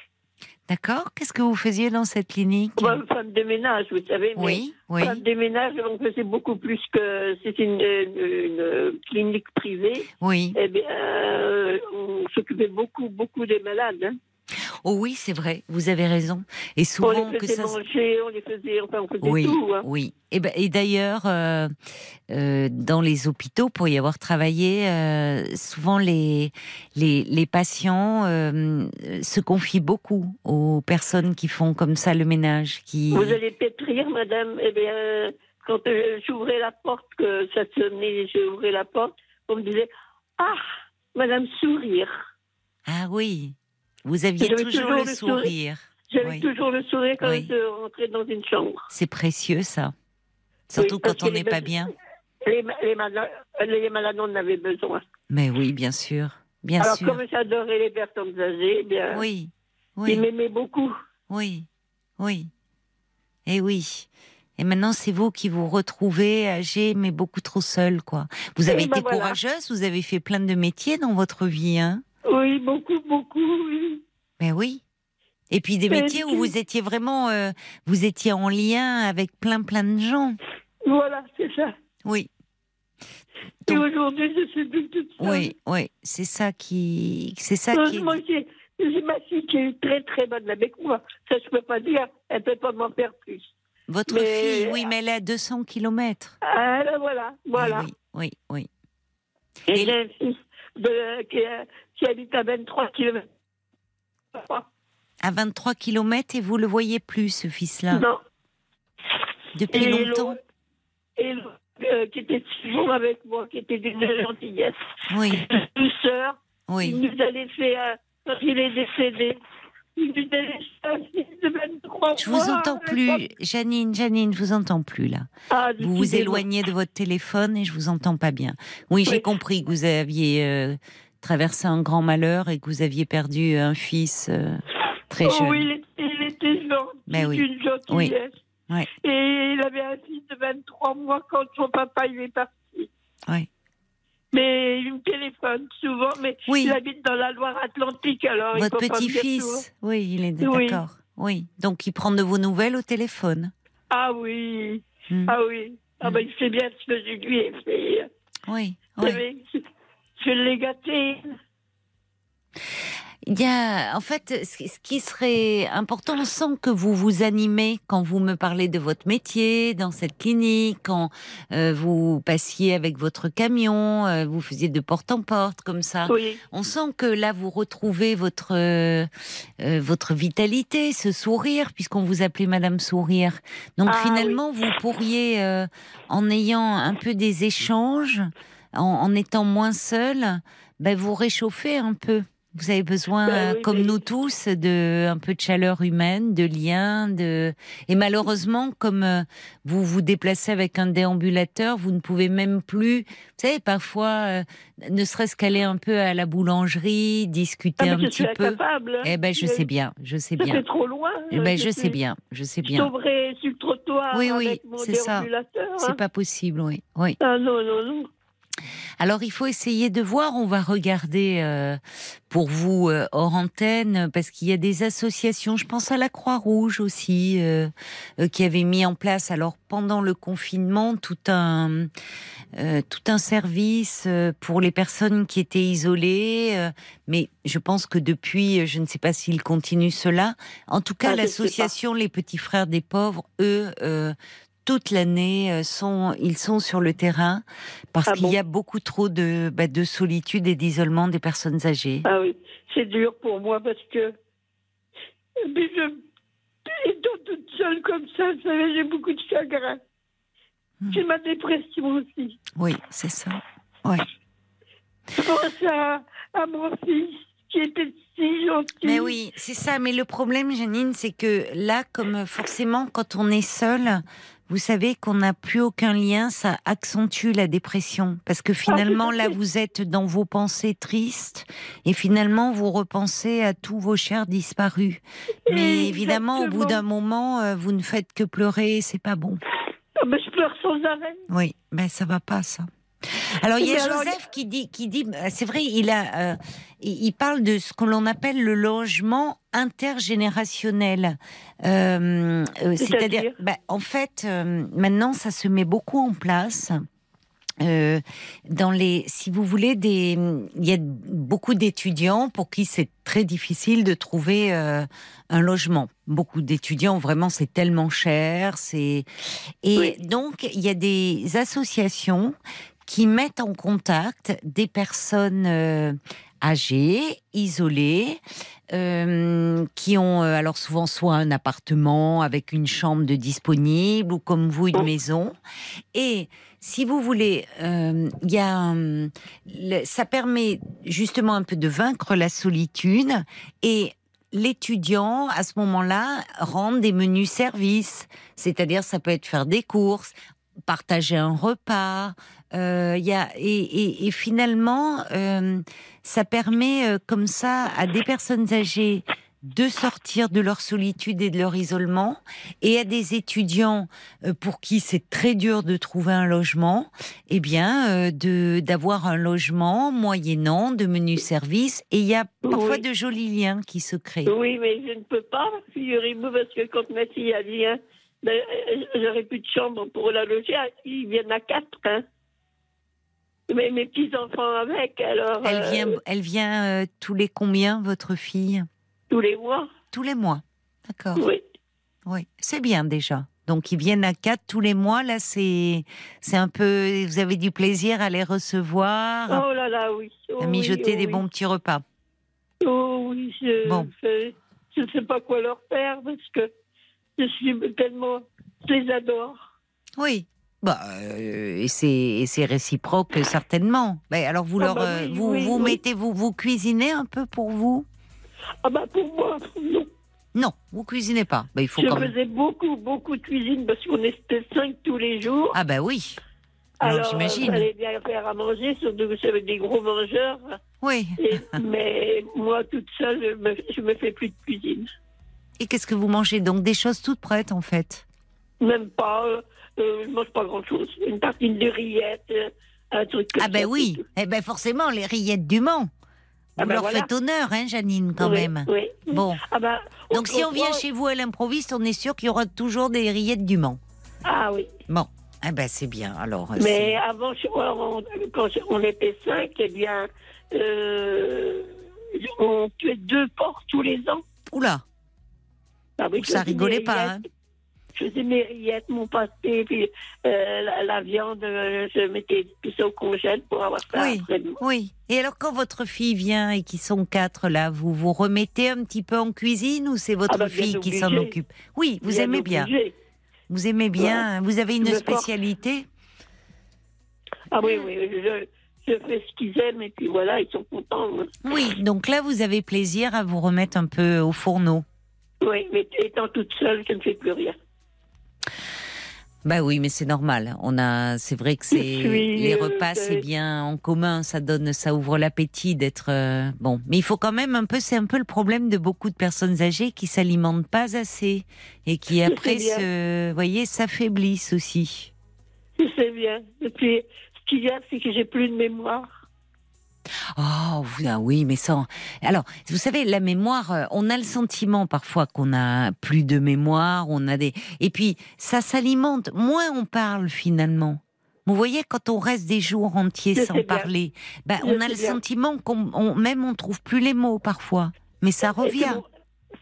D'accord. Qu'est-ce que vous faisiez dans cette clinique? Femme de ménage, vous savez. Oui, oui. Femme de ménage, on faisait beaucoup plus que. Une, une, clinique privée. Oui. Eh bien, euh, on s'occupait beaucoup, beaucoup des malades. Hein. Oh oui, c'est vrai, vous avez raison. Et souvent on les faisait manger, on les faisait, enfin on faisait oui, tout. Hein. Oui. Et, ben, et d'ailleurs, euh, euh, dans les hôpitaux, pour y avoir travaillé, euh, souvent les, les, les patients se confient beaucoup aux personnes qui font comme ça le ménage. Qui... Vous allez peut-être rire, madame. Eh bien, quand j'ouvrais la porte, que ça sonnait, j'ouvrais la porte, on me disait Ah, madame sourire. Ah oui. Vous aviez toujours, le sourire. J'avais toujours le sourire quand je rentrais dans une chambre. C'est précieux ça. Surtout Oui, quand on n'est pas bien. Les, ma- les, malades, les malades en avaient besoin. Mais oui, bien sûr. Bien Alors, sûr. comme j'adorais les personnes âgées, eh bien, Oui, ils oui, m'aimaient beaucoup. oui, oui. Et oui. Et maintenant, c'est vous qui vous retrouvez âgé, mais beaucoup trop seul, quoi. Vous Eh avez ben été courageuse, vous avez fait plein de métiers dans votre vie, hein Oui, beaucoup, beaucoup, oui. Mais oui. Et puis des Mais métiers où vous étiez vraiment, euh, vous étiez en lien avec plein plein de gens. Voilà, c'est ça. Oui, Et aujourd'hui, je suis plus toute seule. oui, oui. C'est ça qui, c'est ça qui. Heureusement, j'ai ma fille qui est très, très bonne avec moi. Ça, je peux pas dire. Elle peut pas m'en faire plus. Votre Mais- fille, oui, mais elle est à 200 kilomètres. Ah, là, voilà, voilà. Oui, oui, oui. Et Et- j'ai un fils de, qui, qui habite à 23 km. À 23 kilomètres et vous le voyez plus, ce fils-là, Non. depuis Et longtemps? et euh, qui était toujours avec moi, qui était d'une gentillesse, Oui, une douceur, il oui. nous a laissé, euh, quand il est décédé, il nous a laissé un fils de 23 Je vous entends plus. Janine, Janine, je vous entends plus là. Ah, Vous vous éloignez de votre téléphone et je vous entends pas bien. Oui, j'ai Oui. compris que vous aviez euh, traversé un grand malheur et que vous aviez perdu un fils euh, très Oh jeune. oui, il était, il était gentil, Ben oui. d'une gentillesse. Oui. Et il avait un fils de 23 mois quand son papa il est parti. Oui. Mais il me téléphone souvent, mais Oui. il habite dans la Loire-Atlantique, alors Votre petit-fils, oui, il est d'accord. Oui, donc il prend de vos nouvelles au téléphone. Ah oui, Hmm. ah oui. Ah Mm. ben, il sait bien ce que je lui ai fait. Oui, Vous oui. savez, Je l'ai gâté. Il y a, en fait, ce qui serait important, on sent que vous vous animez quand vous me parlez de votre métier dans cette clinique, quand euh, vous passiez avec votre camion, euh, vous faisiez de porte en porte comme ça. Oui. On sent que là vous retrouvez votre euh, euh, votre vitalité, ce sourire, puisqu'on vous appelait Madame Sourire. Donc Ah, finalement, vous pourriez, euh, en ayant un peu des échanges, en, en étant moins seul, ben, vous réchauffer un peu. Vous avez besoin, Ben euh, oui, comme mais- nous tous, de un peu de chaleur humaine, de lien, de et malheureusement, comme euh, vous vous déplacez avec un déambulateur, vous ne pouvez même plus. Vous savez, parfois, euh, ne serait-ce qu'aller un peu à la boulangerie, discuter Ah, un je petit suis peu. incapable. Eh ben, je Mais sais bien, je sais bien. fait trop loin. Eh ben, je je sais suis- bien, je sais bien. sur le trottoir Oui, oui, avec mon c'est ça. déambulateur. C'est hein. pas possible, oui, oui. Ah non, non, non. Alors il faut essayer de voir. On va regarder euh, pour vous euh, hors antenne parce qu'il y a des associations. Je pense à la Croix-Rouge aussi euh, qui avait mis en place alors pendant le confinement tout un tout un service pour les personnes qui étaient isolées. mais je pense que depuis, je ne sais pas s'ils continuent cela. En tout cas, Ah, l'association Les Petits Frères des Pauvres, eux. Toute l'année, euh, sont ils sont sur le terrain parce Ah qu'il bon y a beaucoup trop de bah, de solitude et d'isolement des personnes âgées. Ah oui, c'est dur pour moi parce que. Mais je. Étant toute seule comme ça, vous savez, j'ai beaucoup de chagrin. Hmm. J'ai ma dépression aussi. Oui, c'est ça. Ouais. Je pense à, à mon fils qui était si gentil. Mais oui, c'est ça. Mais le problème, Janine, c'est que là, comme forcément, quand on est seul, vous savez qu'on n'a plus aucun lien, ça accentue la dépression. Parce que finalement, là, vous êtes dans vos pensées tristes et finalement, vous repensez à tous vos chers disparus. Mais évidemment, au bout d'un moment, euh, vous ne faites que pleurer, c'est pas bon. Ah, mais je pleure sans arrêt. Oui, ben ça va pas ça. Alors il y a alors, Joseph qui dit, qui dit, euh, c'est vrai, il a, euh, il parle de ce que l'on appelle le logement intergénérationnel. Euh, C'est-à-dire, ben, en fait, euh, maintenant ça se met beaucoup en place. Dans les, si vous voulez, des, il y a beaucoup d'étudiants pour qui c'est très difficile de trouver un logement. Beaucoup d'étudiants, vraiment, c'est tellement cher, c'est et Oui. donc il y a des associations qui mettent en contact des personnes euh, âgées, isolées, euh, qui ont euh, alors souvent soit un appartement avec une chambre de disponible ou comme vous une Oh. maison. Et si vous voulez, euh, y a, le- ça permet justement un peu de vaincre la solitude et l'étudiant, à ce moment-là, rend des menus services. C'est-à-dire, ça peut être faire des courses. partager un repas. Euh, y a, et, et, et finalement, euh, ça permet euh, comme ça à des personnes âgées de sortir de leur solitude et de leur isolement, et à des étudiants euh, pour qui c'est très dur de trouver un logement, eh bien, de d'avoir un logement moyennant de menus services, et il y a parfois Oui. de jolis liens qui se créent. Oui, mais je ne peux pas, figurez-vous, parce que quand ma fille elle vient, ben, j'aurais plus de chambre pour la loger. Ils viennent à quatre, hein. Mais mes petits-enfants avec, alors. Elle euh, vient, elle vient euh, tous les combien, votre fille? Tous les mois. Tous les mois. D'accord. Oui. Oui, c'est bien déjà. Donc ils viennent à quatre tous les mois. Là, c'est c'est un peu. Vous avez du plaisir à les recevoir, Oh là là, oui. Oh à oui, mijoter oh des oui. bons petits repas. Oh oui, je Bon. je ne sais pas quoi leur faire parce que je suis tellement. Je les adore. Oui. Bah, euh, et c'est réciproque certainement. Ben, alors vous Ah leur bah euh, oui, vous oui, vous oui. mettez vous vous cuisinez un peu pour vous? Ah bah pour moi, non. Non, vous cuisinez pas. Ben, il faut Je quand même. faisais beaucoup, beaucoup de cuisine parce qu'on était cinq tous les jours. Ah bah oui. Alors, j'imagine. fallait bien faire à manger, surtout que j'avais des gros mangeurs. Oui. Et- mais moi, toute seule, je me, je me fais plus de cuisine. Et qu'est-ce que vous mangez? Donc des choses toutes prêtes en fait? Même pas, euh, euh, je mange pas grand-chose. Une tartine de rillettes, euh, un truc comme Ah ben ça, oui. Eh ben forcément les rillettes du Mans. Vous Ah ben leur voilà. faites honneur, hein, Janine, quand Oui, même. Oui. Bon. Ah ben, Donc si on vient chez vous à l'improviste, on est sûr qu'il y aura toujours des rillettes du Mans. Ah oui. Bon, eh ben c'est bien. Alors, Mais avant, on- quand on était cinq, eh bien, euh, on tuait deux porcs tous les ans. oula, Ah oui, ça rigolait pas. Hein. Je faisais mes rillettes, mon pâté, puis euh, la, la viande, euh, je mettais tout ça au congèle pour avoir ça Oui. après. Oui. Et alors quand votre fille vient et qu'ils sont quatre là, vous vous remettez un petit peu en cuisine ou c'est votre Ah bah, fille qui s'en occupe? Oui, vous Bien aimez bien. obligé. Vous aimez bien? Vous avez une spécialité? Ah oui, oui, je, je fais ce qu'ils aiment et puis voilà, ils sont contents. Oui. Donc là, vous avez plaisir à vous remettre un peu au fourneau. Oui, mais étant toute seule, je ne fais plus rien. Bah oui, mais c'est normal. On a, c'est vrai que c'est [laughs] les repas, c'est c'est- bien en commun. Ça donne, ça ouvre l'appétit d'être euh, bon. Mais il faut quand même un peu, c'est un peu le problème de beaucoup de personnes âgées qui s'alimentent pas assez et qui [laughs] après se, vous voyez, s'affaiblissent aussi. Je sais bien. Et puis, ce qu'il y a, c'est que j'ai plus de mémoire. Oh ah oui, mais sans. Alors, vous savez, la mémoire, euh, on a le sentiment parfois qu'on a plus de mémoire, on a des. Et puis, ça s'alimente. Moins on parle finalement. Vous voyez, quand on reste des jours entiers Je sans parler, ben, on a le bien. sentiment qu'on, on- même on trouve plus les mots parfois. Mais ça c'est revient. mon-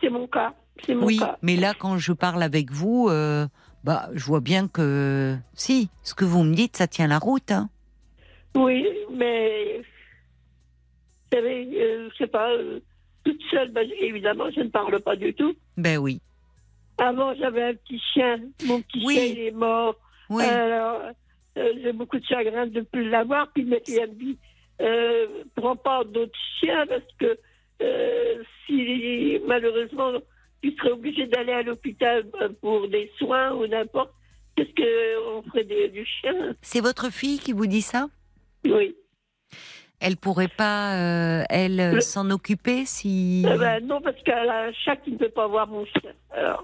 C'est mon cas. Mon Oui, cas. mais là, quand je parle avec vous, euh, bah, je vois bien que si, ce que vous me dites, ça tient la route. Hein. Oui, mais savez, euh, je sais pas, euh, toute seule, ben, évidemment, je ne parle pas du tout. Ben oui, Avant, j'avais un petit chien. Mon petit Oui. chien, il est mort. oui. Alors, euh, j'ai beaucoup de chagrin de ne plus l'avoir. Puis elle me dit, euh, prends pas d'autres chiens parce que euh, si malheureusement tu serais obligé d'aller à l'hôpital euh, pour des soins ou n'importe, qu'est-ce qu'on ferait du chien? C'est votre fille qui vous dit ça? Oui. Elle pourrait pas, euh, elle, euh, Le- s'en occuper si Eh ben, non, parce qu'elle a un chat qui ne peut pas voir mon chien. Alors,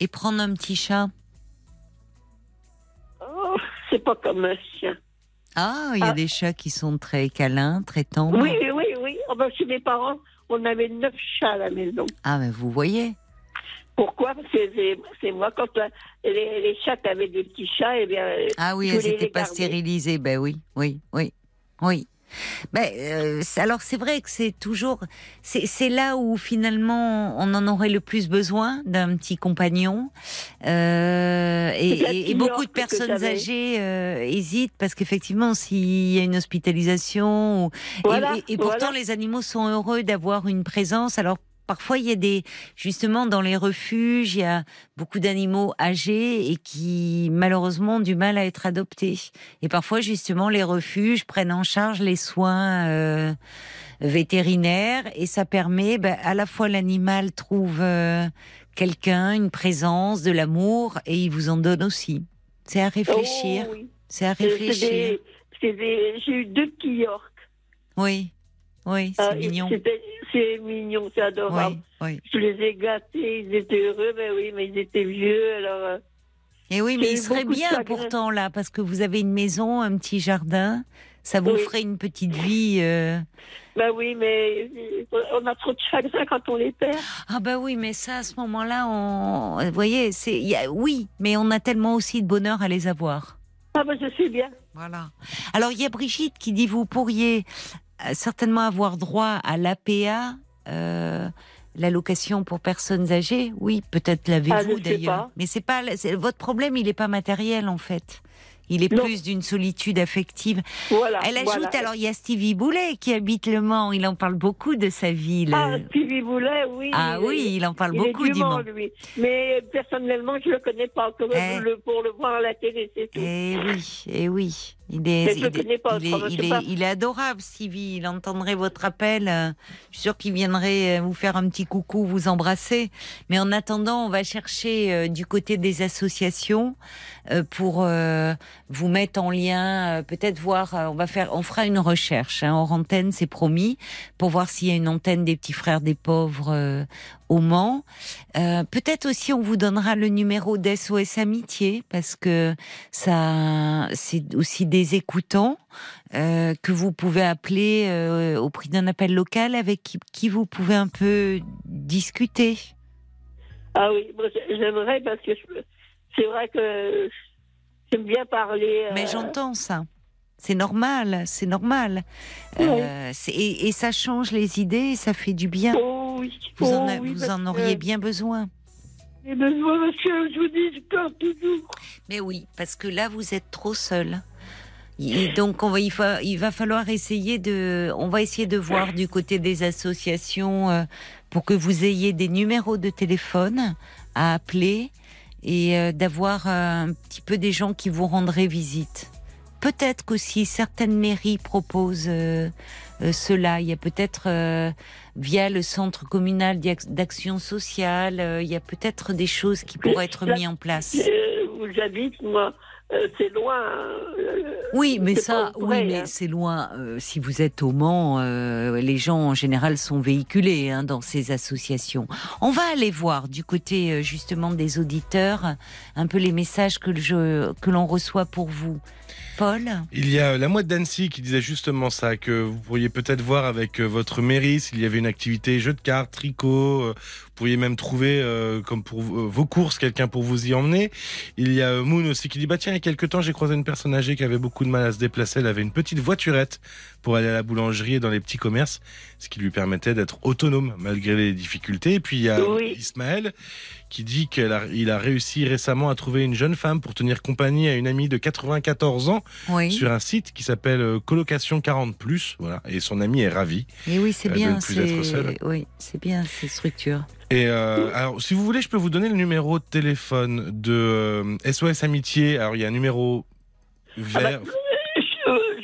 et prendre un petit chat? oh, c'est pas comme un chien. Ah, il y a Ah. des chats qui sont très câlins, très tendres. Oui, oui, oui. Oh, ben, chez mes parents, on avait neuf chats à la maison. Ah, mais vous voyez. Pourquoi? Parce que c'est- moi, quand euh, les, les chats avaient des petits chats, eh bien. Ah oui, elles n'étaient pas stérilisées. Ben oui, oui, oui, oui. Ben, euh, alors c'est vrai que c'est toujours, c'est là où finalement on en aurait le plus besoin d'un petit compagnon. Euh, et, beaucoup de personnes âgées euh, hésitent parce qu'effectivement s'il y a une hospitalisation, ou- et- Voilà, et, et pourtant voilà. les animaux sont heureux d'avoir une présence. Alors Parfois, il y a des, justement, dans les refuges, il y a beaucoup d'animaux âgés et qui, malheureusement, ont du mal à être adoptés. Et parfois, justement, les refuges prennent en charge les soins euh, vétérinaires et ça permet, ben, à la fois l'animal trouve euh, quelqu'un, une présence, de l'amour et il vous en donne aussi. C'est à réfléchir. Oh, oui. C'est à réfléchir. J'ai eu deux petits York. Oui, oui, c'est Ah, mignon. C'est mignon, c'est adorable. Oui, oui. Je les ai gâtés, ils étaient heureux, mais oui, mais ils étaient vieux, alors. euh, Et oui, mais il serait bien pourtant là, parce que vous avez une maison, un petit jardin. Ça vous Oui. ferait une petite vie. euh. Ben oui, mais euh, on a trop de chagrin quand on les perd. Ah bah oui, mais ça, à ce moment-là, on... vous voyez, c'est, oui, mais on a tellement aussi de bonheur à les avoir. Ah ben je sais bien. Voilà. Alors il y a Brigitte qui dit vous pourriez certainement avoir droit à l'APA, euh, l'allocation pour personnes âgées. Oui, peut-être Ah, l'avez-vous sais d'ailleurs. Mais c'est pas c'est- votre problème, il n'est pas matériel en fait. Il est Non. plus d'une solitude affective. Voilà. Elle ajoute voilà. alors il y a Stevie Boulet qui habite Le Mans. Il en parle beaucoup de sa ville. Ah, Stevie Boulet, oui. Ah il oui, il en parle il beaucoup est du Mans. Lui. Mais personnellement, je le connais pas. Comme Eh. le, pour le voir à la télé, c'est tout. Eh oui, eh oui. Il est, il pas, il est- il est- adorable, Stevie. Il entendrait votre appel. euh, Je suis sûre qu'il viendrait euh, vous faire un petit coucou, vous embrasser. Mais en attendant, on va chercher euh, du côté des associations euh, pour euh, vous mettre en lien. euh, Peut-être voir. On va faire. On fera une recherche. Hein, hors antenne, c'est promis, pour voir s'il y a une antenne des petits frères des pauvres euh, au Mans. Euh, Peut-être aussi on vous donnera le numéro d'SOS Amitié parce que ça c'est aussi des écoutants euh, que vous pouvez appeler euh, au prix d'un appel local avec qui, qui vous pouvez un peu discuter. Ah oui, j'aimerais parce que c'est vrai que j'aime bien parler. Mais j'entends ça. C'est normal, c'est normal. Euh, et, et ça change les idées, et ça fait du bien. Oh oui. Vous en, oh a- oui, vous parce en que auriez bien besoin. J'ai besoin parce que je vous dis, je pleure toujours. Mais oui, parce que là, vous êtes trop seul. Et donc, on va, il, va, il va falloir essayer de, on va essayer de voir du côté des associations euh, pour que vous ayez des numéros de téléphone à appeler et euh, d'avoir un petit peu des gens qui vous rendraient visite. Peut-être qu'aussi certaines mairies proposent euh, euh, cela. Il y a peut-être euh, via le centre communal d'ac- d'action sociale, il y a peut-être des choses qui pourraient être mises en place. Où j'habite, moi, c'est loin. Oui, mais ça, vrai, oui, mais hein. c'est loin. Euh, si vous êtes au Mans, les gens en général sont véhiculés hein, dans ces associations. On va aller voir du côté justement des auditeurs un peu les messages que je que l'on reçoit pour vous. Il y a la mouette d'Annecy qui disait justement ça, que vous pourriez peut-être voir avec euh, votre mairie s'il y avait une activité jeu de cartes, tricot. Vous pourriez même trouver, euh, comme pour euh, vos courses, quelqu'un pour vous y emmener. Il y a euh, Moon aussi qui dit, bah tiens, il y a quelques temps, j'ai croisé une personne âgée qui avait beaucoup de mal à se déplacer. Elle avait une petite voiturette pour aller à la boulangerie et dans les petits commerces, ce qui lui permettait d'être autonome malgré les difficultés. Et puis il y a Oui. Ismaël qui dit qu'il a, il a réussi récemment à trouver une jeune femme pour tenir compagnie à une amie de 94 ans oui, sur un site qui s'appelle Colocation 40 voilà et son ami est ravi et oui, c'est euh, de bien, ne plus être oui, c'est bien ces structures. Et euh, alors si vous voulez je peux vous donner le numéro de téléphone de euh, SOS Amitié. Alors il y a un numéro Ah bah, vert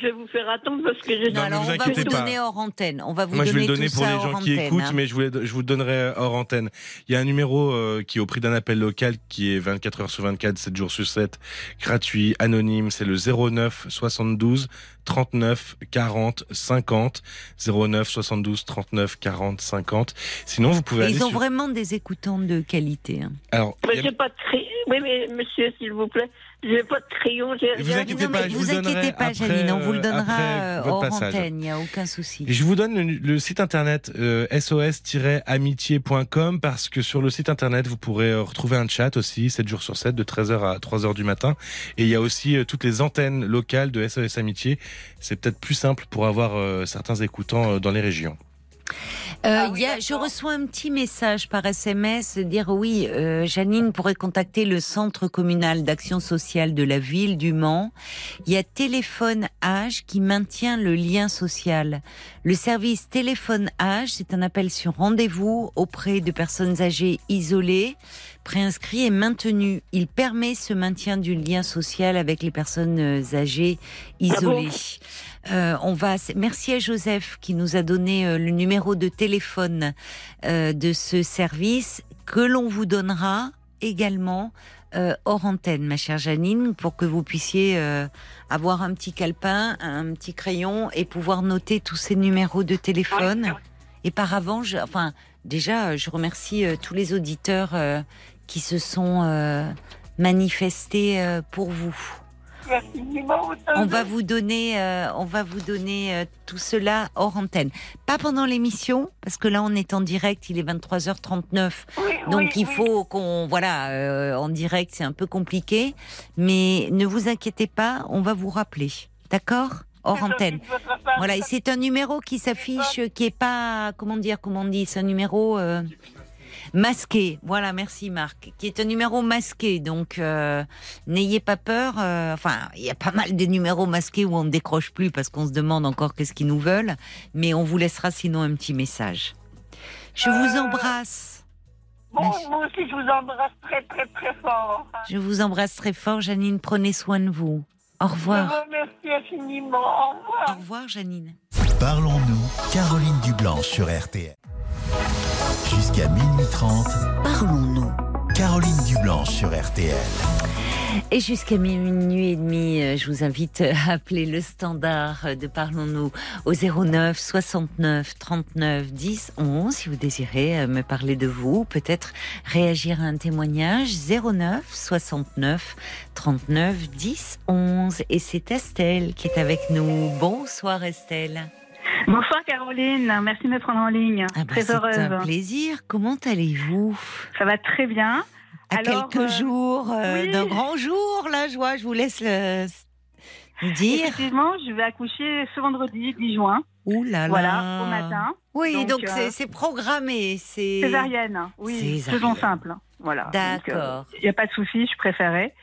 je, vais vous faire attendre parce que je Non, alors on va vous pas. donner hors antenne. On va vous moi je vais donner le donner pour les gens qui antenne, écoutent hein. mais je, voulais, je vous le donnerai hors antenne il y a un numéro euh, qui est au prix d'un appel local qui est 24 heures sur 24 7 jours sur 7 gratuit anonyme c'est le 09 72 39 40 50 09 72 39 40 50 sinon vous pouvez aller ils ont sur... vraiment des écoutants de qualité. hein. alors Mais a- j'ai pas de. Oui, mais monsieur, s'il vous plaît, j'ai pas de crayon. j'ai Vous rien. inquiétez Non, pas, mais je vous vous inquiétez pas, Janine, on vous le donnera euh, hors passage. antenne, il n'y a aucun souci. Je vous donne le, le site internet euh, sos-amitié.com parce que sur le site internet, vous pourrez euh, retrouver un chat aussi, 7 jours sur 7, de 13h à 3h du matin. Et il y a aussi euh, toutes les antennes locales de SOS Amitié. C'est peut-être plus simple pour avoir euh, certains écoutants dans les régions. Euh, Ah oui, y a, je reçois un petit message par SMS dire oui, euh, Janine pourrait contacter le centre communal d'action sociale de la ville du Mans. Il y a Téléphone Âge qui maintient le lien social. Le service Téléphone Âge, c'est un appel sur rendez-vous auprès de personnes âgées isolées, préinscrits et maintenu. Il permet ce maintien du lien social avec les personnes euh, âgées isolées. Euh, on va. Merci à Joseph qui nous a donné euh, le numéro de téléphone euh, de ce service que l'on vous donnera également euh, hors antenne, ma chère Janine, pour que vous puissiez euh, avoir un petit calepin, un petit crayon et pouvoir noter tous ces numéros de téléphone. Et par avant, je, enfin, déjà, je remercie euh, tous les auditeurs euh, qui se sont euh, manifestés euh, pour vous. On va vous donner, euh, on va vous donner euh, tout cela hors antenne. Pas pendant l'émission, parce que là on est en direct, il est 23h39. Oui, Donc oui, il oui. faut qu'on, voilà, euh, en direct c'est un peu compliqué, mais ne vous inquiétez pas, on va vous rappeler, d'accord? Hors antenne. Voilà, et c'est un numéro qui s'affiche, qui est pas, comment dire, comment on dit, c'est un numéro euh, masqué. Voilà, merci Marc, qui est un numéro masqué. Donc euh, n'ayez pas peur. euh, enfin, il y a pas mal de numéros masqués où on ne décroche plus parce qu'on se demande encore qu'est-ce qu'ils nous veulent, mais on vous laissera sinon un petit message. Je vous embrasse. Bon, moi aussi, je vous embrasse très, très, très fort. Je vous embrasse très fort, Janine. Prenez soin de vous. Au Je revoir. vous remercie infiniment. Au revoir. Au revoir, Janine. Parlons-nous, Caroline Dublanche sur RTL. Jusqu'à minuit 30, Parlons-nous. Caroline Dublanche sur RTL. Et jusqu'à minuit et demi, euh, je vous invite à appeler le standard de Parlons-nous au 09 69 39 10 11 si vous désirez euh, me parler de vous, peut-être réagir à un témoignage 09 69 39 10 11 et c'est Estelle qui est avec nous. Bonsoir Estelle. Bonsoir Caroline, merci de me prendre en ligne. Ah bah, très c'est heureuse. un plaisir. Comment allez-vous? Ça va très bien. À Alors, quelques euh, jours euh, oui. d'un grand jour, la joie, je vous laisse le dire. Effectivement, je vais accoucher ce vendredi 10 juin. Ouh là là. Voilà, au matin. Oui, donc, euh, c'est- c'est programmé. C'est Césarienne, oui, faisons simple. Voilà. D'accord. Il n'y a pas de souci, je préférais.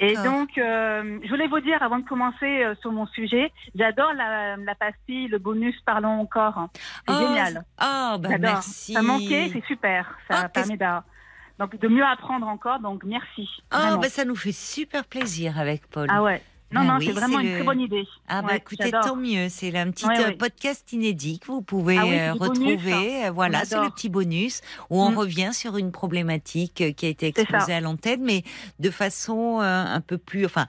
Et donc, euh, je voulais vous dire, avant de commencer euh, sur mon sujet, j'adore la, la pastille, le bonus Parlons encore. C'est Oh, génial. Ah, bah merci. Ça manquait, c'est super. Ça Ah, permet d'a- donc, de mieux apprendre encore, donc merci. Ah, Vraiment. bah ça nous fait super plaisir avec Paul. Ah ouais. Non, Bah non, oui, c'est vraiment une le- très bonne idée. Ah bah Ouais, écoutez, tant mieux. C'est un petit Ouais, euh, podcast inédit que vous pouvez Ah oui, euh, bonus, retrouver. Euh, Voilà, c'est le petit bonus où on Mm. revient sur une problématique qui a été exposée à l'antenne, mais de façon euh, un peu plus, enfin,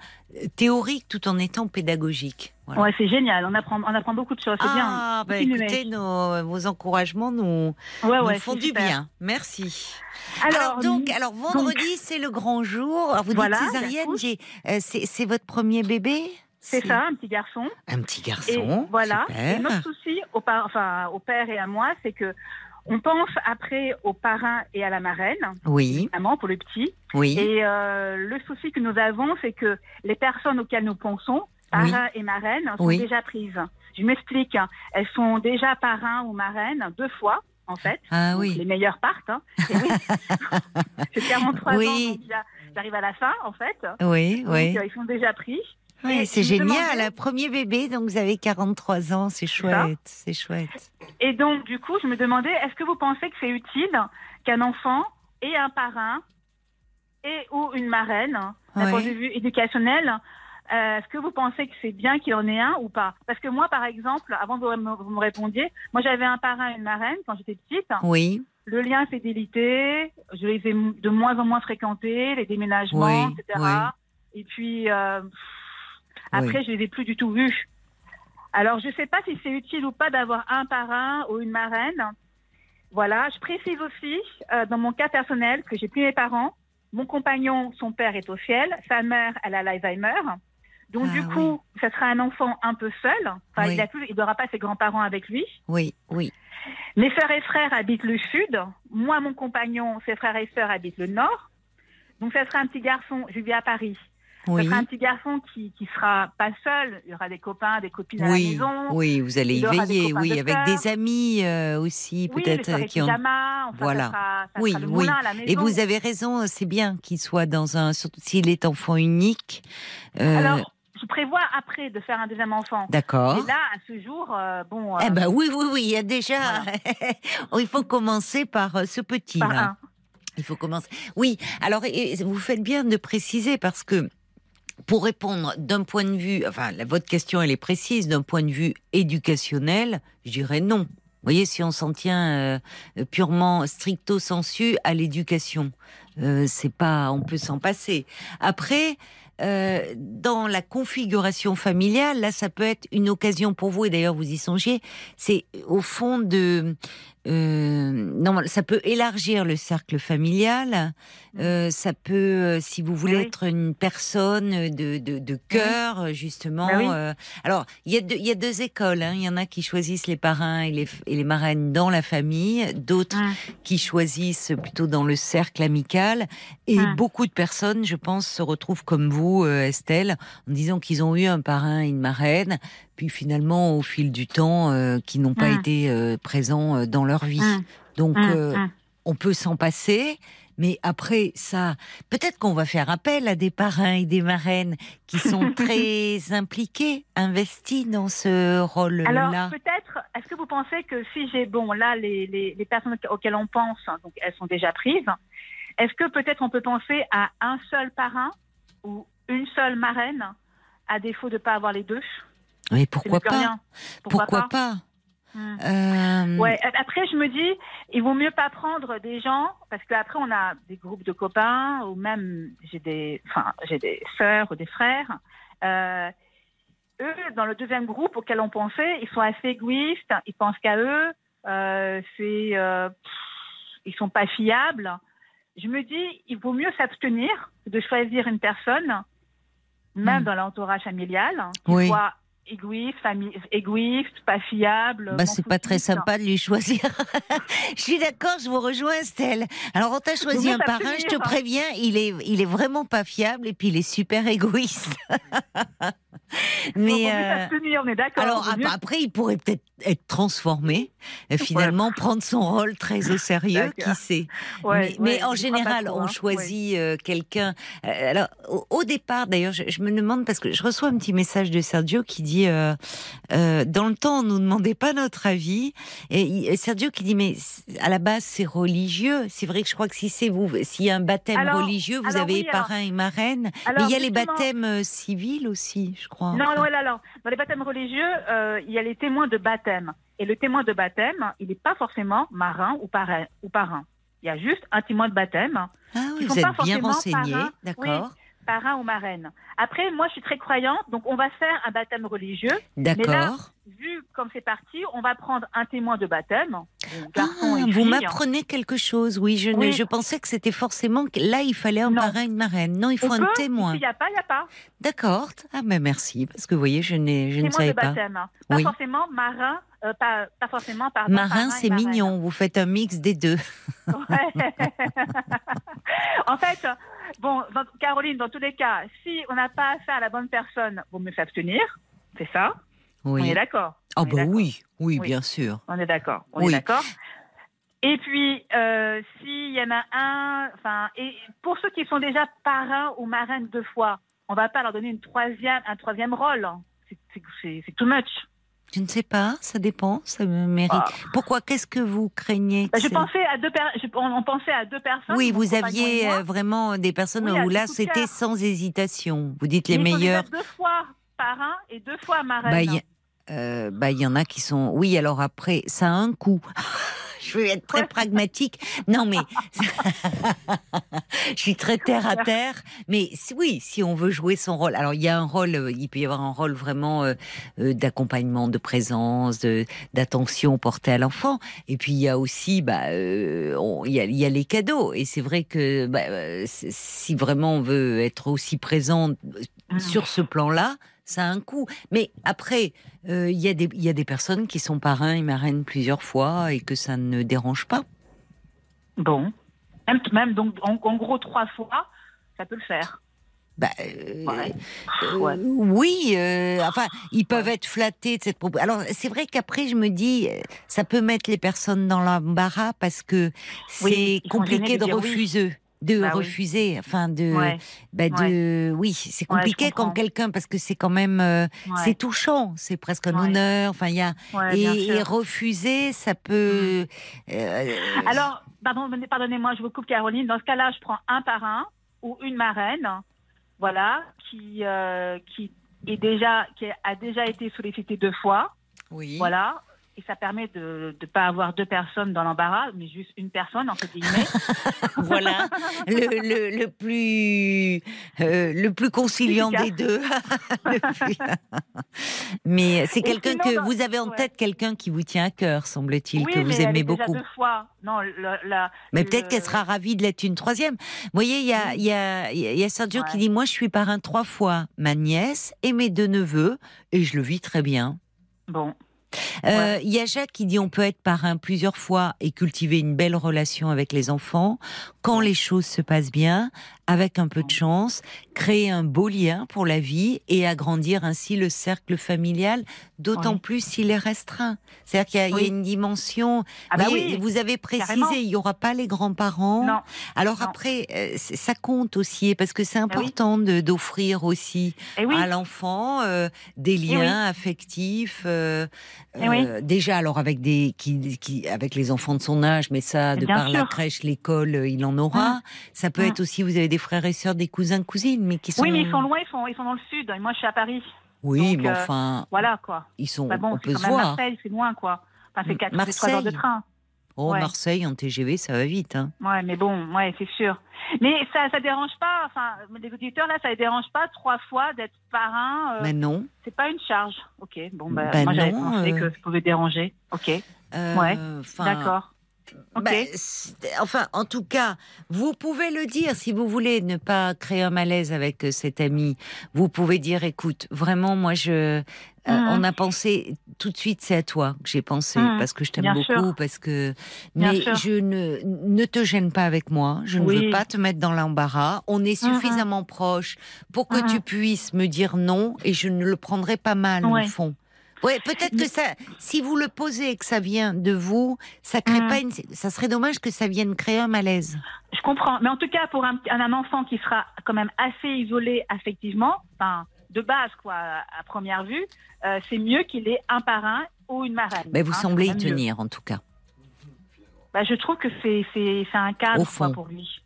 théorique tout en étant pédagogique. Voilà. Ouais, c'est génial. On apprend, on apprend beaucoup de choses. C'est Ah, bah Continuez. écoutez, nos, vos encouragements nous, bien. Ouais, nous ouais, font du super. bien. Merci. Alors, Alors, donc, alors vendredi, c'est le grand jour. Alors, vous Voilà, dites césarienne, euh, c'est, c'est votre premier bébé? C'est ça, un petit garçon. Un petit Et garçon. voilà. Super. Et notre souci, au, par- enfin, au père et à moi, c'est que on pense après au parrain et à la marraine, Oui, évidemment, pour le petit. oui. Et euh, le souci que nous avons, c'est que les personnes auxquelles nous pensons, Oui. parrain et marraine, sont Oui. déjà prises. Je m'explique. hein. Elles sont déjà parrain ou marraine deux fois, en fait. Ah oui. Les meilleures partent. Hein. [laughs] Oui. J'ai 43 Oui. ans, donc j'arrive à la fin, en fait. Oui, Donc, oui. euh, ils sont déjà pris. Oui, c'est génial. demandais- premier bébé, donc vous avez 43 ans, c'est chouette, c'est chouette. Et donc, du coup, je me demandais, est-ce que vous pensez que c'est utile qu'un enfant ait un parrain et ou une marraine, d'un Ouais. point de vue éducationnel euh, Est-ce que vous pensez que c'est bien qu'il en ait un ou pas? Parce que moi, par exemple, avant que vous me, vous me répondiez, moi j'avais un parrain et une marraine quand j'étais petite. Oui, Le lien s'est délité, je les ai de moins en moins fréquentés, les déménagements, Oui, etc. oui. Et puis, euh, après, Oui. je les ai plus du tout vus. Alors, je ne sais pas si c'est utile ou pas d'avoir un parrain ou une marraine. Voilà, je précise aussi, euh, dans mon cas personnel, que j'ai plus mes parents. Mon compagnon, son père est au ciel, sa mère, elle a l'Alzheimer. Donc, Ah, du oui. coup, ça sera un enfant un peu seul. Enfin, Oui. il n'aura pas ses grands-parents avec lui. oui, oui. Mes frères et frères habitent le sud. Moi, mon compagnon, ses frères et sœurs habitent le nord. Donc, ça sera un petit garçon. Je vis à Paris. Oui, Ça sera un petit garçon qui qui sera pas seul. Il y aura des copains, des copines à la oui, maison. oui, vous allez y veiller, oui, de avec des amis euh, aussi, Oui, peut-être, soirées qui ont. pyjama, enfin, Voilà. ça sera, ça Oui, sera le oui. moulin à la maison. Et vous avez raison, c'est bien qu'il soit dans un, surtout s'il est enfant unique. Euh, Alors, je prévois après de faire un deuxième enfant. D'accord. Et là, à ce jour, euh, bon, euh, Eh ben oui, oui, oui, il y a déjà. [laughs] Oh, il faut commencer par euh, ce petit par là. un. Il faut commencer. Oui. Alors, et vous faites bien de préciser parce que pour répondre d'un point de vue, enfin, la- votre question elle est précise, d'un point de vue éducationnel, je dirais non. voyez, si on s'en tient euh, purement stricto sensu à l'éducation, euh, c'est pas, on peut s'en passer. Après, euh, dans la configuration familiale, là, ça peut être une occasion pour vous, et d'ailleurs vous y songez, c'est au fond de... Euh, non, ça peut élargir le cercle familial, mmh. euh, ça peut, euh, si vous voulez, être une personne de, de, de cœur, justement. Bah alors, il y, a deux, il y a deux écoles, hein. il y en a qui choisissent les parrains et les, et les marraines dans la famille, d'autres mmh. qui choisissent plutôt dans le cercle amical, et mmh. beaucoup de personnes, je pense, se retrouvent comme vous, Estelle, en disant qu'ils ont eu un parrain et une marraine, puis finalement au fil du temps euh, qui n'ont pas mmh. été euh, présents euh, dans leur vie. Mmh. Donc mmh. on peut s'en passer. Mais après ça, peut-être qu'on va faire appel à des parrains et des marraines qui sont [laughs] très impliqués, investis dans ce rôle-là. Alors peut-être, est-ce que vous pensez que si j'ai, bon là, les, les, les, personnes auxquelles on pense, hein, donc elles sont déjà prises, est-ce que peut-être on peut penser à un seul parrain ou une seule marraine, à défaut de ne pas avoir les deux? Mais pourquoi pas Pourquoi, pas, hmm. euh, Ouais. Après, je me dis, il vaut mieux pas prendre des gens parce qu'après on a des groupes de copains ou même j'ai des, enfin j'ai des sœurs ou des frères. Euh, eux, dans le deuxième groupe auquel on pensait, ils sont assez égoïstes. Ils pensent qu'à eux. Euh, c'est, euh, ils sont pas fiables. Je me dis, il vaut mieux s'abstenir de choisir une personne, même hmm. dans l'entourage familial, qui soit égoïste, famille, égoïste, pas fiable. Bah, c'est pas très sympa de lui choisir. [laughs] je suis d'accord, je vous rejoins, Estelle. Alors, on t'a choisi un parrain, je te préviens, il est, il est vraiment pas fiable et puis il est super égoïste. [laughs] Mais euh, on est d'accord. Alors après, il pourrait peut-être être transformé, et finalement prendre son rôle très au sérieux, qui sait. mais, en général, on hein. choisit euh, quelqu'un. Euh, alors au, départ, d'ailleurs, je, je, me demande parce que je reçois un petit message de Sergio qui dit euh, euh, dans le temps, on nous demandait pas notre avis. Et, Sergio qui dit mais à la base c'est religieux. C'est vrai que je crois que si c'est vous, s'il y a un baptême religieux, vous avez parrain et marraine. mais il y a les baptêmes euh, civils aussi, je crois. Non, non, alors dans les baptêmes religieux, il y a les témoins de baptême. Et le témoin de baptême, il n'est pas forcément marin ou parrain. Ou parrain. Il y a juste un témoin de baptême. Ah oui, vous êtes bien renseigné, d'accord parrain ou marraine. Après, moi, je suis très croyante, donc on va faire un baptême religieux. D'accord. Vu comme c'est parti, on va prendre un témoin de baptême. Ah, vous m'apprenez quelque chose, oui. Je, je pensais que c'était forcément là, il fallait un parrain, une marraine. Non, il faut un témoin. Il n'y a pas, il n'y a pas. D'accord. Ah, mais merci, parce que vous voyez, je, je ne savais de baptême. pas. Pas oui. forcément marin, euh, pas, pas, forcément par Marin, c'est mignon. Vous faites un mix des deux. [laughs] en fait, Bon, Caroline, dans tous les cas, si on n'a pas affaire à la bonne personne, vous me faites abstenir, c'est ça? Oui. On est d'accord Ah, bah oui. oui, bien sûr. On est d'accord. On est d'accord. Et puis, euh, s'il y en a un, enfin, et pour ceux qui sont déjà parrains ou marraines deux fois, on ne va pas leur donner une troisième, un troisième rôle. C'est too much. Je ne sais pas, ça dépend, ça me mérite. Ah. Pourquoi Qu'est-ce que vous craignez bah, Je pensais à deux on, pensait à deux personnes. Oui, vous aviez euh, vraiment des personnes où là c'était sans hésitation. Vous dites les meilleurs. Deux fois parrain et deux fois marraine. Bah, euh, bah, il y en a qui sont. Oui, alors après, ça a un coût. [laughs] je vais être très pragmatique. Non, mais [laughs] je suis très terre à terre. Mais oui, si on veut jouer son rôle, alors il y a un rôle, euh, il peut y avoir un rôle vraiment euh, euh, d'accompagnement, de présence, d'attention portée à l'enfant. Et puis il y a aussi, bah, il, y a, les cadeaux. Et c'est vrai que bah, si vraiment on veut être aussi présent mmh. sur ce plan-là, ça a un coût. Mais après, euh, il y, y, a des personnes qui sont parrains et marraines plusieurs fois et que ça ne dérange pas. Bon. Même, même donc, en, gros, trois fois, ça peut le faire. Bah, euh, euh, oui, enfin, ils peuvent être flattés de cette proposition. Alors, c'est vrai qu'après, je me dis, ça peut mettre les personnes dans l'embarras parce que c'est compliqué de, refuser de bah refuser, enfin de, bah de, oui, c'est compliqué quand quelqu'un parce que c'est quand même, euh, c'est touchant, c'est presque un honneur, enfin il y a et, refuser, ça peut. Mmh. Euh, Alors, pardon, pardonnez-moi, je vous coupe Caroline. Dans ce cas-là, je prends un parrain ou une marraine, voilà, qui euh, qui est déjà qui a déjà été sollicité deux fois, oui, voilà, et ça permet de ne pas avoir deux personnes dans l'embarras, mais juste une personne, entre guillemets. [laughs] voilà, le, le, le plus, euh, le plus conciliant des deux. [laughs] mais c'est quelqu'un que vous avez en tête, quelqu'un qui vous tient à cœur, semble-t-il, que vous aimez beaucoup. Déjà deux fois. Non, la, mais peut-être qu'elle sera ravie de l'être une troisième. Vous voyez, il y a, y, a, y a Sergio qui dit Moi, je suis parrain trois fois, ma nièce et mes deux neveux, et je le vis très bien. Bon. Euh, il y a Jacques qui dit on peut être parrain plusieurs fois et cultiver une belle relation avec les enfants. Quand les choses se passent bien, avec un peu de chance, créer un beau lien pour la vie et agrandir ainsi le cercle familial, d'autant plus s'il est restreint. C'est-à-dire qu'il y, a une dimension. Ah bah vous avez précisé, il n'y aura pas les grands-parents. Alors après, euh, ça compte aussi parce que c'est bah important d'offrir aussi eh à l'enfant euh, des eh liens affectifs. Euh, eh déjà, alors avec des qui, qui, avec les enfants de son âge, mais ça, de par la crèche, l'école, il en aura. Mmh. Ça peut mmh. être aussi, vous avez des frères et sœurs, des cousins, cousines, mais qui sont. Oui, mais ils sont loin, ils sont, ils sont dans le sud. Et moi, je suis à Paris. Oui, mais euh, enfin. voilà, quoi. Ils sont. Bah bon, on peut quand même Marseille, c'est loin, quoi. Enfin, c'est 4 3 heures de train. Oh, Marseille en TGV, ça va vite. Hein. Ouais, mais bon, ouais, c'est sûr. Mais ça, ça dérange pas. Enfin, les auditeurs là, ça les dérange pas trois fois d'être parrain. Euh, mais non. C'est pas une charge. Ok. Bon, bah, ben moi j'avais pensé euh. que ça pouvait déranger. Ok. Euh, ouais. D'accord. Bah, enfin, en tout cas, vous pouvez le dire si vous voulez ne pas créer un malaise avec euh, cet ami. Vous pouvez dire, écoute, vraiment, moi, je, euh, mmh. on a pensé tout de suite, c'est à toi que j'ai pensé mmh. parce que je t'aime beaucoup, parce que. mais je ne ne te gêne pas avec moi. Je ne veux pas te mettre dans l'embarras. On est mmh. suffisamment proches pour que tu puisses me dire non et je ne le prendrai pas mal au fond. Oui, peut-être que ça, si vous le posez et que ça vient de vous, ça crée pas une, ça serait dommage que ça vienne créer un malaise. Je comprends, mais en tout cas pour un, un enfant qui sera quand même assez isolé affectivement, enfin de base quoi, à première vue, euh, c'est mieux qu'il ait un parrain ou une marraine. Mais vous hein, semblez y tenir en tout cas. Bah, je trouve que c'est c'est un cadre quoi, pour lui.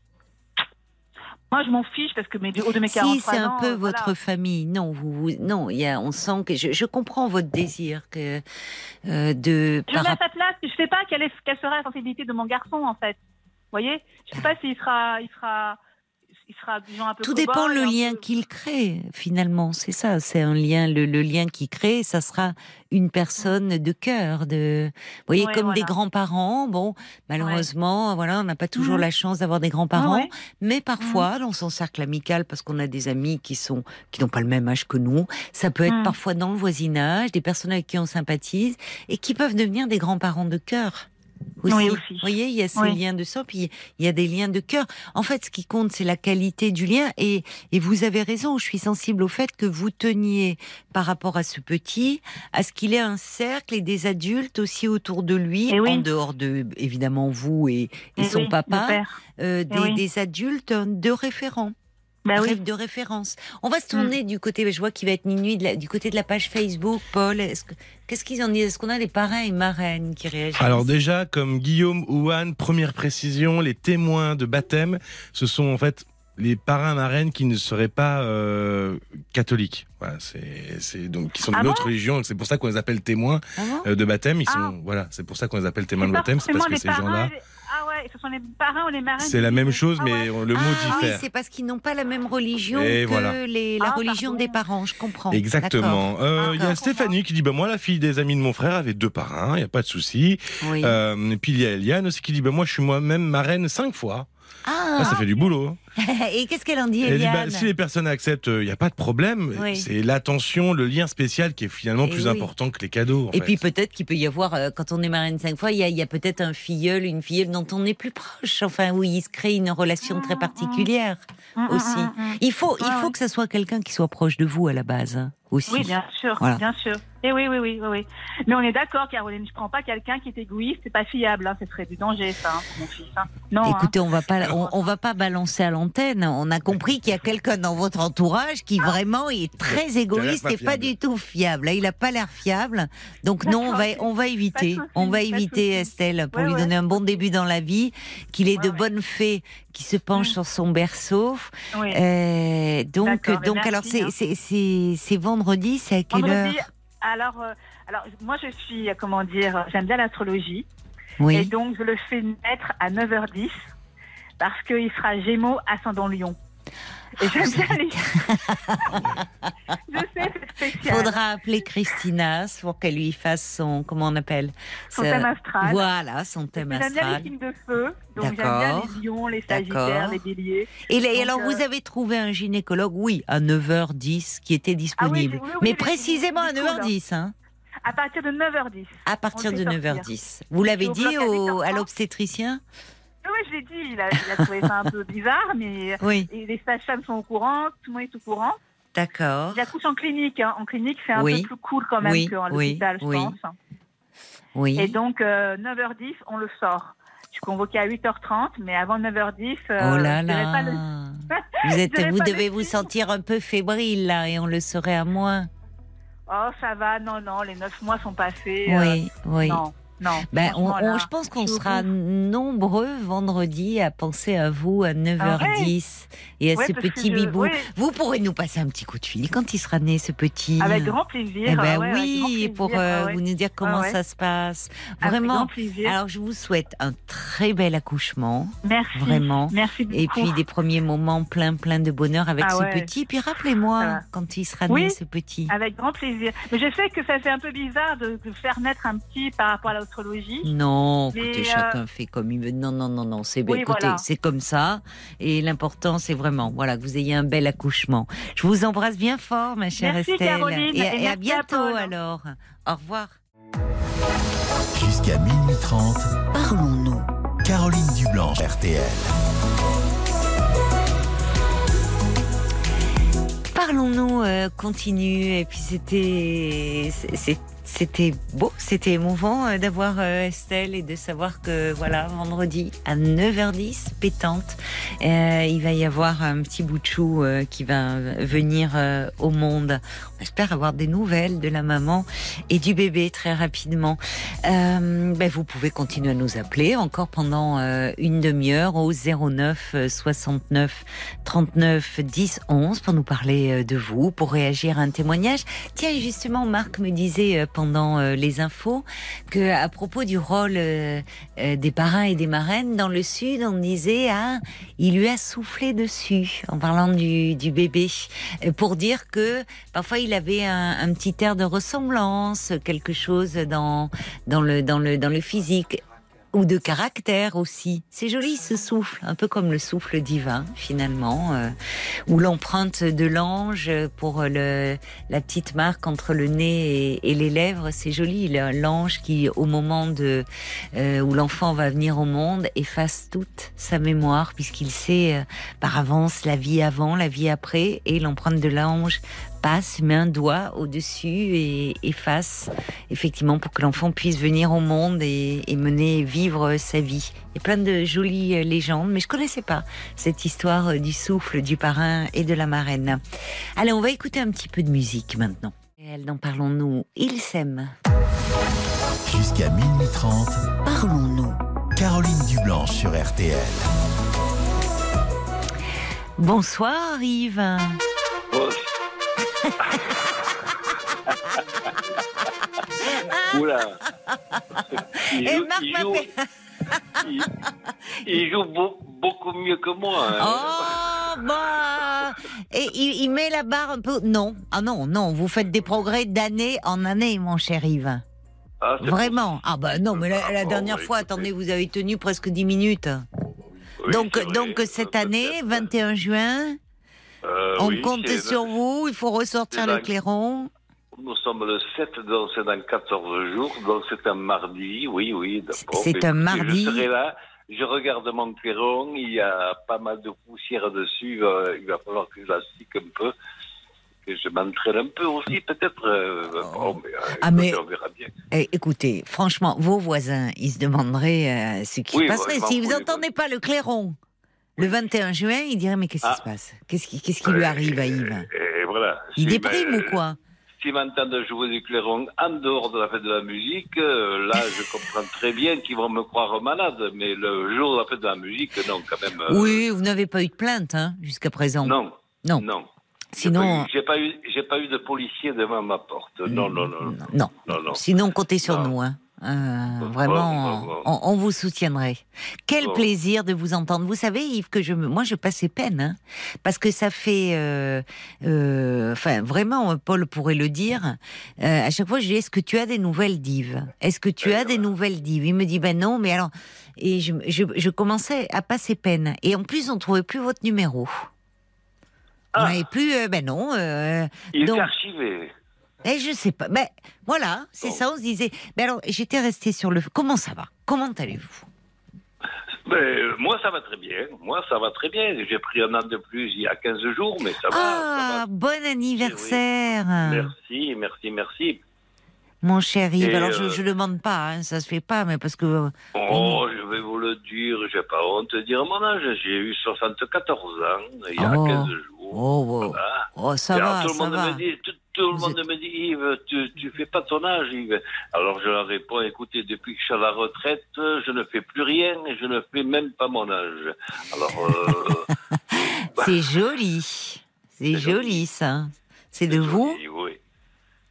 Moi, je m'en fiche parce que mes, haut de mes 43 si, c'est un peu votre famille. Non, vous, non, il y a, on sent que je, je comprends votre désir que euh, de. Je mets à sa place. Je sais pas quelle, est, quelle sera la sensibilité de mon garçon en fait. Vous voyez, je sais pas s'il sera, il sera tout dépend le lien qu'il crée, finalement. C'est ça, c'est un lien. Le, lien qu'il crée, ça sera une personne de cœur. De, vous voyez, comme des grands-parents. Bon, malheureusement, voilà, on n'a pas toujours mmh. la chance d'avoir des grands-parents, mais parfois, mmh. dans son cercle amical, parce qu'on a des amis qui sont qui n'ont pas le même âge que nous, ça peut être mmh. parfois dans le voisinage, des personnes avec qui on sympathise et qui peuvent devenir des grands-parents de cœur. Oui, Vous voyez, il y a ces liens de sang, puis il y a des liens de cœur. En fait, ce qui compte, c'est la qualité du lien. Et, et vous avez raison, je suis sensible au fait que vous teniez, par rapport à ce petit, à ce qu'il ait un cercle et des adultes aussi autour de lui, eh en dehors de, évidemment, vous et, et, eh son papa, euh, eh des, des adultes de référents. Bah de référence. On va se tourner mm. du côté, je vois qu'il va être minuit, du côté de la page Facebook, Paul. Qu'est-ce qu'ils en disent? Est-ce qu'on a des parrains et marraines qui réagissent? Alors déjà, comme Guillaume ou Anne, première précision, les témoins de baptême, ce sont en fait les parrains marraines qui ne seraient pas euh, catholiques. Voilà, c'est donc qui sont d'une ah autre religion. C'est pour ça qu'on les appelle témoins ah euh, de baptême. Ils sont ah. voilà, c'est pour ça qu'on les appelle témoins de baptême. C'est parce que ces gens-là. Ah ouais, ce sont les parrains ou les marraines. C'est la même chose, mais le mot diffère. Oui, c'est parce qu'ils n'ont pas la même religion que les, la religion des parents. Je comprends. Exactement. Euh, il y a Stéphanie qui dit bah moi la fille des amis de mon frère avait deux parrains, il y a pas de souci. et puis il y a Eliane aussi qui dit bah moi je suis moi-même marraine cinq fois. Ah. ah, ça fait du boulot. [laughs] Et qu'est-ce qu'elle en dit, Elle dit, bah, Si les personnes acceptent, il euh, n'y a pas de problème. C'est l'attention, le lien spécial qui est finalement plus important que les cadeaux. Et puis peut-être qu'il peut y avoir, euh, quand on est marraine cinq fois, il y a, peut-être un filleul, une filleule dont on est plus proche. Enfin, où il se crée une relation très particulière mm, mm, aussi. Mm, il faut, il faut que ça soit quelqu'un qui soit proche de vous à la base. Hein. Oui, bien sûr, bien sûr. Et eh oui, oui, oui, oui, Mais on est d'accord, Caroline. Je prends pas quelqu'un qui est égoïste, c'est pas fiable. Hein. Ce serait du danger, ça, hein, pour mon fils. Hein. Non. Écoutez, on va pas, on, va pas balancer à l'antenne. On a compris qu'il y a quelqu'un dans votre entourage qui vraiment est très égoïste et pas du tout fiable. il a pas l'air fiable. Donc non, on va, on va éviter. on va éviter Estelle pour lui donner un bon début dans la vie, qu'il ait de bonnes fées qui se penchent mm. sur son berceau. Euh, donc, donc, alors c'est, c'est, vendredi, c'est à quelle heure? Alors, euh, alors, moi, je suis, comment dire, j'aime bien l'astrologie. Et donc, je le fais naître à 9h10 parce qu'il sera Gémeaux, ascendant Lion. Et j'aime bien les. [laughs] [laughs] je sais, c'est spécial. Faudra appeler Christina pour qu'elle lui fasse son, comment on appelle Son thème astral. Voilà, son thème J'aime bien les astral. signes de feu. Donc, j'aime bien les lions, les sagittaires, les béliers. Et, Donc, alors, euh, vous avez trouvé un gynécologue, oui, à 9h10, qui était disponible. oui, oui, Mais précisément à du coup, là. 9h10, hein À partir de 9h10. À partir de fait sortir. 9h10. Vous l'avez dit au, à 8h30. l'obstétricien? Oui, je l'ai dit. Il a, il a trouvé ça un peu bizarre, mais Oui, et les sages-femmes sont au courant, tout le monde est au courant. d'accord. J'accouche en clinique. hein. En clinique, c'est un Oui. peu plus cool quand même Oui, qu'en l'hôpital, je pense. Oui. Et donc, euh, 9h10, on le sort. Je suis convoquée à 8h30, mais avant 9h10, euh, oh là pas le- [laughs] Vous, êtes, vous pas le devez vous sentir un peu fébrile là et on le saurait à moins. Oh, ça va, non, non, les 9 mois sont passés. euh, Oui, oui. Non, non. Ben, on, on- je pense qu'on sera nombreux vendredi à penser à vous à 9h10 et à Ouais, ce parce que petit je- bibou. oui. Vous pourrez nous passer un petit coup de fil quand il sera né, ce petit. Avec grand plaisir. Eh ben ouais, grand oui, plaisir, pour euh, vous nous dire comment ça se passe. Vraiment. Alors je vous souhaite un très bel accouchement, Merci. vraiment. Merci beaucoup. Et puis des premiers moments plein plein de bonheur avec Ah ce petit. Puis rappelez-moi quand il sera Oui. né, ce petit. Avec grand plaisir. Mais je sais que ça fait un peu bizarre de, de faire naître un petit par rapport à l'astrologie. Non, Mais, écoutez, euh, chacun fait comme il veut. Non, non, non, non, c'est Oui, écoutez, voilà. c'est comme ça. Et l'important, c'est vraiment, voilà, que vous ayez un bel accouchement. Je vous embrasse bien fort, ma chère Merci, Estelle. Caroline, et, et et à bientôt alors. Au revoir. Jusqu'à minuit 30, Parlons-nous. Caroline Dublanche, RTL. Parlons-nous euh, continue. Et puis c'était, c'était beau, c'était émouvant euh, d'avoir euh, Estelle et de savoir que voilà, vendredi à 9h10, pétante, euh, il va y avoir un petit bout de chou qui va venir au monde. On espère avoir des nouvelles de la maman et du bébé très rapidement. Ben, vous pouvez continuer à nous appeler encore pendant une demi-heure au 09 euh, 69 39 10 11 pour nous parler de vous, pour réagir à un témoignage. Tiens, justement, Marc me disait euh, pendant euh, les infos que à propos du rôle euh, euh, des parrains et des marraines dans le sud, on disait ah, il lui a soufflé dessus en parlant du, bébé. Pour dire que parfois il avait un, petit air de ressemblance, quelque chose dans le dans le dans le physique ou de caractère aussi. C'est joli ce souffle, un peu comme le souffle divin finalement, euh, ou l'empreinte de l'ange pour le, la petite marque entre le nez et, les lèvres. C'est joli, l'ange qui, au moment de euh, où l'enfant va venir au monde, efface toute sa mémoire puisqu'il sait euh, par avance la vie avant, la vie après, et l'empreinte de l'ange passe, met un doigt au-dessus et efface, effectivement, pour que l'enfant puisse venir au monde et, et mener, vivre sa vie. Il y a plein de jolies euh, légendes, mais je connaissais pas cette histoire euh, du souffle, du parrain et de la marraine. Allez, on va écouter un petit peu de musique maintenant. Et elle, dont parlons-nous Ils s'aiment. Jusqu'à minuit 30, Parlons-nous. Caroline Dublanche sur RTL. Bonsoir Yves. [laughs] Oula. Il Et joue, Marc il joue- il- il joue beau- beaucoup mieux que moi. hein. Oh, bah. Et il, met la barre un peu. Non, ah non, non, vous faites des progrès d'année en année, mon cher Yves. Ah, Vraiment. Ah, bah non, mais la, la Ah, dernière bah, fois, écoutez. attendez, vous avez tenu presque 10 minutes. Oui, donc, donc cette année, 21 juin, on oui, compte sur vous, il faut ressortir le la- clairon. Nous sommes le 7, donc c'est dans 14 jours, donc c'est un mardi, oui, oui, d'accord. C'est un mardi. Je serai là, je regarde mon clairon, il y a pas mal de poussière dessus, euh, il va falloir que je la stick un peu, que je m'entraîne un peu aussi, peut-être. euh, bon, mais, euh, Ah, mais- on verra bien. Eh, écoutez, franchement, vos voisins, ils se demanderaient euh, ce qui Oui, se passerait. si vous n'entendez pas le clairon le 21 juin, ils diraient Mais qu'est-ce qui Ah. se passe? Qu'est-ce qui, qui lui arrive à Yves? Et, et voilà. Il Si, déprime ben, ou quoi? S'ils m'entendent jouer du clairon en dehors de la fête de la musique, euh, là, je comprends très bien qu'ils vont me croire malade. Mais le jour de la fête de la musique, non, quand même. euh, Oui, vous n'avez pas eu de plainte hein, jusqu'à présent. Non. Non. Non. Sinon, J'ai pas, eu- j'ai pas eu de policier devant ma porte. Non, non, non. Non. Non, non. Sinon, comptez sur Non. nous. Hein. Euh, vraiment. On, on vous soutiendrait. Quel plaisir de vous entendre. Vous savez, Yves, que je moi, je passais peine, hein, parce que ça fait, euh, euh, enfin, vraiment, Paul pourrait le dire. euh, à chaque fois, je dis, est-ce que tu as des nouvelles d'Yves? Est-ce que tu Ouais, as des nouvelles d'Yves? Il me dit, ben non, mais alors, et je, je, je commençais à passer peine. Et en plus, on trouvait plus votre numéro. On Ah. n'avait plus, euh, ben non. euh, Il donc- est archivé. Eh, je sais pas. Ben voilà, c'est Bon. ça. On se disait. Ben alors, j'étais restée sur le. Comment ça va? Comment allez-vous? Mais, euh, moi, ça va très bien. Moi, ça va très bien. J'ai pris un an de plus il y a 15 jours, mais ça va. Ah, bon anniversaire, va. Merci, merci, merci. Mon cher Yves. Et, alors, je euh, je demande pas, hein, ça se fait pas, mais parce que. Oh, je vais vous le dire, j'ai pas honte de dire mon âge. J'ai eu 74 ans il y a Oh. 15 jours. Oh, oh, Voilà. oh, ça alors, va, tout le monde va. me dit, tout, tout le monde êtes- me dit, Yves, tu, tu fais pas ton âge, Yves. Alors je leur réponds, écoutez, depuis que je suis à la retraite, je ne fais plus rien et je ne fais même pas mon âge. Alors, euh, [laughs] C'est joli. C'est joli, ça. C'est de vous.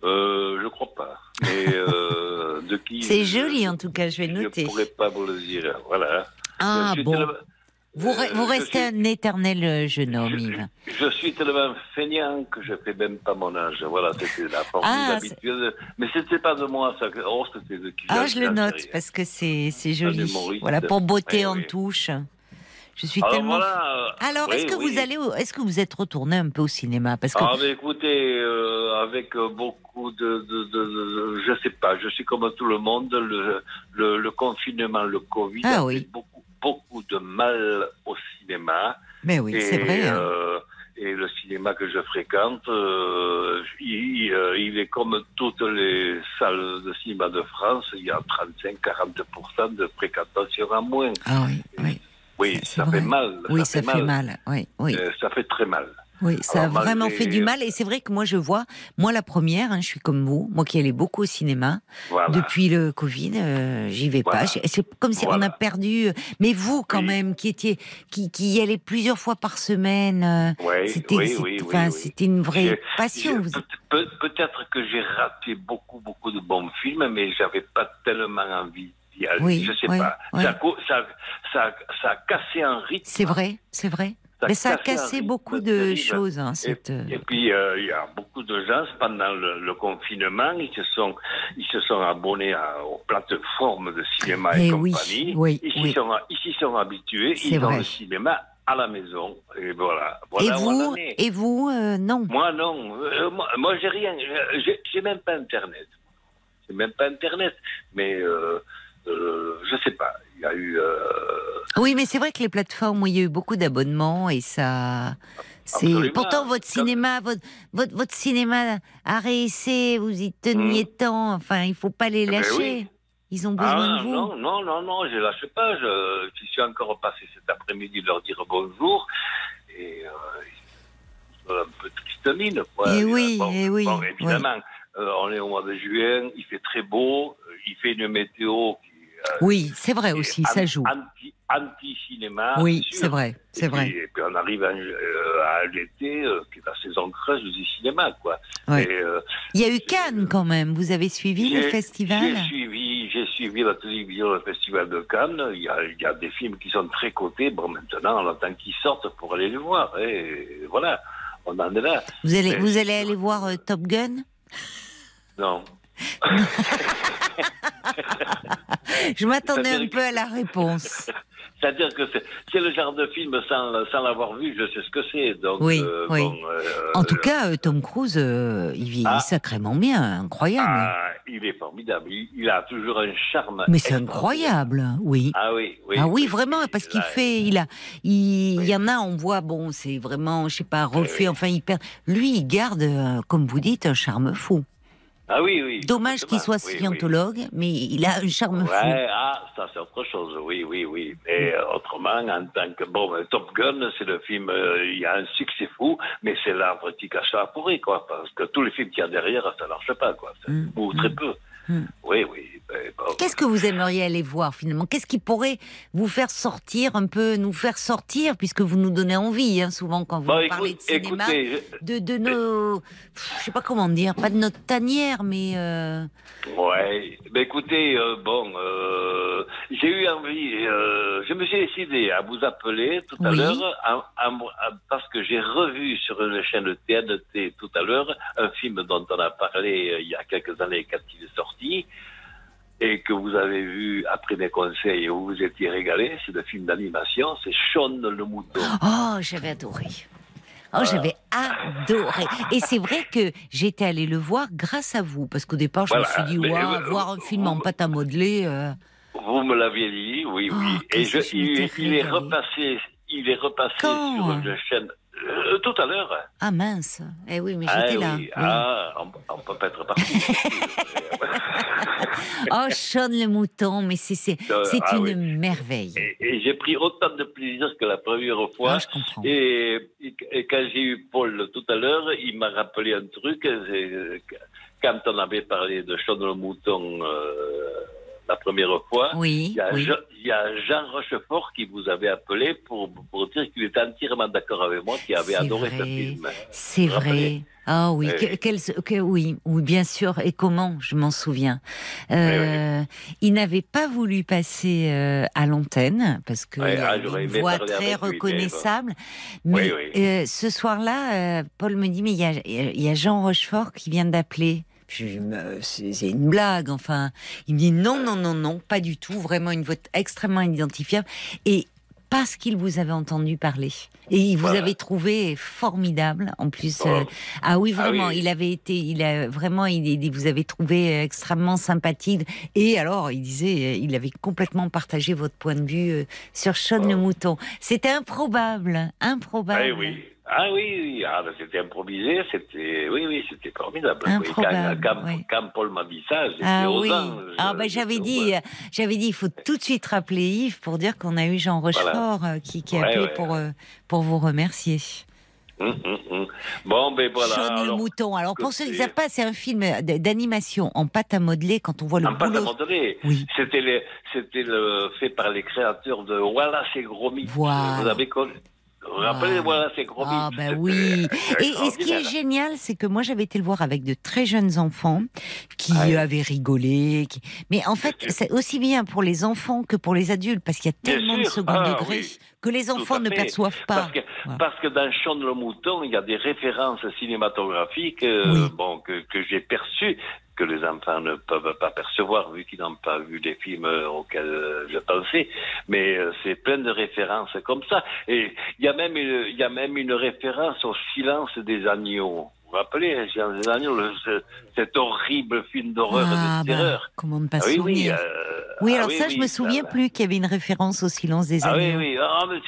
Euh, je crois pas. Mais euh, [laughs] de qui C'est je- joli, en tout cas, je vais Je noter. ne pourrais pas vous le dire. Voilà. Ah, Je bon. tellement- Vous, re- euh, vous je restez suis- un éternel euh, jeune homme, Je, je suis tellement feignant que je fais même pas mon âge. Voilà, c'était la forme Ah, habituelle. Mais c'était pas de moi, ça. Oh, c'était de qui Ah, je le note parce que c'est joli. Voilà, pour beauté Eh en oui. touche. Je suis Alors tellement. voilà. euh, Alors, oui, est-ce que oui. vous allez, est-ce que vous êtes retourné un peu au cinéma Parce que Ah, mais écoutez, euh, avec euh, beaucoup de, de, de, de- je sais pas, je suis comme tout le monde, le, le, le confinement, le Covid Ah a oui. fait beaucoup, beaucoup de mal au cinéma. mais oui, c'est vrai. hein. euh, et le cinéma que je fréquente, euh, il, il est comme toutes les salles de cinéma de France, il y a 35-40% de fréquentation en moins. Ah oui, oui, Oui, ça vrai. fait mal. oui, ça fait mal. Oui, oui, Euh, ça fait très mal. oui, ça a vraiment malgré- fait du mal. Et c'est vrai que moi, je vois, moi la première, hein, je suis comme vous, moi qui allais beaucoup au cinéma Voilà. depuis le Covid, euh, j'y vais Voilà. pas. C'est comme si on a perdu. Mais vous, quand Oui. même, qui étiez, qui, qui y allez plusieurs fois par semaine, euh, Oui, c'était, oui, une vraie passion. Vous- Peut-être que j'ai raté beaucoup, beaucoup de bons films, mais j'avais pas tellement envie Oui, je sais oui, pas. oui. Ça, ça, ça, ça a cassé un rythme. C'est vrai, c'est vrai. Mais ça a cassé beaucoup de terrible. choses. Hein, Et, cette, euh, et puis, euh, il y a beaucoup de gens, pendant le, le confinement, ils se sont, ils se sont abonnés à- aux plateformes de cinéma et, Eh oui, compagnie. oui, ils s'y sont, sont habitués. C'est Ils vrai. le cinéma à la maison. Et voilà. et voilà vous, et vous, euh, non? Moi, non. Euh, moi, moi, j'ai rien. J'ai j'ai même pas Internet. J'ai même pas Internet. Mais euh, euh, je sais pas. Il y a eu. euh, Oui, mais c'est vrai que les plateformes où il y a eu beaucoup d'abonnements et ça. C'est pourtant votre cinéma, votre, votre votre cinéma vous y teniez tant. Enfin, il faut pas les Hmm. Eh ben lâcher. oui. Ils ont besoin Ah, de vous. non, non, non, non, je lâche pas. Je, je suis encore passé cet après-midi leur dire bonjour. Et euh, un peu triste mine. Quoi. Eh Il y a- oui, bon, eh oui, bon, évidemment, euh, on est au mois de juin, il fait très beau, euh, il fait une météo qui. Euh, Oui, c'est vrai aussi, ça joue. Anti, anti-cinéma. Oui, c'est vrai, Et c'est puis- vrai. Et puis on arrive euh, à l'été, euh, qui est la saison creuse du cinéma, quoi. Ouais. Et, Il y a eu Cannes quand même. Vous avez suivi le festival? J'ai suivi, j'ai suivi la télévision, le festival de Cannes. Il y, a, il y a des films qui sont très cotés. Bon, maintenant, on attend qu'ils sortent pour aller les voir. Et voilà, on en est là. Vous allez, Mais- vous allez aller voir euh, Top Gun? Non. [laughs] Je m'attendais un peu à la réponse. [laughs] C'est-à-dire que c'est, le genre de film, sans, sans l'avoir vu, je sais ce que c'est. Oui, euh, oui. bon, euh, En tout cas, euh, Tom Cruise, euh, il vieillit Ah. sacrément bien, incroyable. ah, il est formidable. Il, il a toujours un charme. Mais c'est incroyable, oui. Ah oui, oui. ah oui, vraiment, parce qu'il fait, il a, il, il Oui. y en a, on voit, bon, c'est vraiment, je sais pas, refait, oui. enfin, il perd. Lui, il garde, comme vous dites, un charme fou. Ah oui, oui. Dommage qu'il soit Oui, oui. scientologue, mais il a un charme fou. Ouais, ah, ça c'est autre chose, oui, oui, oui. Mais euh, autrement, en tant que... Bon, Top Gun, c'est le film, euh, il y a un succès fou, mais c'est l'arbre qui cache la forêt, quoi. Parce que tous les films qu'il y a derrière, ça marche pas, quoi. C'est- Mm, Ou très peu. Mm. Oui, oui. Bon, Qu'est-ce que vous aimeriez aller voir finalement? Qu'est-ce qui pourrait vous faire sortir un peu, nous faire sortir, puisque vous nous donnez envie, hein, souvent quand vous nous parlez de cinéma, écoutez, de, de nos, pff, je sais pas comment dire, pas de notre tanière, mais euh, Ouais, ben écoutez, euh, bon, euh, j'ai eu envie, euh, je me suis décidé à vous appeler tout à Oui. l'heure, parce que j'ai revu sur une chaîne de TNT tout à l'heure un film dont on a parlé il y a quelques années quand il est sorti, et que vous avez vu après mes conseils et où vous étiez régalé, c'est le film d'animation, c'est Sean le mouton. oh, j'avais adoré. Oh, j'avais adoré. Et c'est vrai que j'étais allée le voir grâce à vous, parce qu'au départ, je Voilà, me suis dit, ouais, euh, voir un film en pâte à modeler. euh, Vous me l'aviez dit, oui, Oh, oui. Et je, que je il, est repassé, il est repassé Quand sur une chaîne euh, tout à l'heure. Ah mince. Eh oui, mais Ah j'étais là. oui, oui. ah, on, on peut pas être partout. [laughs] Oh, Sean le mouton, mais c'est c'est Euh, c'est ah une oui. merveille. et et j'ai pris autant de plaisir que la première fois. Ah, je comprends. Et, et- et quand j'ai eu Paul tout à l'heure, il m'a rappelé un truc. Quand on avait parlé de Sean le mouton euh, la première fois, Oui, il y, a oui. Jean, il y a Jean Rochefort qui vous avait appelé pour, pour dire qu'il était entièrement d'accord avec moi, qui avait adoré ce vrai. film. C'est vrai. Ah oui, Oui. que- quel- que- oui, oui, bien sûr. Et comment Je m'en souviens. Euh, Il n'avait pas voulu passer euh, à l'antenne parce que il ah, une voix très lui, reconnaissable. Mais euh, ce soir-là, Paul me dit mais il y a, il y a Jean Rochefort qui vient d'appeler. Euh, c'est une blague, enfin. Il me dit non, non, non, non, pas du tout. Vraiment une voix extrêmement identifiable. Et parce qu'il vous avait entendu parler. Et il vous Voilà. avait trouvé formidable, en plus. Oh. euh, ah oui, Ah vraiment, oui. il avait été, il a vraiment, il, il vous avait trouvé extrêmement sympathique. Et alors, il disait, euh, il avait complètement partagé votre point de vue sur Sean le mouton. C'était improbable, improbable. Ah oui. Ah oui, oui. Ah, ben, c'était improvisé, c'était, oui, oui, c'était formidable. Improbable, Quand, quand- oui. quand Paul m'a dit ça, j'étais Ah aux oui. anges. Ah ben j'avais dit, euh, j'avais dit, il faut tout de suite rappeler Yves pour dire qu'on a eu Jean Rochefort euh, qui, qui a appelé ouais. pour euh, pour vous remercier. Hum, hum, hum. Bon, ben voilà. Le alors, mouton. Alors pour ceux qui ne savent pas, c'est un film d'animation en pâte à modeler quand on voit le En pâte à boulot. modeler. Oui. C'était le, c'était le fait par les créateurs de Wallace et Gromit. Voilà. Vous avez connu. Rappelez de Voilà. Et Gromit Ah ben oui. [laughs] Et, et ce qui est génial, c'est que moi j'avais été le voir avec de très jeunes enfants qui Ouais. avaient rigolé. qui- Mais en fait, c'est aussi bien pour les enfants que pour les adultes parce qu'il y a tellement de second Ah, degré oui. que les enfants ne perçoivent pas. Parce que, Voilà. parce que dans Sean le Mouton, il y a des références cinématographiques euh, Oui. bon, que, que j'ai perçues, que les enfants ne peuvent pas percevoir vu qu'ils n'ont pas vu les films euh, auxquels euh, je pensais. Mais euh, c'est plein de références comme ça. Et il y a même une, il y a même une référence au silence des agneaux. Vous vous rappelez, le silence des agneaux, le- ce- cet horrible film d'horreur Ah, et de bah, terreur. comment ne pas Ah oui, oui. souvenir euh, Oui, ah alors ça, je me oui, souviens ça- plus qu'il y avait une référence au silence des ah oui, agneaux. oui. Ah, mais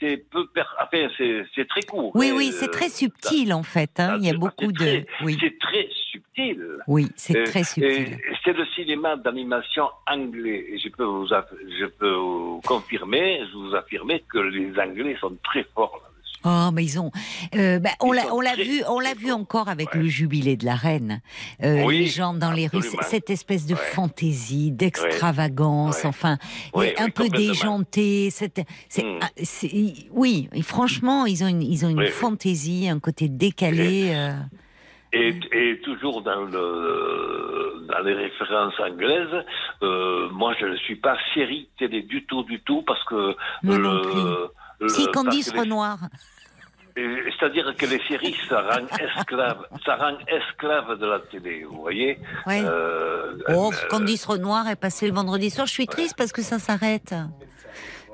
c'est, c'est peu per... enfin, c'est, c'est très court. Oui, oui, c'est euh, très subtil en fait. hein. ça, Il y a c'est- beaucoup c'est de. Oui, C'est très subtil. oui, c'est Euh, très subtil. c'est le cinéma d'animation anglais. Et je peux vous, je peux vous confirmer, je vous affirmer que les Anglais sont très forts. Oh, mais ils ont. euh, bah, on l'a, vu, on l'a vu encore avec Ouais. le jubilé de la reine. Euh, Oui, les gens dans les rues, cette espèce de Ouais. fantaisie, d'extravagance, Ouais. enfin, et un peu déjanté. cette- Hmm. oui, et franchement, ils ont une, ils ont une fantaisie, un côté décalé. euh, Et, et toujours dans, le, dans les références anglaises, euh, moi je ne suis pas série télé du tout, du tout, parce que... Le- si parce Candice Renoir. Euh, C'est-à-dire que les séries, ça rend esclave, ça rend esclave de la télé, vous voyez. Ouais. Euh, Oh, euh, Candice Renoir est passée le vendredi soir. Je suis triste parce que ça s'arrête.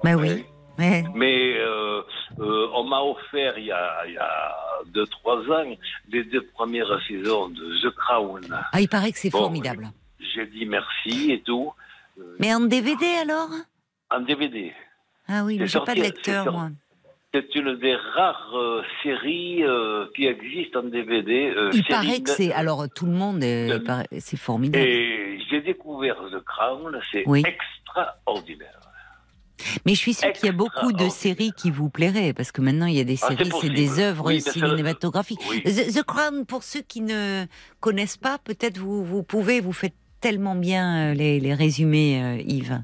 Ben oui. Ouais. Mais mais euh, euh, on m'a offert il y a, il y a deux trois ans les deux premières saisons de The Crown. ah, il paraît que c'est Bon, formidable. J'ai dit merci et tout. Euh, Mais en DVD alors? En DVD. Ah oui, mais j'ai pas de lecteur moi. C'est une des rares euh, séries euh, qui existent en DVD. euh, Il paraît que c'est alors tout le monde est- c'est formidable. Et j'ai découvert The Crown, c'est Oui. extraordinaire. Mais je suis sûre qu'il y a beaucoup de séries qui vous plairaient parce que maintenant il y a des Ah, c'est séries, c'est des œuvres Oui, cinématographiques. Oui. The, The Crown, pour ceux qui ne connaissent pas, peut-être vous vous pouvez vous faites tellement bien les, les résumés, Yves.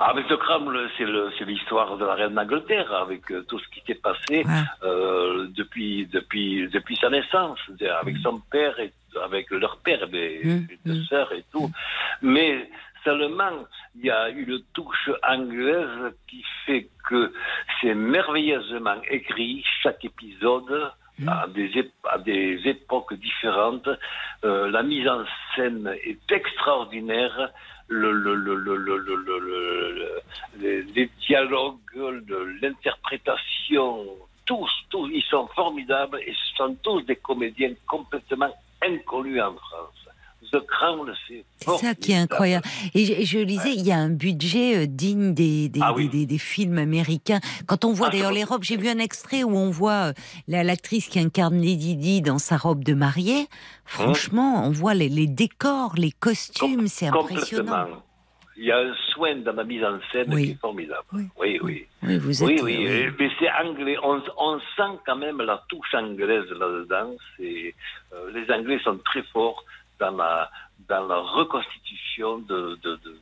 Ah, Crown, le- le- c'est l'histoire de la reine d'Angleterre avec euh, tout ce qui s'est passé Ouais. euh, depuis, depuis, depuis sa naissance, avec son père et avec leur père, les, Mm, deux mm. sœurs et tout. Mais seulement, il y a une touche anglaise qui fait que c'est merveilleusement écrit, chaque épisode. Mm. À des, ép- à des époques différentes, Euh, la mise en scène est extraordinaire. Le, le, le, le, le, le, le- le- le- les, dialogues, l'interprétation, tous, tous, ils sont formidables et ce sont tous des comédiens complètement inconnus en France. The Crown, c'est ça qui est incroyable. Et je, je lisais, il y a un budget euh, digne des, des, Ah oui. des, des- films américains. Quand on voit Ah, d'ailleurs les robes, j'ai vu un extrait où on voit euh, la- l'actrice qui incarne Lady Di dans sa robe de mariée. Franchement, on voit les, les décors, les costumes, c'est impressionnant. Il y a un soin dans la mise en scène Oui. qui est formidable. Oui. Oui, oui. Oui, vous êtes. Oui, oui, euh, euh, mais c'est anglais. On, on sent quand même la touche anglaise là-dedans. Euh, les Anglais sont très forts dans la, dans la reconstitution de, de, de,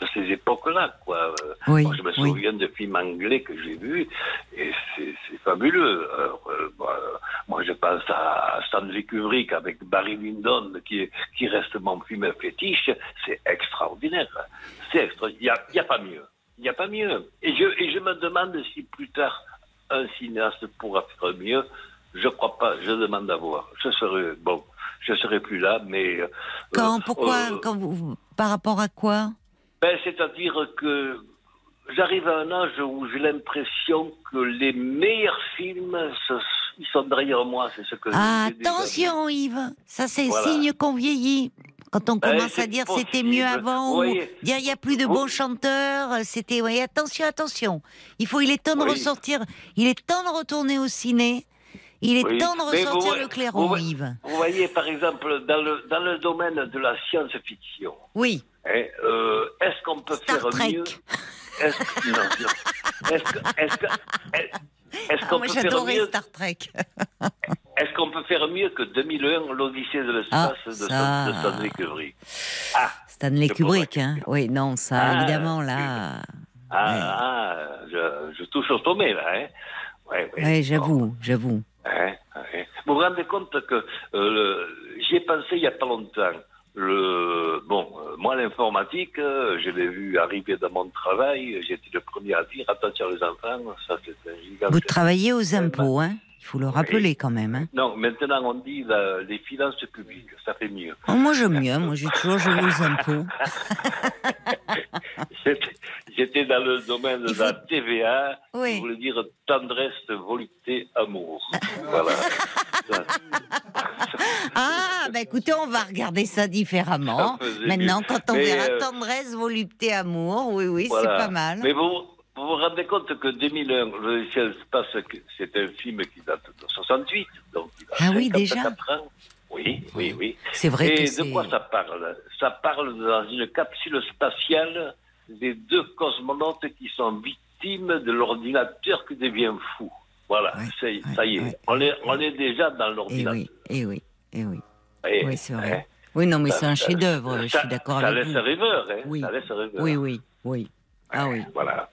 de ces époques-là. Quoi. Euh, oui, moi, je me oui. souviens de films anglais que j'ai vus et c'est, fabuleux. Alors, euh, moi, moi, je pense à Stanley Kubrick avec Barry Lyndon qui, qui reste mon film fétiche. C'est extraordinaire. C'est extra. Il n'y a, y a pas mieux. Il n'y a pas mieux. Et je, et je me demande si plus tard un cinéaste pourra faire mieux. Je crois pas. Je demande à voir. Je serai bon. Je serai plus là, mais. euh, Quand, euh, pourquoi, euh, quand vous, par rapport à quoi? Ben, c'est-à-dire que j'arrive à un âge où j'ai l'impression que les meilleurs films, ils sont derrière moi. C'est ce que Ah, Attention, Yves, ça c'est Voilà. signe qu'on vieillit. Quand on Ben, commence à dire c'était mieux avant, il y a plus de Vous- bons chanteurs, c'était oui, attention, attention. Il faut, il est temps de Oui. ressortir, il est temps de retourner au ciné. Il est Oui. temps de vous ressortir le clairon, vous- Yves. Vous voyez, par exemple, dans le, dans le domaine de la science-fiction, Oui, hein, euh, est-ce qu'on peut Star faire Trek. mieux Est-ce non, non. Est-ce que- est-ce que- est- est-ce Ah, qu'on moi peut faire j'adorais mieux Star Trek. [laughs] Est-ce qu'on peut faire mieux que 2001, l'Odyssée de Ah, l'espace de, ça. de Stanley Kubrick Ah, Stanley Kubrick, hein. Oui, non, ça Ah, évidemment là. ah, Ouais. ah, je, je touche au sommet là. Hein. Ouais, ouais. Oui, j'avoue, j'avoue. Hein, hein. Vous vous rendez compte que euh, le- j'y ai pensé il n'y a pas longtemps. Le, bon, euh, moi, l'informatique, euh, je l'ai vu arriver dans mon travail. J'étais le premier à dire attention les enfants, ça c'est un gigantesque. Vous travaillez aux impôts, hein? Faut le rappeler quand même. Hein. Non, maintenant on dit la- les finances publiques, ça fait mieux. Oh, moi j'aime mieux, moi j'ai toujours joué aux impôts. [laughs] J'étais- dans le domaine de la TVA, Oui. je voulais dire tendresse, volupté, amour. voilà. [laughs] Ah, bah écoutez, on va regarder ça différemment. Ça Maintenant, quand on Mais, verra euh, tendresse, volupté, amour, oui, oui, Voilà. c'est pas mal. Mais vous, vous vous rendez compte que 2001, le ciel se passe, c'est un film qui date de 68, donc il a Ah oui, 54 ans. Oui, oui, oui. C'est vrai Et que de quoi ça parle? Ça parle dans une capsule spatiale des deux cosmonautes qui sont victimes de l'ordinateur qui devient fou. Voilà, Ouais, c'est- ouais, ça y est. ouais. On, est, on est déjà dans l'ordinateur. oui, eh oui, eh oui. Eh, Oui, c'est vrai. hein. Oui, non, mais c'est un chef-d'œuvre, je suis d'accord Ça avec laisse vous. rêveur, hein. Oui. Ça laisse rêveur. Oui, oui, oui. Ah oui. Voilà.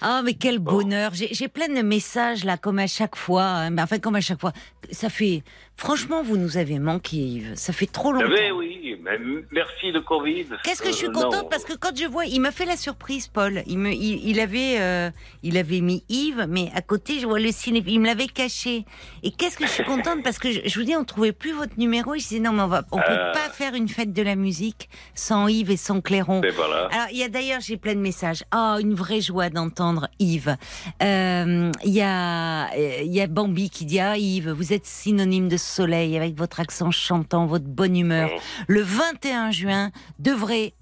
Ah, mais quel bonheur. J'ai j'ai plein de messages là, comme à chaque fois. hein. Mais Enfin, comme à chaque fois. Ça fait. Franchement, vous nous avez manqué, Yves. Ça fait trop Eh longtemps. ben oui, mais merci le Covid. Qu'est-ce que je suis Euh, contente non. parce que quand je vois, il m'a fait la surprise, Paul. Il me, il, il avait, euh, il avait mis Yves, mais à côté, je vois le ciné. Il me l'avait caché. Et qu'est-ce que je suis [laughs] contente parce que je, je vous dis, on trouvait plus votre numéro. Et je disais non, mais on va, on peut Euh. pas faire une fête de la musique sans Yves et sans Clairon. Ben voilà. Alors, il y a d'ailleurs, j'ai plein de messages. Ah, une vraie joie d'entendre Yves. Euh, Il y a, il y a Bambi qui dit ah Yves, vous êtes synonyme de soleil avec votre accent chantant, votre bonne humeur. Le 21 juin devrait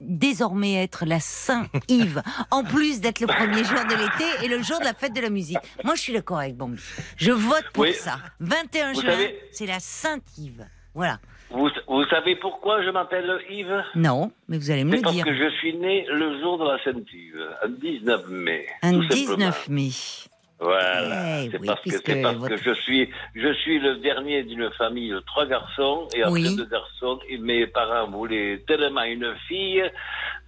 désormais être la Saint-Yves, [laughs] en plus d'être le premier jour de l'été et le jour de la fête de la musique. Moi, je suis d'accord avec Bambi. Je vote pour Oui. ça. 21 Vous juin, savez- c'est la Saint-Yves. Voilà. Vous, vous savez pourquoi je m'appelle Yves? Non, mais vous allez me le parce dire. que je suis né le jour de la Sainte-Yves, un 19 mai. Un tout 19 simplement. mai. Voilà. Eh c'est oui, parce, que, c'est parce votre- que je suis, je suis le dernier d'une famille de trois garçons et après Oui. deux garçons. Et mes parents voulaient tellement une fille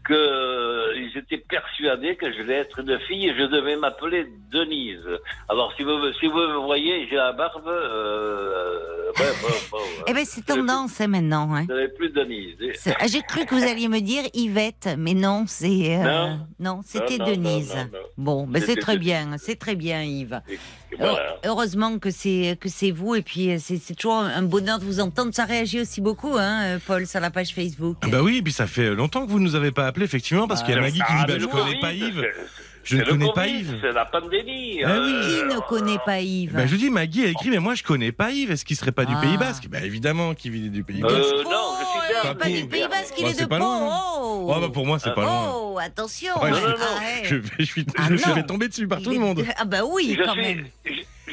que euh, étaient persuadés que je vais être une fille et je devais m'appeler Denise. Alors si vous, si vous me voyez, j'ai la barbe. Euh, ouais, bon, bon, Eh ben, c'est tendance hein, maintenant. Hein. Je plus Denise. Ah, J'ai cru que vous alliez me dire Yvette, mais non, c'est euh, Non. c'était Non, Denise. non, non, non. Bon, ben c'est très bien, c'est très bien, Yves. Voilà. Heureusement que c'est que c'est vous et puis euh, c'est toujours un bonheur de vous entendre. Ça réagit aussi beaucoup, hein, euh, Paul, sur la page Facebook. Ah Bah oui, et puis ça fait longtemps que vous nous avez pas appelé, effectivement, parce qu'il y a Maggie qui dit bah, Je connais pas Yves. Je ne connais pas Yves. C'est la pandémie. Oui. Qui ne connaît pas Yves Bah, je dis, Maggie a écrit, mais moi je connais pas Yves. Est-ce qu'il serait pas du Ah. Pays Basque? Bah évidemment qu'il vit du Pays Euh, Basque. non, je Oh, est pas du Pays Basque, il Bah, est de pas Pau. loin. Oh, Oh, bah pour moi, c'est pas loin. Oh, attention. Ouais, Non, non, non. Arrête. Je, je suis, Ah je me suis non. fait tomber dessus par Il tout est- le monde. Ah bah oui, je quand même.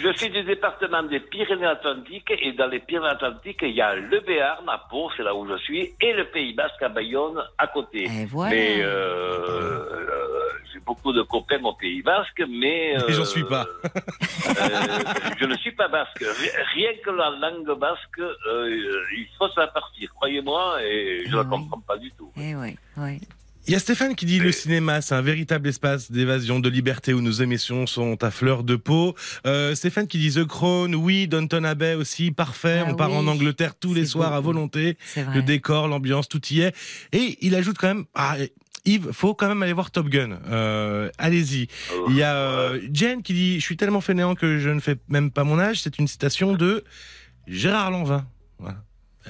Je, suis du département des Pyrénées-Atlantiques et dans les Pyrénées-Atlantiques, il y a le Béarn à Pau, c'est là où je suis, et le Pays Basque à Bayonne à côté. Et voilà. Mais euh, euh, j'ai beaucoup de copains au Pays Basque, mais... [laughs] Et j'en suis pas. [laughs] euh, je ne suis pas basque. Ri- Rien que la langue basque, euh, il faut s'en partir, croyez-moi, et je ne Ah la oui. comprends pas du tout. Eh oui, oui. Il y a Stéphane qui dit le cinéma, c'est un véritable espace d'évasion, de liberté où nos émotions sont à fleur de peau. Euh, Stéphane qui dit The Crown, oui, Downton Abbey aussi, parfait. Ah on part oui. en Angleterre tous les soirs à volonté. C'est vrai. Le décor, l'ambiance, tout y est. Et il ajoute quand même, ah, Yves, faut quand même aller voir Top Gun. Euh, Allez-y. Il y a euh, Jen qui dit, je suis tellement fainéant que je ne fais même pas mon âge. C'est une citation de Gérard Lanvin. Voilà.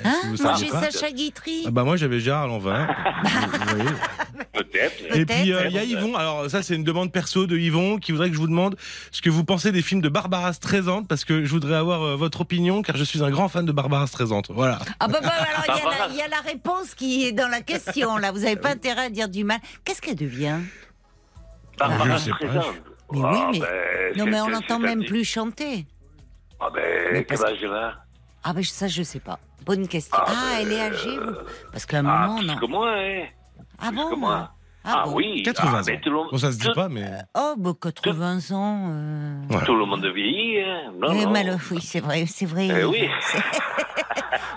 Hein si vous j'ai. Sacha Guitry. Ah bah moi j'avais Gérard Lanvin. [laughs] Peut-être. Et puis euh, il y a Yvon. Alors ça c'est une demande perso de Yvon qui voudrait que je vous demande ce que vous pensez des films de Barbara Streisand parce que je voudrais avoir euh, votre opinion car je suis un grand fan de Barbara Streisand. Voilà. Ah bah, bah, alors il y a la- Barbara. il y, a la réponse qui est dans la question là. Vous n'avez pas intérêt à dire du mal. Qu'est-ce qu'elle devient? Barbara je sais pas. Streisand. Mais oui, Ah, mais- ben, Non mais on n'entend même plus chanter. Ah ben, Mais quel parce a Ah bah ça je sais pas. Bonne question. Ah, Ah, ben, elle est âgée vous Parce qu'à un Ah, moment plus non. que moi, hein. Ah plus bon que moi. Ah, Ah, bon oui. 80 ah, mais ans. tout le monde- Bon ça se dit tout- pas mais. Oh bah 80 ans. euh... Ouais. Tout le monde vieillit, hein. Non, Eh, non. mal- oui, c'est vrai, c'est vrai. Eh oui. [laughs]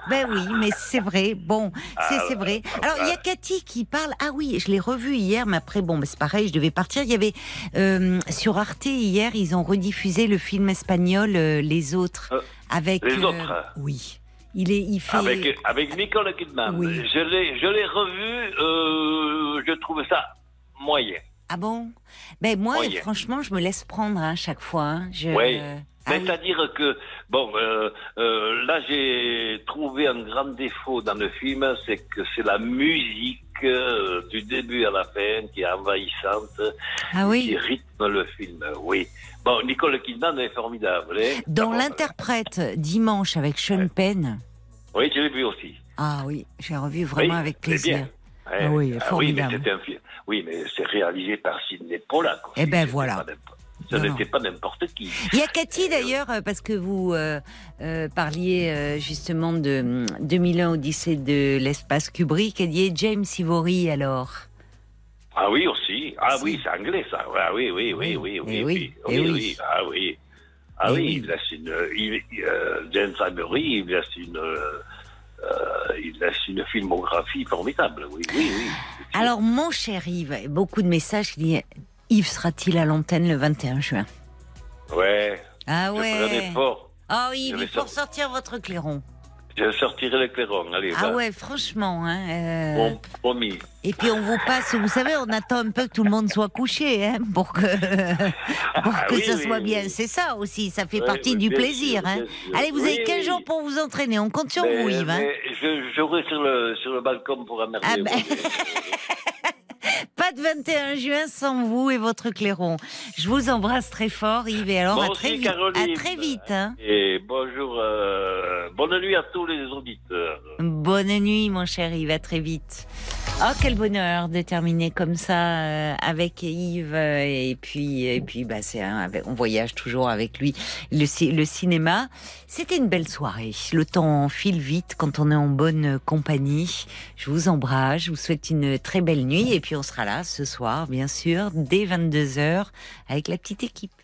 Ben oui, mais c'est vrai. Bon, c'est Ah, vrai. Alors il y a Cathy qui parle. Ah oui, je l'ai revu hier, mais après bon, ben, c'est pareil, je devais partir. Il y avait euh, sur Arte hier, ils ont rediffusé le film espagnol euh, Les Autres Euh, avec. Les Autres. Oui, il est, il fait. Avec, avec Nicole Kidman. Oui. Je l'ai, je l'ai revu, euh, je trouve ça moyen. Ah bon? Ben moi, Moyen. franchement, je me laisse prendre à chaque fois. hein. Je... Oui. Ah oui. C'est-à-dire que, bon, euh, euh, là j'ai trouvé un grand défaut dans le film, c'est que c'est la musique euh, du début à la fin qui est envahissante, Ah qui oui. rythme le film, oui. Bon, Nicole Kidman est formidable. Hein Dans l'interprète dimanche avec Sean Penn. Oui, je l'ai vu aussi. Ah oui, j'ai revu vraiment Oui, avec plaisir. bien. Ah oui, mais formidable. c'est un film. Oui, mais c'est réalisé par Sidney Pollack. Eh ben, voilà. Ce n'était pas n'importe qui. Il y a Cathy d'ailleurs, euh, parce que vous euh, euh, parliez euh, justement de hum, 2001 Odyssée de l'espace Kubrick, elle et James Ivory alors. Ah oui, aussi. Ah Si. oui, c'est anglais, ça. Ah oui, oui, oui, oui, oui. Eh oui, oui, eh oui, oui. Ah oui. Ah Eh oui, il laisse une. Il, euh, James Ivory, il laisse une. euh, euh, il laisse une filmographie formidable. Oui, oui, oui. Alors mon cher Yves, beaucoup de messages qui disent Yves sera-t-il à l'antenne le 21 juin Ouais. Ah Je ouais. fort. Oh Yves, Je il faut sor- ressortir votre clairon. Je sortirai le clairon. Allez, Ah va. ouais, franchement. Hein, euh, Bon, promis. Et puis on vous passe, vous savez, on attend un peu que tout le monde soit couché hein, pour que, pour Ah que oui, ça oui, soit oui. bien. C'est ça aussi, ça fait Ouais, partie du plaisir. sûr, hein. Allez, vous avez 15 oui. jours pour vous entraîner, on compte sur Mais- vous Yves. hein. je, j'aurai sur le, sur le balcon pour emmerder. Ah ben. [laughs] [laughs] Pas de 21 juin sans vous et votre clairon. Je vous embrasse très fort Yves et alors à très vite. À très vite. hein. Et bonjour, euh, bonne nuit à tous les auditeurs. Bonne nuit mon cher Yves, à très vite. Oh quel bonheur de terminer comme ça euh, avec Yves euh, et puis et puis bah c'est on voyage toujours avec lui le, le cinéma. C'était une belle soirée. Le temps file vite quand on est en bonne compagnie. Je vous embrasse, je vous souhaite une très belle nuit et puis on sera là ce soir bien sûr dès 22h avec la petite équipe.